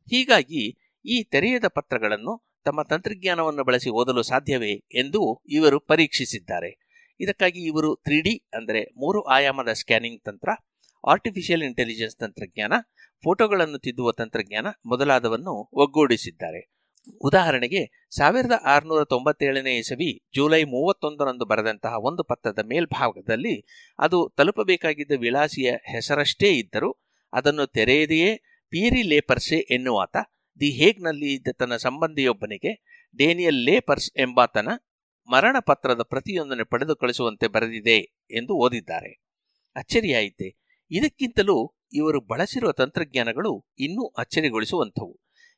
ಹೀಗಾಗಿ ಈ ತೆರೆಯದ ಪತ್ರಗಳನ್ನು ತಮ್ಮ ತಂತ್ರಜ್ಞಾನವನ್ನು ಬಳಸಿ ಓದಲು ಸಾಧ್ಯವೇ ಎಂದು ಇವರು ಪರೀಕ್ಷಿಸಿದ್ದಾರೆ. ಇದಕ್ಕಾಗಿ ಇವರು ತ್ರೀ ಡಿ ಅಂದರೆ ಮೂರು ಆಯಾಮದ ಸ್ಕ್ಯಾನಿಂಗ್ ತಂತ್ರ ಆರ್ಟಿಫಿಷಿಯಲ್ ಇಂಟೆಲಿಜೆನ್ಸ್ ತಂತ್ರಜ್ಞಾನ, ಫೋಟೋಗಳನ್ನು ತಿದ್ದುವ ತಂತ್ರಜ್ಞಾನ ಮೊದಲಾದವನ್ನು ಒಗ್ಗೂಡಿಸಿದ್ದಾರೆ. ಉದಾಹರಣೆಗೆ, ಸಾವಿರದ ಆರುನೂರ ತೊಂಬತ್ತೇಳನೇ ಇಸವಿ ಜುಲೈ ಮೂವತ್ತೊಂದರಂದು ಬರೆದಂತಹ ಒಂದು ಪತ್ರದ ಮೇಲ್ಭಾಗದಲ್ಲಿ ಅದು ತಲುಪಬೇಕಾಗಿದ್ದ ವಿಳಾಸಿಯ ಹೆಸರಷ್ಟೇ ಇದ್ದರೂ ಅದನ್ನು ತೆರೆಯದೆಯೇ ಪೀರಿ ಲೇಪರ್ಸೆ ಎನ್ನುವಾತ ದಿ ಹೇಗ್ನಲ್ಲಿ ಇದ್ದ ತನ್ನ ಸಂಬಂಧಿಯೊಬ್ಬನಿಗೆ ಡೇನಿಯಲ್ ಲೇಪರ್ಸ್ ಎಂಬಾತನ ಮರಣ ಪತ್ರದ ಪ್ರತಿಯೊಂದನ್ನು ಪಡೆದು ಕಳಿಸುವಂತೆ ಬರೆದಿದೆ ಎಂದು ಓದಿದ್ದಾರೆ. ಅಚ್ಚರಿಯಾಯಿತೆ, ಇದಕ್ಕಿಂತಲೂ ಇವರು ಬಳಸಿರುವ ತಂತ್ರಜ್ಞಾನಗಳು ಇನ್ನೂ ಅಚ್ಚರಿಗೊಳಿಸುವಂಥವು.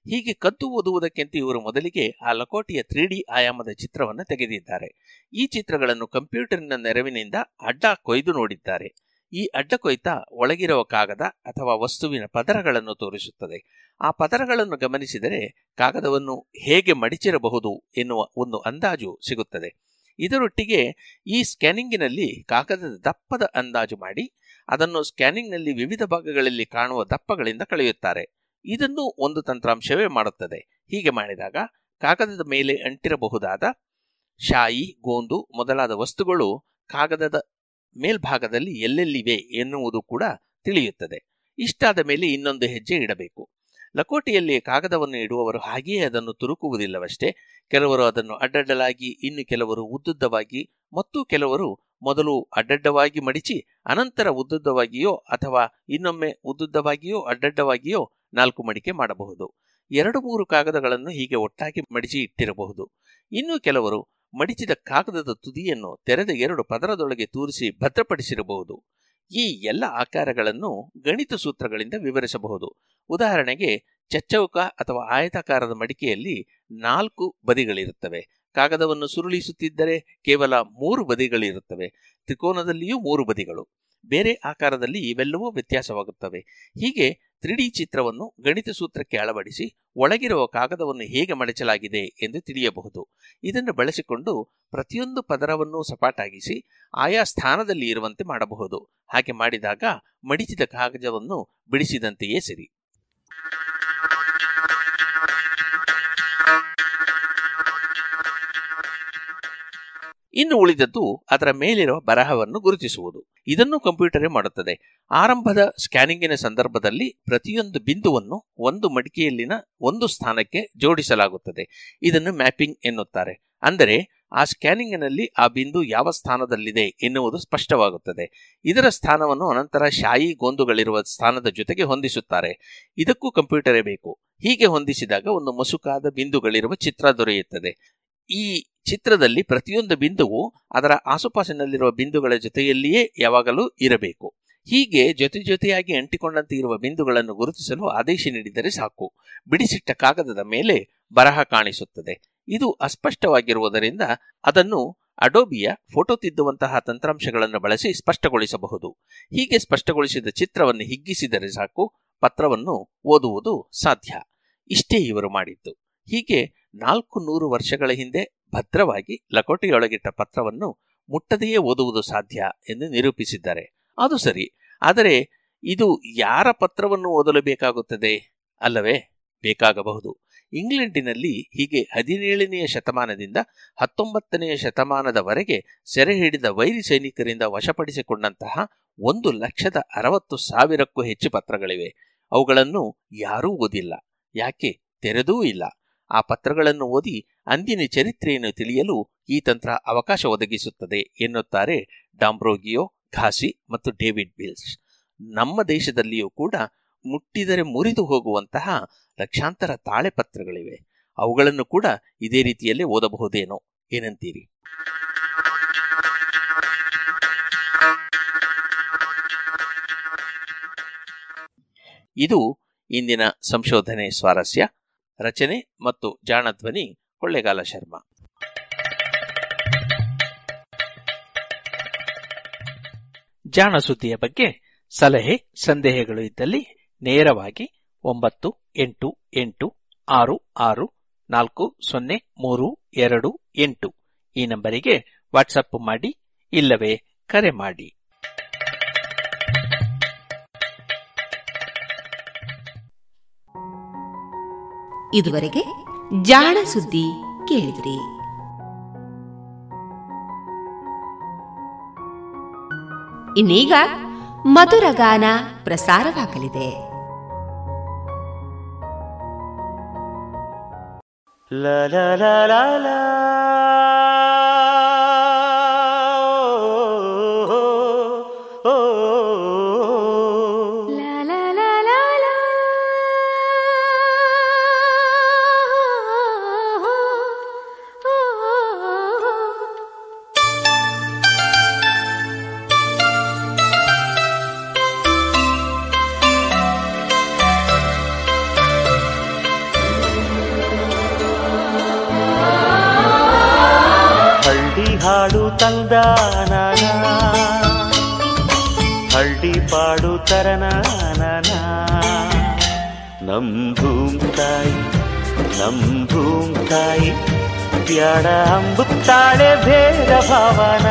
ಹೀಗೆ ಕದ್ದು ಓದುವುದಕ್ಕಿಂತ ಇವರು ಮೊದಲಿಗೆ ಆ ಲಕೋಟೆಯ ತ್ರೀ ಡಿ ಆಯಾಮದ ಚಿತ್ರವನ್ನು ತೆಗೆದಿದ್ದಾರೆ. ಈ ಚಿತ್ರಗಳನ್ನು ಕಂಪ್ಯೂಟರ್ನ ನೆರವಿನಿಂದ ಅಡ್ಡ ಕೊಯ್ದು ನೋಡಿದ್ದಾರೆ. ಈ ಅಡ್ಡಕೊಯ್ತ ಒಳಗಿರುವ ಕಾಗದ ಅಥವಾ ವಸ್ತುವಿನ ಪದರಗಳನ್ನು ತೋರಿಸುತ್ತದೆ. ಆ ಪದರಗಳನ್ನು ಗಮನಿಸಿದರೆ ಕಾಗದವನ್ನು ಹೇಗೆ ಮಡಿಚಿರಬಹುದು ಎನ್ನುವ ಒಂದು ಅಂದಾಜು ಸಿಗುತ್ತದೆ. ಇದರೊಟ್ಟಿಗೆ ಈ ಸ್ಕ್ಯಾನಿಂಗಿನಲ್ಲಿ ಕಾಗದದ ದಪ್ಪದ ಅಂದಾಜು ಮಾಡಿ, ಅದನ್ನು ಸ್ಕ್ಯಾನಿಂಗ್ನಲ್ಲಿ ವಿವಿಧ ಭಾಗಗಳಲ್ಲಿ ಕಾಣುವ ದಪ್ಪಗಳಿಂದ ಕಳೆಯುತ್ತಾರೆ. ಇದನ್ನು ಒಂದು ತಂತ್ರಾಂಶವೇ ಮಾಡುತ್ತದೆ. ಹೀಗೆ ಮಾಡಿದಾಗ ಕಾಗದದ ಮೇಲೆ ಅಂಟಿರಬಹುದಾದ ಶಾಯಿ, ಗೋಂದು ಮೊದಲಾದ ವಸ್ತುಗಳು ಕಾಗದದ ಮೇಲ್ಭಾಗದಲ್ಲಿ ಎಲ್ಲೆಲ್ಲಿವೆ ಎನ್ನುವುದು ಕೂಡ ತಿಳಿಯುತ್ತದೆ. ಇಷ್ಟಾದ ಮೇಲೆ ಇನ್ನೊಂದು ಹೆಜ್ಜೆ ಇಡಬೇಕು. ಲಕೋಟೆಯಲ್ಲಿ ಕಾಗದವನ್ನು ಇಡುವವರು ಹಾಗೆಯೇ ಅದನ್ನು ತುರುಕುವುದಿಲ್ಲವಷ್ಟೇ. ಕೆಲವರು ಅದನ್ನು ಅಡ್ಡಡ್ಡಲಾಗಿ, ಇನ್ನು ಕೆಲವರು ಉದ್ದುದ್ದವಾಗಿ, ಮತ್ತು ಕೆಲವರು ಮೊದಲು ಅಡ್ಡಡ್ಡವಾಗಿ ಮಡಿಚಿ, ಅನಂತರ ಉದ್ದುದ್ದವಾಗಿಯೋ ಅಥವಾ ಇನ್ನೊಮ್ಮೆ ಉದ್ದುದ್ದವಾಗಿಯೋ, ಅಡ್ಡಡ್ಡವಾಗಿಯೋ ನಾಲ್ಕು ಮಡಿಕೆ ಮಾಡಬಹುದು. ಎರಡು, ಮೂರು ಕಾಗದಗಳನ್ನು ಹೀಗೆ ಒಟ್ಟಾಗಿ ಮಡಿಚಿ ಇಟ್ಟಿರಬಹುದು. ಇನ್ನು ಕೆಲವರು ಮಡಿಚಿದ ಕಾಗದದ ತುದಿಯನ್ನು ತೆರೆದ ಎರಡು ಪದರದೊಳಗೆ ತೂರಿಸಿ ಭದ್ರಪಡಿಸಿರಬಹುದು. ಈ ಎಲ್ಲ ಆಕಾರಗಳನ್ನು ಗಣಿತ ಸೂತ್ರಗಳಿಂದ ವಿವರಿಸಬಹುದು. ಉದಾಹರಣೆಗೆ, ಚಚ್ಚೌಕ ಅಥವಾ ಆಯತಾಕಾರದ ಮಡಿಕೆಯಲ್ಲಿ ನಾಲ್ಕು ಬದಿಗಳಿರುತ್ತವೆ. ಕಾಗದವನ್ನು ಸುರುಳಿಸುತ್ತಿದ್ದರೆ ಕೇವಲ ಮೂರು ಬದಿಗಳಿರುತ್ತವೆ. ತ್ರಿಕೋನದಲ್ಲಿಯೂ ಮೂರು ಬದಿಗಳು. ಬೇರೆ ಆಕಾರದಲ್ಲಿ ಇವೆಲ್ಲವೂ ವ್ಯತ್ಯಾಸವಾಗುತ್ತವೆ. ಹೀಗೆ ತ್ರಿಡಿ ಚಿತ್ರವನ್ನು ಗಣಿತ ಸೂತ್ರಕ್ಕೆ ಅಳವಡಿಸಿ ಒಳಗಿರುವ ಕಾಗದವನ್ನು ಹೇಗೆ ಮಡಚಲಾಗಿದೆ ಎಂದು ತಿಳಿಯಬಹುದು. ಇದನ್ನು ಬಳಸಿಕೊಂಡು ಪ್ರತಿಯೊಂದು ಪದರವನ್ನು ಸಪಾಟಾಗಿಸಿ ಆಯಾ ಸ್ಥಾನದಲ್ಲಿ ಇರುವಂತೆ ಮಾಡಬಹುದು. ಹಾಗೆ ಮಾಡಿದಾಗ ಮಡಿಚಿದ ಕಾಗದವನ್ನು ಬಿಡಿಸಿದಂತೆಯೇ ಸರಿ. ಇನ್ನು ಉಳಿದದ್ದು ಅದರ ಮೇಲಿರುವ ಬರಹವನ್ನು ಗುರುತಿಸುವುದು. ಇದನ್ನು ಕಂಪ್ಯೂಟರೇ ಮಾಡುತ್ತದೆ. ಆರಂಭದ ಸ್ಕ್ಯಾನಿಂಗಿನ ಸಂದರ್ಭದಲ್ಲಿ ಪ್ರತಿಯೊಂದು ಬಿಂದುವನ್ನು ಒಂದು ಮಡಿಕೆಯಲ್ಲಿನ ಒಂದು ಸ್ಥಾನಕ್ಕೆ ಜೋಡಿಸಲಾಗುತ್ತದೆ. ಇದನ್ನು ಮ್ಯಾಪಿಂಗ್ ಎನ್ನುತ್ತಾರೆ. ಅಂದರೆ ಆ ಸ್ಕ್ಯಾನಿಂಗ್ನಲ್ಲಿ ಆ ಬಿಂದು ಯಾವ ಸ್ಥಾನದಲ್ಲಿದೆ ಎನ್ನುವುದು ಸ್ಪಷ್ಟವಾಗುತ್ತದೆ. ಇದರ ಸ್ಥಾನವನ್ನು ಅನಂತರ ಶಾಯಿ ಗೋಂದುಗಳಿರುವ ಸ್ಥಾನದ ಜೊತೆಗೆ ಹೊಂದಿಸುತ್ತಾರೆ. ಇದಕ್ಕೂ ಕಂಪ್ಯೂಟರೇ ಬೇಕು. ಹೀಗೆ ಹೊಂದಿಸಿದಾಗ ಒಂದು ಮಸುಕಾದ ಬಿಂದುಗಳಿರುವ ಚಿತ್ರ ದೊರೆಯುತ್ತದೆ. ಈ ಚಿತ್ರದಲ್ಲಿ ಪ್ರತಿಯೊಂದು ಬಿಂದುವು ಅದರ ಆಸುಪಾಸಿನಲ್ಲಿರುವ ಬಿಂದುಗಳ ಜೊತೆಯಲ್ಲಿಯೇ ಯಾವಾಗಲೂ ಇರಬೇಕು. ಹೀಗೆ ಜೊತೆ ಜೊತೆಯಾಗಿ ಅಂಟಿಕೊಂಡಂತೆ ಇರುವ ಬಿಂದುಗಳನ್ನು ಗುರುತಿಸಲು ಆದೇಶ ನೀಡಿದರೆ ಸಾಕು. ಬಿಡಿಸಿಟ್ಟ ಕಾಗದದ ಮೇಲೆ ಬರಹ ಕಾಣಿಸುತ್ತದೆ. ಇದು ಅಸ್ಪಷ್ಟವಾಗಿರುವುದರಿಂದ ಅದನ್ನು ಅಡೋಬಿಯ ಫೋಟೋ ತಿದ್ದುವಂತಹ ತಂತ್ರಾಂಶಗಳನ್ನು ಬಳಸಿ ಸ್ಪಷ್ಟಗೊಳಿಸಬಹುದು. ಹೀಗೆ ಸ್ಪಷ್ಟಗೊಳಿಸಿದ ಚಿತ್ರವನ್ನು ಹಿಗ್ಗಿಸಿದರೆ ಸಾಕು, ಪತ್ರವನ್ನು ಓದುವುದು ಸಾಧ್ಯ. ಇಷ್ಟೇ ಇವರು ಮಾಡಿದ್ದು. ಹೀಗೆ ನಾಲ್ಕು ನೂರು ವರ್ಷಗಳ ಹಿಂದೆ ಭದ್ರವಾಗಿ ಲಕೋಟೆಯೊಳಗಿಟ್ಟ ಪತ್ರವನ್ನು ಮುಟ್ಟದೆಯೇ ಓದುವುದು ಸಾಧ್ಯ ಎಂದು ನಿರೂಪಿಸಿದ್ದಾರೆ. ಅದು ಸರಿ, ಆದರೆ ಇದು ಯಾರ ಪತ್ರವನ್ನು ಓದಲು ಬೇಕಾಗುತ್ತದೆ? ಅಲ್ಲವೇ, ಬೇಕಾಗಬಹುದು. ಇಂಗ್ಲೆಂಡಿನಲ್ಲಿ ಹೀಗೆ ಹದಿನೇಳನೆಯ ಶತಮಾನದಿಂದ ಹತ್ತೊಂಬತ್ತನೆಯ ಶತಮಾನದವರೆಗೆ ಸೆರೆ ಹಿಡಿದ ವೈರಿ ಸೈನಿಕರಿಂದ ವಶಪಡಿಸಿಕೊಂಡಂತಹ ಒಂದು ಲಕ್ಷದ ಅರವತ್ತು ಸಾವಿರಕ್ಕೂ ಹೆಚ್ಚು ಪತ್ರಗಳಿವೆ. ಅವುಗಳನ್ನು ಯಾರೂ ಓದಿಲ್ಲ. ಯಾಕೆ? ತೆರೆದೂ ಇಲ್ಲ. ಆ ಪತ್ರಗಳನ್ನು ಓದಿ ಅಂದಿನ ಚರಿತ್ರೆಯನ್ನು ತಿಳಿಯಲು ಈ ತಂತ್ರ ಅವಕಾಶ ಒದಗಿಸುತ್ತದೆ ಎನ್ನುತ್ತಾರೆ ಡಾಂಬ್ರೋಗಿಯೋ, ಘಾಸಿ ಮತ್ತು ಡೇವಿಡ್ ಬಿಲ್ಸ್ ನಮ್ಮ ದೇಶದಲ್ಲಿಯೂ ಕೂಡ ಮುಟ್ಟಿದರೆ ಮುರಿದು ಹೋಗುವಂತಹ ಲಕ್ಷಾಂತರ ತಾಳೆಪತ್ರಗಳಿವೆ. ಅವುಗಳನ್ನು ಕೂಡ ಇದೇ ರೀತಿಯಲ್ಲಿ ಓದಬಹುದೇನೋ ಏನಂತೀರಿ? ಇದು ಇಂದಿನ ಸಂಶೋಧನೆ ಸ್ವಾರಸ್ಯ. ರಚನೆ ಮತ್ತು ಜಾಣಧ್ವನಿ ಕೊಳ್ಳೆಗಾಲ ಶರ್ಮಾ. ಜಾಣ ಸುದ್ದಿಯ ಬಗ್ಗೆ ಸಲಹೆ ಸಂದೇಹಗಳು ಇದ್ದಲ್ಲಿ ನೇರವಾಗಿ ಒಂಬತ್ತು ಎಂಟು ಎಂಟು ಆರು ಆರು ನಾಲ್ಕು ಸೊನ್ನೆ ಮೂರು ಎರಡು ಎಂಟು ಈ ನಂಬರಿಗೆ ವಾಟ್ಸಪ್ ಮಾಡಿ ಇಲ್ಲವೇ ಕರೆ ಮಾಡಿ. ಇದುವರೆಗೆ ಜಾಣ ಸುದ್ದಿ ಕೇಳಿದ್ರಿ ಇನ್ನೀಗ ಮಧುರ ಗಾನ ಪ್ರಸಾರವಾಗಲಿದೆ la la la la. ಹಾಡು ತಂದ ನಾನ ಹಳ್ಳಿ ಪಾಡು ತರನಾನ ನಮ್ ಭೂಮ್ ತಾಯಿ ನಮ್ ಭೂಮ್ ತಾಯಿ ಬ್ಯಾಡ ಅಂಬುತ್ತಾಳೆ ಭೇದ ಭಾವನ?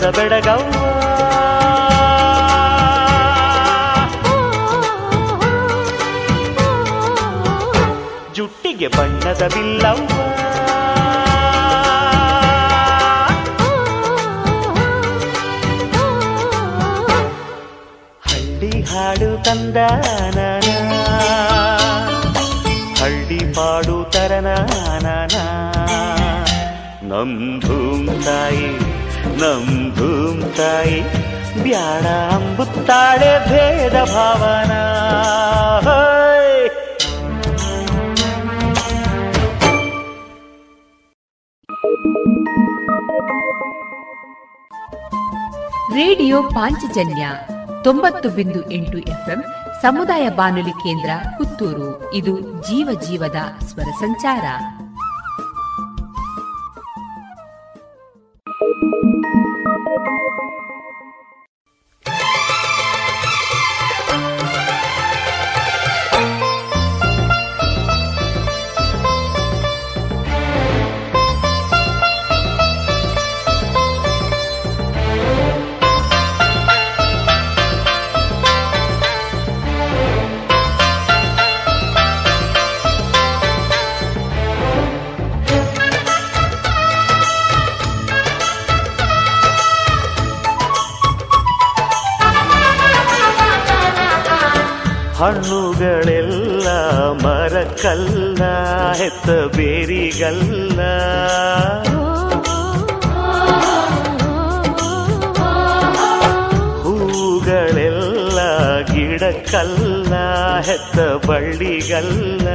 ಬೆಟ್ಟದ ಬೆಡಗವ್ವ. ಜುಟ್ಟಿಗೆ ಬಣ್ಣದ ಬಿಲ್ಲವ್ವ. ಹಳ್ಳಿ ಹಾಡು ತಂದ ಹಳ್ಳಿ ಪಾಡು ತರನಾನ ನಮ್ ತಾಯಿ ತಾಯಿ ಬ್ಯಾಡ ಅಂಬುತ್ತಾಳೆ ಭೇದ ಭಾವನ. ರೇಡಿಯೋ ಪಾಂಚಜನ್ಯ ತೊಂಬತ್ತು ಬಿಂದು ಎಂಟು ಎಫ್ಎಂ ಸಮುದಾಯ ಬಾನುಲಿ ಕೇಂದ್ರ ಪುತ್ತೂರು. ಇದು ಜೀವ ಜೀವದ ಸ್ವರ ಸಂಚಾರ. ಹೆತ್ತ ಬೇರಿಗಲ್ಲ. ಹೂಗಳೆಲ್ಲ ಗಿಡಕ್ಕಲ್ಲ ಹೆತ್ತ ಬಳ್ಳಿಗಲ್ಲ.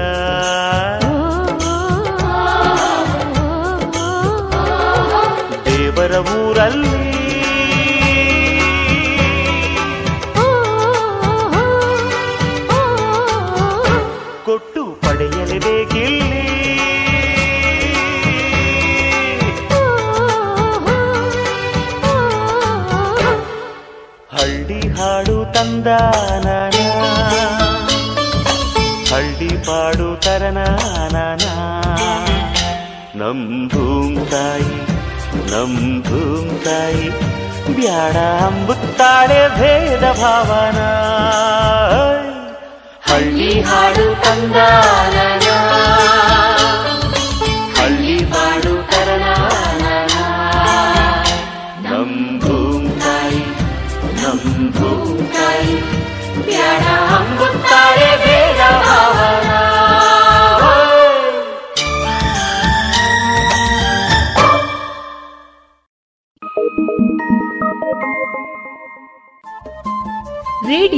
ದೇವರ ಊರಲ್ಲಿ ನಮ್ ಭೂಮ್ ತಾಯಿ ಬ್ಯಾಡ ಅಂಬುತ್ತಾಳೆ ಭೇದ ಭಾವನ ಹಳ್ಳಿ ಹಾಡು ತಂದ ಹಳ್ಳಿ ಪಾಡು ತರನಾನ ನಮ್ ಭೂಮ್ ತಾಯಿ ನಮ್ ಭೂಮ್ ತಾಯಿ ಬ್ಯಾಡ ಅಂಬುತ್ತಾಳೆ ಭೇದ ಭಾವನ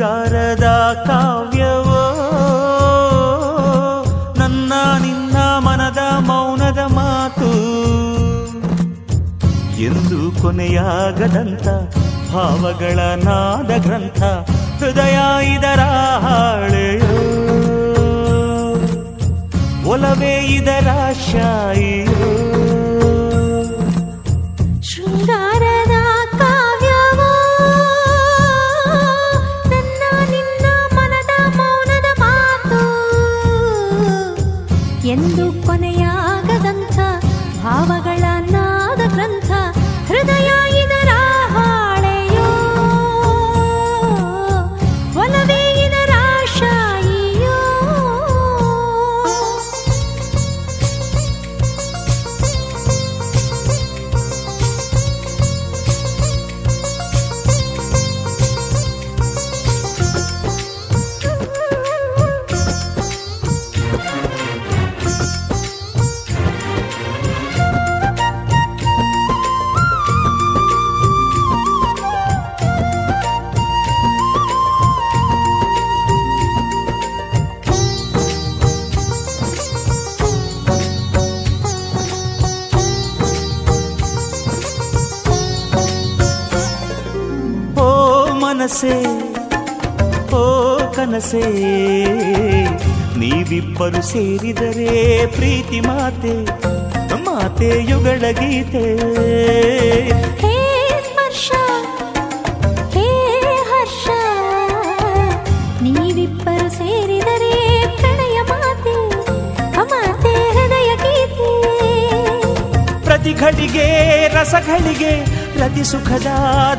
ಶೃಂಗಾರದ ಕಾವ್ಯವೋ? ನನ್ನ ನಿನ್ನ ಮನದ ಮೌನದ ಮಾತು. ಎಂದು ಕೊನೆಯಾಗದಂತ ಭಾವಗಳ ನಾದ ಗ್ರಂಥ ಹೃದಯ ಇದರ ಹಾಳೆಯೋ? ಒಲವೇ ಇದರ ಶಾಯಿಯೋ? ಕನಸೇ ನೀವಿಬ್ಬರು ಸೇರಿದರೆ ಪ್ರೀತಿ ಮಾತೆ ಮಾತೆ ಯುಗಳ ಗೀತೆ. ಹೇ ಸ್ಪರ್ಶ ಹೇ ಹರ್ಷ ನೀವಿಬ್ಬರು ಸೇರಿದರೆ ಪ್ರಣಯ ಮಾತೆ ಮಾತೆ ಹೃದಯ ಗೀತೆ. ಪ್ರತಿ ಘಳಿಗೆ ರಸಗಳಿಗೆ ಪ್ರತಿ ಸುಖದ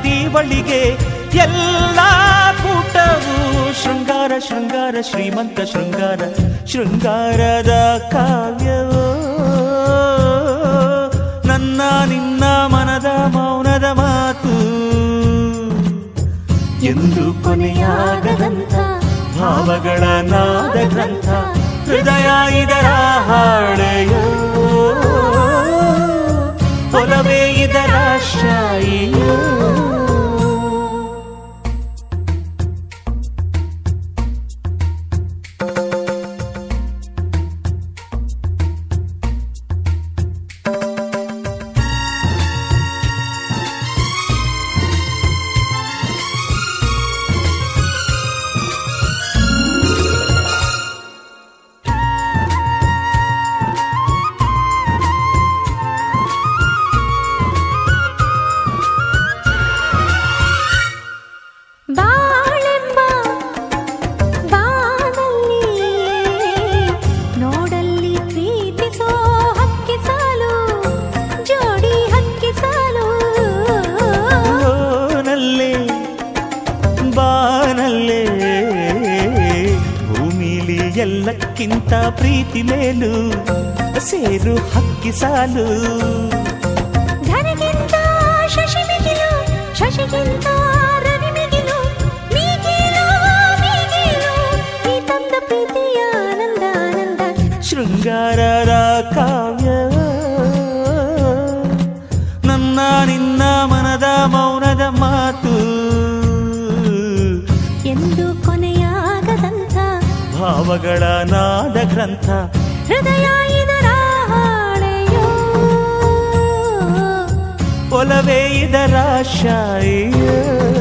ದೀವಳಿಗೆ ಎಲ್ಲ ಕೂಟವು ಶೃಂಗಾರ ಶೃಂಗಾರ, ಶ್ರೀಮಂತ ಶೃಂಗಾರ, ಶೃಂಗಾರದ ಕಾವ್ಯವೋ? ನನ್ನ, ನಿನ್ನ ಮನದ ಮೌನದ ಮಾತು. ಎಂದು ಕೊನೆಯಾಗದಂಥ ಭಾವಗಳ ನಾದ ಗ್ರಂಥ ಹೃದಯ ಇದರ ಹಾಳೆಯೋ? ಒಲವೇ ಇದರ ಶಾಯಿಯೋ? ಶೃಂಗಾರದ ಕಾವ್ಯ. ನನ್ನ ನಿನ್ನ ಮನದ ಮೌನದ ಮಾತು. ಎಂದು ಕೊನೆಯಾಗದಂಥ ಭಾವಗಳ ನಾದ ಗ್ರಂಥ. ಹೃದಯ ಒಲವೇ ಇದರ ಶಾಯಿಯೋ.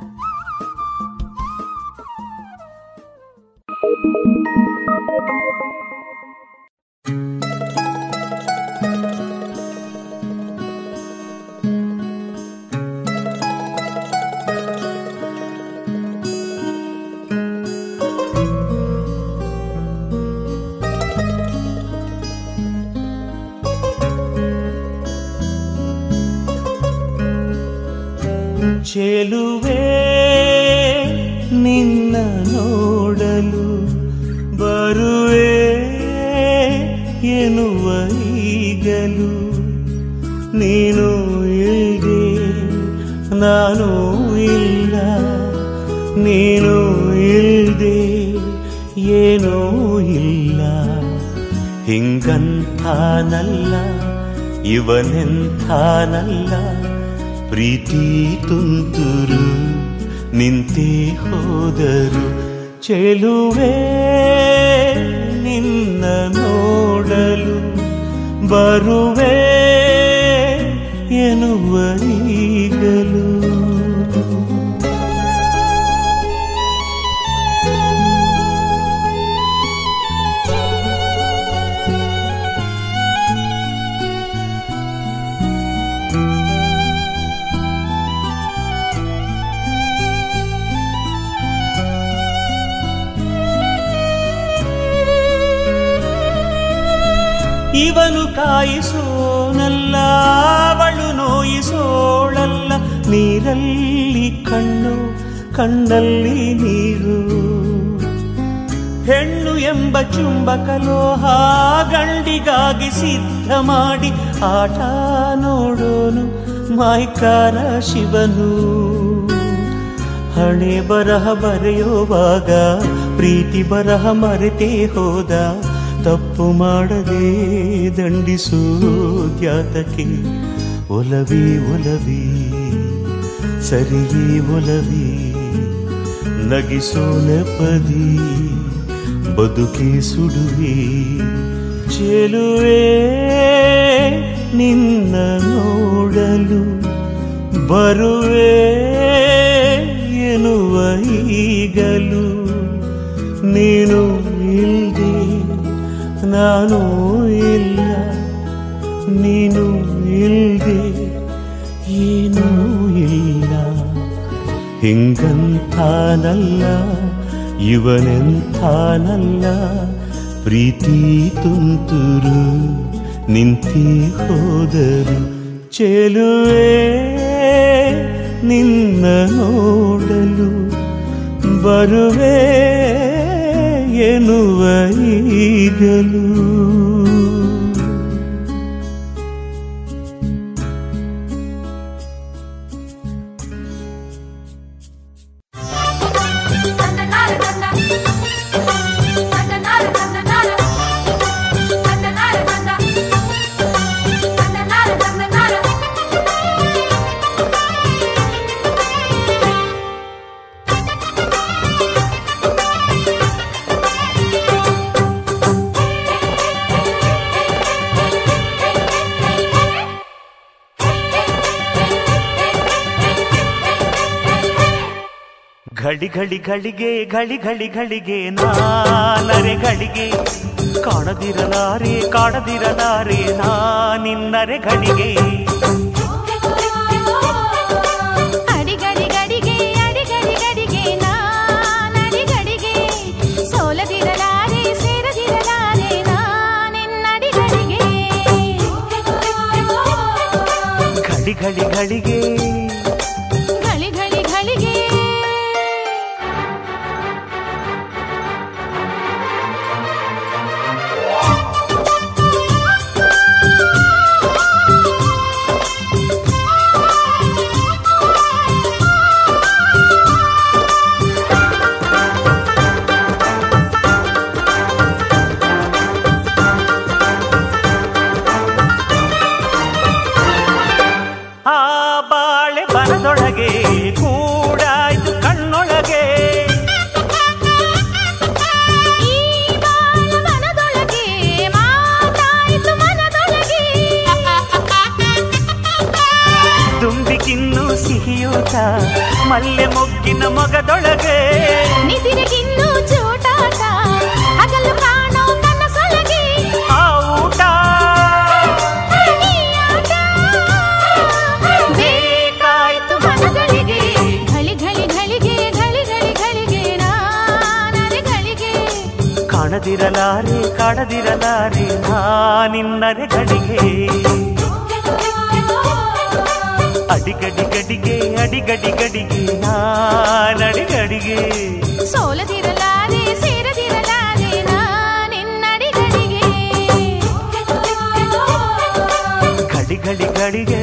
ಇವನೆಂಥಾನಲ್ಲ ಪ್ರೀತಿ ಬರೆಯುವಾಗ ಪ್ರೀತಿ ಬರಹ ಮರೆತೇ ಹೋದ, ತಪ್ಪು ಮಾಡದೆ ಜಾತಕಿ ಒಲವಿ ಒಲವಿ, ಸರಿಯೇ ಒಲವಿ, ನಗಿಸೋ ನೆಪದಿ, ಬದುಕಿ ಸುಡುವಿ. ಚೆಲುವೆ, ನಿನ್ನ ನೋಡಲು ಬರುವೆ ಎನ್ನುವ ಈಗಲು ನೀನು ಇಲ್ದೆ, ನಾನು ಇಲ್ಲ. ನೀನು ಇಲ್ದೆ, ಏನೂ ಇಲ್ಲ. ಹಿಂಗಂತಾನಲ್ಲ, ಇವನೆಂತಾನಲ್ಲ, ಪ್ರೀತಿ ತುಂತುರು ನಿಂತಿ ಹೋದರು. ಚೆಲುವೆ ನಿನ್ನ ನೋಡಲು ಬರುವೆ ಎನ್ನುವ ಈಗಲು ಘಳಿಗೆ ಘಳಿ ಘಳಿ ಘಳಿಗೆ ನಾನರೆ ಘಳಿಗೆ. ಕಾಣದಿರಲಾರೆ ಕಾಣದಿರಲಾರೆ ನಾನಿನ್ನರೆ ಘಳಿಗೆ. ಘಡಿ ಘಳಿ ಘಳಿ ಘಳಿಗೆ. ಕಾಡದಿರಲಾರಿ ಕಾಣದಿರಲಾರೆ ನಾನಿನ್ನರೆ ಗಡಿಗೆ ಅಡಿಗಡಿ ಗಡಿಗೆ ಅಡಿಗಡಿ ಗಡಿಗೆ ನಾನಡಿ ಗಡಿಗೆ ಸೋಲದಿರಲಾರೆ ಸೇರದಿರಲಾರೆ ನಾನಿನ್ನಡಿ ಗಡಿಗೆ ಗಡಿ ಗಡಿಗೆ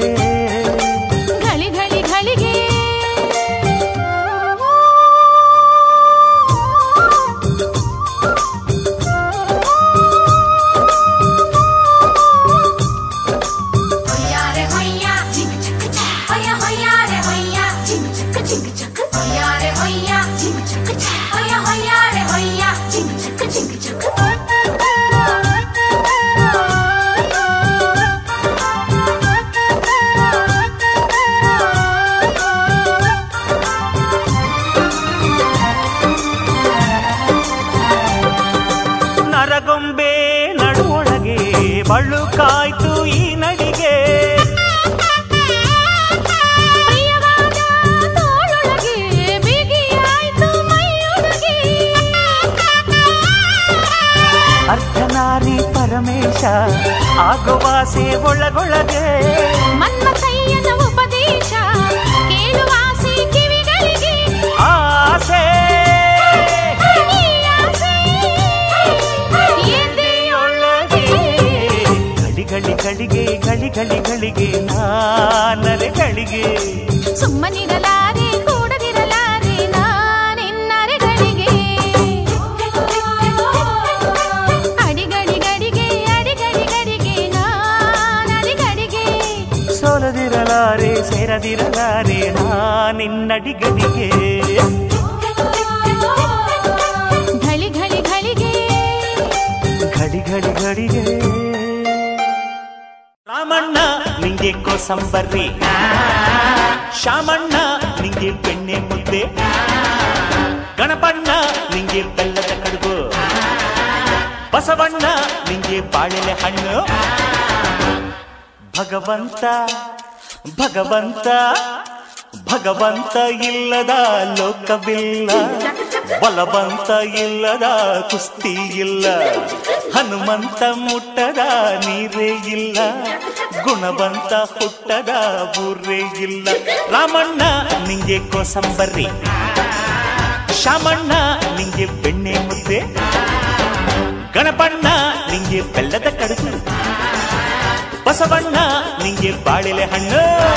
ಗಳಿಗಳಿಗೆ ನಾನರೆ ಗಳಿಗೆ. ಸುಮ್ಮನಿರಲಾರೆ ಕೂಡದಿರಲಾರೆ ನಾನೆನ್ನರೆ ಗಳಿಗೆ. ಅಡಿಗಳಿಗಳಿಗೆ ಅಡಿಗಳಿಗಳಿಗೆ ನಾನರೆ ಗಳಿಗೆ. ಸೊಲದಿರಲಾರೆ ಸೇರದಿರಲಾರೆ ನಾನಿನ್ನಡಿಗಳಿಗೆ ಘಳಿ ಘಳಿ ಘಳಿಗೆ. ಘಳಿ ಘಡಿ ಘಳಿಗೆ. ರಾಮಣ್ಣ ನಿಂಗೆ ಕೋಸಂಬರ್ರಿ ಶಾಮಣ್ಣ, ನಿಂಗೆ ಬೆಣ್ಣೆ ಮುದ್ದೆ. ಗಣಪಣ್ಣ, ನಿಂಗೆ ಬೆಲ್ಲದ ಕಡುಬು. ಬಸವಣ್ಣ, ನಿಂಗೆ ಬಾಳೆಲೆ ಹಣ್ಣು. ಭಗವಂತ ಭಗವಂತ. ಭಗವಂತ ಇಲ್ಲದ ಲೋಕವಿಲ್ಲ. ಬಲವಂತ ಇಲ್ಲದ ಕುಸ್ತಿ ಇಲ್ಲ. ಹನುಮಂತ ಮುಟ್ಟದ ನೀರೇ ಇಲ್ಲ. ಗುಣವಂತ ಹುಟ್ಟದ ಬೂರೇ ಇಲ್ಲ. ರಾಮಣ್ಣ, ನಿಂಗೆ ಕೋಸಂಬರ್ರಿ ಶಾಮಣ್ಣ, ನಿಂಗೆ ಬೆಣ್ಣೆ ಮುದ್ದೆ. ಗಣಪಣ್ಣ, ನಿಂಗೆ ಬೆಲ್ಲದ ಕಡುಗು ಬಸವಣ್ಣ, ನಿಂಗೆ ಬಾಳೆಲೆ ಹಣ್ಣು.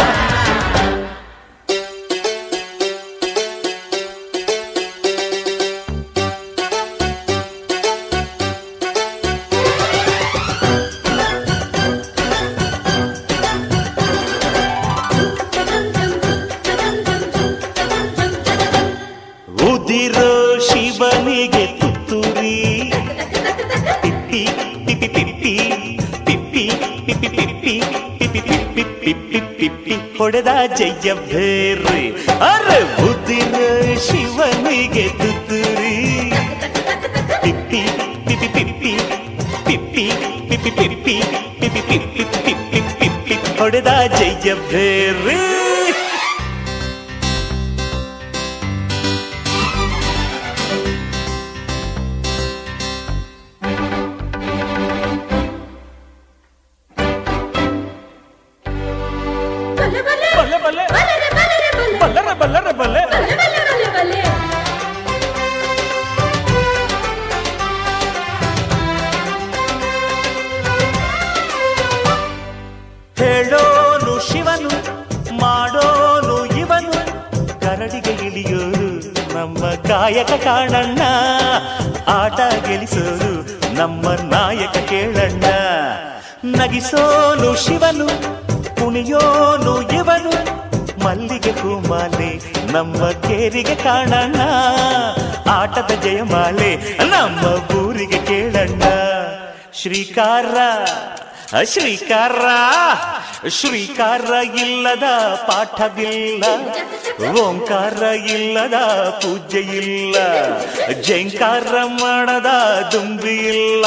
ಕೊಡದ ಜಯ ಬೇರೆ ಅರ ಬುದ್ಧಿನ ಶಿವನಿಗೆ ತುತ್ತೂರಿ ಪಿಪ್ಪಿ ಪಿಪಿ ಪಿಪ್ಪಿ ಪಿಪ್ಪಿ ಪಿಪಿ ಪಿಪ್ಪಿ ಪಿಪಿ ಪಿಪ್ಪಿ ಪಿಪ್ಪಿ ಪಿಪ್ಪಿ ಹೊಡೆದ ಜಯ ಬೇರೆ ಶ್ರೀಕಾರ ಶ್ರೀಕಾರ ಇಲ್ಲದ ಪಾಠವಿಲ್ಲ, ಓಂಕಾರ ಇಲ್ಲದ ಪೂಜೆ ಇಲ್ಲ, ಜೈಕಾರ ಮಾಡದ ದುಂಬಿ ಇಲ್ಲ,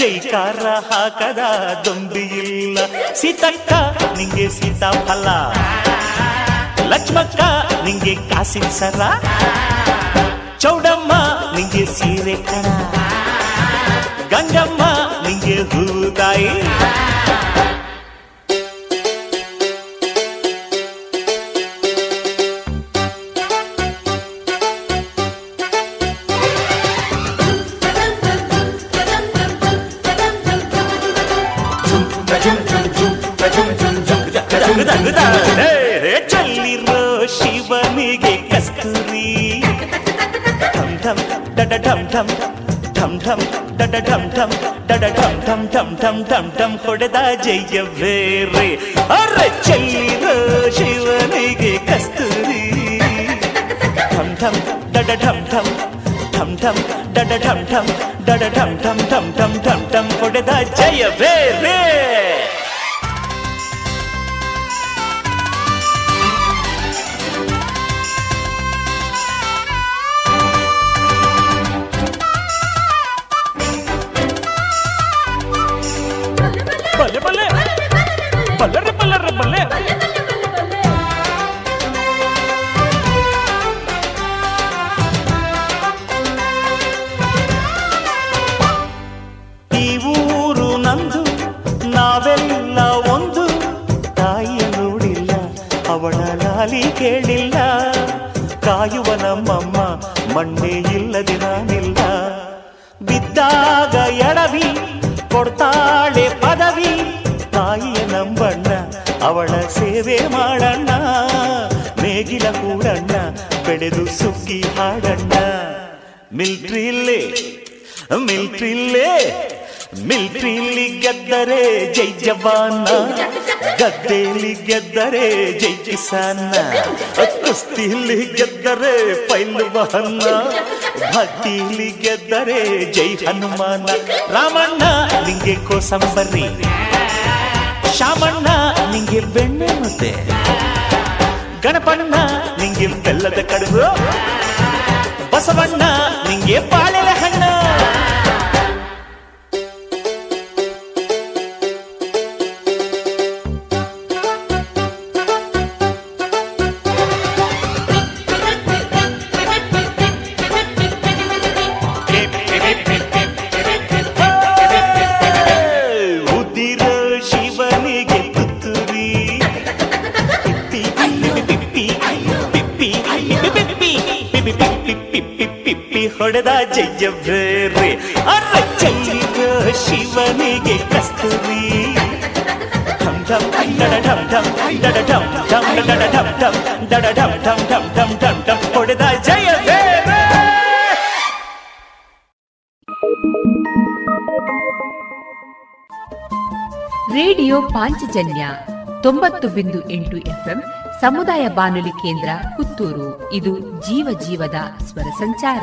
ಜೈಕಾರ ಹಾಕದ ದುಂಬಿ ಇಲ್ಲ. ಸೀತಕ್ಕ ನಿಂಗೆ ಸೀತಾಫಲ, ಲಕ್ಷ್ಮಕ್ಕ ನಿಂಗೆ ಕಾಸಿನ ಸರ, ಚೌಡಮ್ಮ ನಿಂಗೆ ಸೀರೆ ಕಣ ಗಂಗಮ್ಮ ನಿಂಗೆ ಹೂತಾಯಿ ಚಲ್ಲಿರೋ ಶಿವನಿಗೆ ಕಸ್ತೂರಿ ಠಮ್ ಠಮ್ ಠಮ್ ಠಮ್ ಠಮ್ ಠಮ್ ಠಮ್ ಢಂ ಢಂ ಢಂ ಡಡ ಢಂ ಢಂ ಡಡ ಢಂ ಢಂ ಢಂ ಢಂ ಢಂ ಢಂ ಹೊಡೆದ ಜಯ ಬೇರೆ ಅರೆ ಚೆಲ್ಲಿರೋ ಶಿವನಿಗೆ ಕಸ್ತೂರಿ ಢಂ ಢಂ ಡಡ ಢಂ ಢಂ ಢಂ ಢಂ ಡಡ ಢಂ ಢಂ ಡಡ ಢಂ ಢಂ ಢಂ ಢಂ ಢಂ ಢಂ ಹೊಡೆದ ಜಯ ಬೇರೆ ಗದ್ದೆಯಲ್ಲಿ ಗೆದ್ದರೆ ಜೈ ಕಿಸಾನ ಕುಸ್ತಿಲಿ ಗೆದ್ದರೆ ಪೈಲ್ವಹನ್ನ ಭಕ್ತಿಲಿ ಗೆದ್ದರೆ ಜೈ ಹನುಮಾನ. ರಾಮಣ್ಣ, ನಿಂಗೆ ಕೋಸಂಬರಿ. ಶಾಮಣ್ಣ, ನಿಂಗೆ ಬೆಣ್ಣೆ ಮುದ್ದೆ. ಗಣಪಣ್ಣ, ನಿಂಗೆ ಬೆಲ್ಲದ ಕಡುಬು. ಬಸವಣ್ಣ, ನಿಂಗೆ ಬಾಳೆಲೆ ಹಣ್ಣ. ಹೊಡೆದ ಜಯ ಬೇರೆ ಅರ ಶಿವನಿಗೆ ಕಸ್ತೂರಿ ಹೊಡೆದ ಜಯ ಬೇರೆ ರೇಡಿಯೋ ಪಾಂಚಜನ್ಯ ತೊಂಬತ್ತು ಬಿಂದು ಎಂಟು ಎಫ್ಎಂ ಸಮುದಾಯ ಬಾನುಲಿ ಕೇಂದ್ರ ಪುತ್ತೂರು ಇದು ಜೀವ ಜೀವದ ಸ್ವರ ಸಂಚಾರ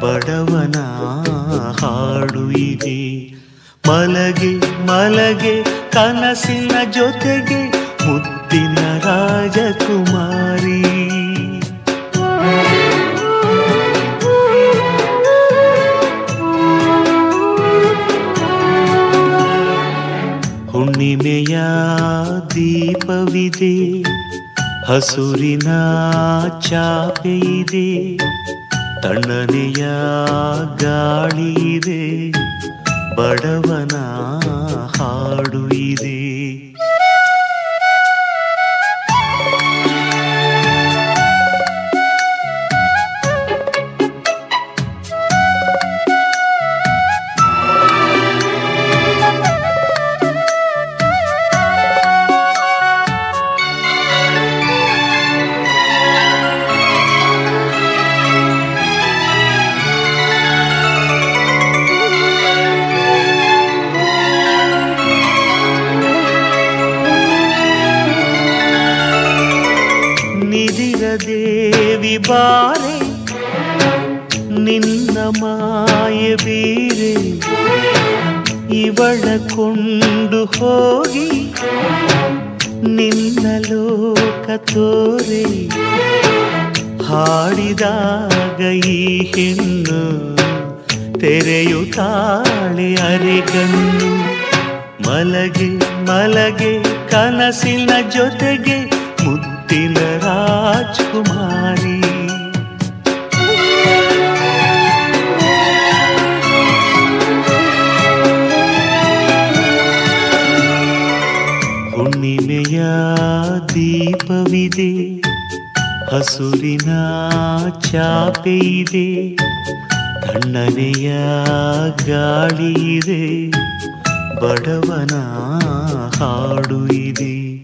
ಬಡವನ ಹಾಡು ಇದೆ. ಮಲಗೆ ಮಲಗೆ ಕನಸಿನ ಜೊತೆಗೆ ಮುದ್ದಿನ ರಾಜಕುಮಾರಿ. ಹುಣ್ಣಿಮೆಯ ದೀಪವಿದೆ. ಹಸುರಿನ ಚಾಪೆ ಇದೆ. ತಣ್ಣನೆಯ ಗಾಳಿ ಇದೆ ಬಡವನ ಹಾಡು ಇದೆ. ಹೋಗಿ ನಿನ್ನ ಲೋಕ ತೋರೆ ಹಾಡಿದಾಗ ಈ ಹೆಣ್ಣು ತೆರೆಯುತ್ತಾಳೆ ಅರೆಗಣ್ಣು. ಮಲಗೆ ಮಲಗೆ ಕನಸಿನ ಜೊತೆಗೆ ಮುತ್ತಿನ ರಾಜ್ಕುಮಾರಿ. ದೀಪವಿದೆ ಹಸುರಿನ ಇದೆ ತಣ್ಣನೆಯ ಗಾಳಿ ಇದೆ ಬಡವನ ಹಾಡು ಇದೆ.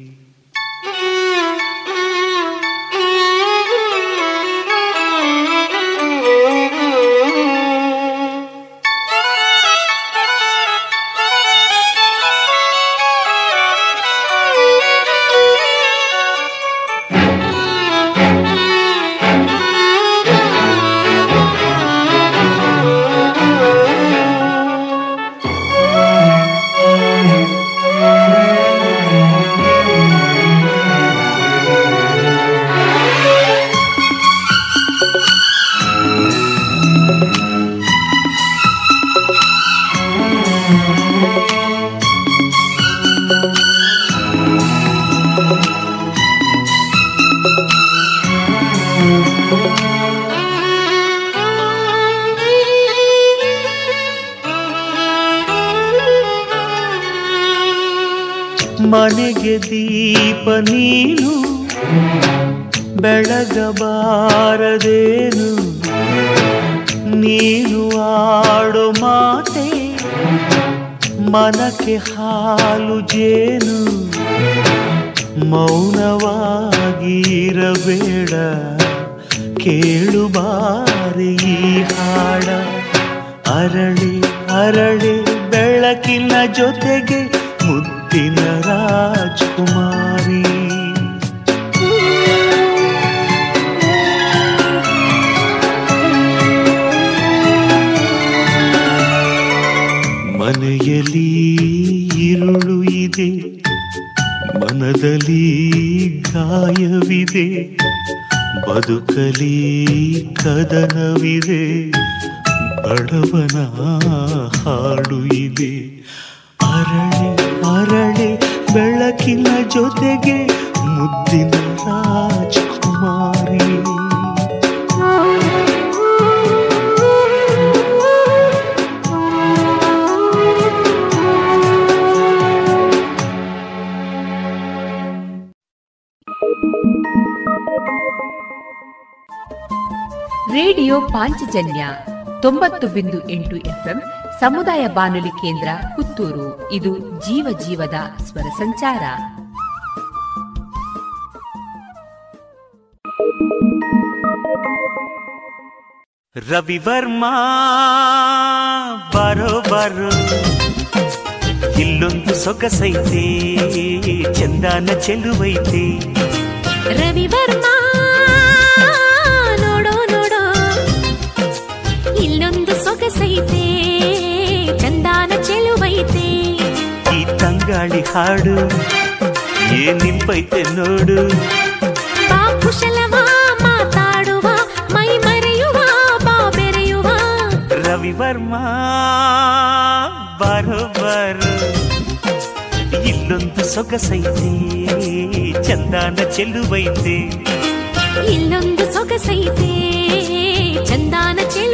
ಮನೆಗೆ ದೀಪ ನೀನು, ಬೆಳಗಬಾರದೇನು? ನೀನು ಆಡು ಮಾತೆ, ಮನಕ್ಕೆ ಹಾಲು ಜೇನು? ಮೌನವಾಗಿರಬೇಡ, ಕೇಳು ಬಾರಿ ಈ ಹಾಡ. ಅರಳಿ ಅರಳಿ ಬೆಳಕಿನ ಜೊತೆಗೆ ಮುದ್ದಿನ ರಾಜ್ಕುಮಾರಿ. ಮನೆಯಲ್ಲಿ ಇರುಳು ಇದೆ ಮನದಲ್ಲಿ ಗಾಯವಿದೆ ಬದುಕಲಿ ಕದನವಿದೆ ಬಡವನ ಹಾಡು ಇದೆ. ಅರಳೆ ಅರಳೆ ಬೆಳಕಿನ ಜೊತೆಗೆ ಮುದ್ದಿನ ರಾಜಕುಮಾರಿ. ರೇಡಿಯೋ ಪಾಂಚಜನ್ಯ ತೊಂಬತ್ತು ಬಿಂದು ಎಂಟು ಎಫ್ಎಂ ಸಮುದಾಯ ಬಾನುಲಿ ಕೇಂದ್ರ ಪುತ್ತೂರು. ಇದು ಜೀವ ಜೀವದ ಸ್ವರ ಸಂಚಾರ. ರವಿವರ್ಮ ಬರೋ ಬರೋ ಇಲ್ಲೊಂದು ಸೊಗಸೈತೆ ಚಂದಾನ ಚೆಲುವೈತೆ. ರವಿವರ್ಮ ನೋಡೋ ನೋಡೋ. ಇಲ್ಲೊಂದು ಸೊಗಸೈತೆ ತಂಗಾಳಿ ಹಾಡು ಏನ್ ನಿಂಪೈತೆ ನೋಡು ಬಾ ಕುಶಲವ ಮಾತಾಡುವ ಮೈ ಮರೆಯುವ ಬಾ ಬೆರೆಯುವ ರವಿವರ್ಮ ಬರೋ ಬರೋ ಇಲ್ಲೊಂದು ಸೊಗಸೈತೆ ಚಂದಾನ ಚೆಲುವೈತೆ ಇಲ್ಲೊಂದು ಸೊಗಸೈತೆ ಚಂದಾನ ಚೆಲುವೈತೆ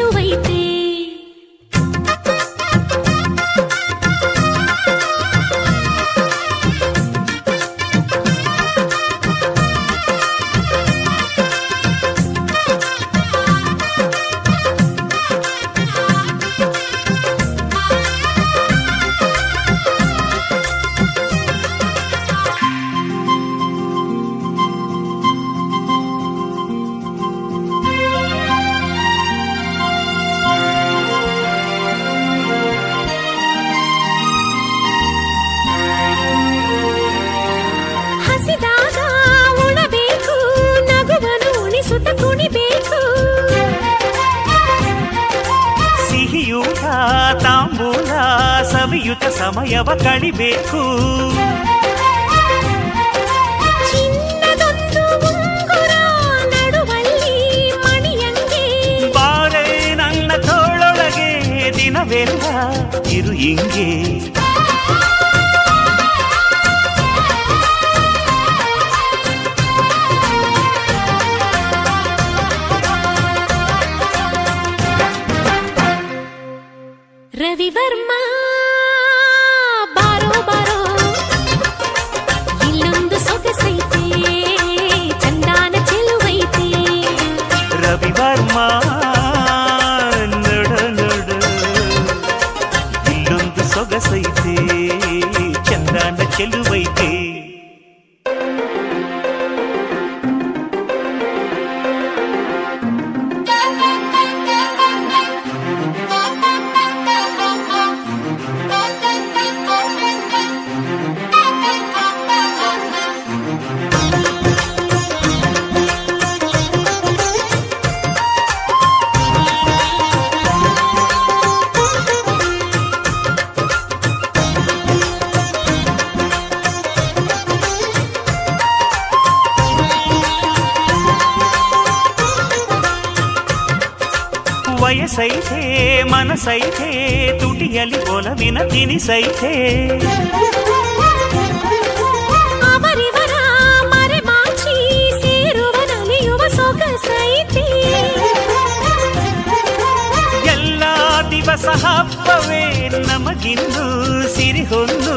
ನಮಗಿನ್ನು ಸಿರಿಹೊಂದು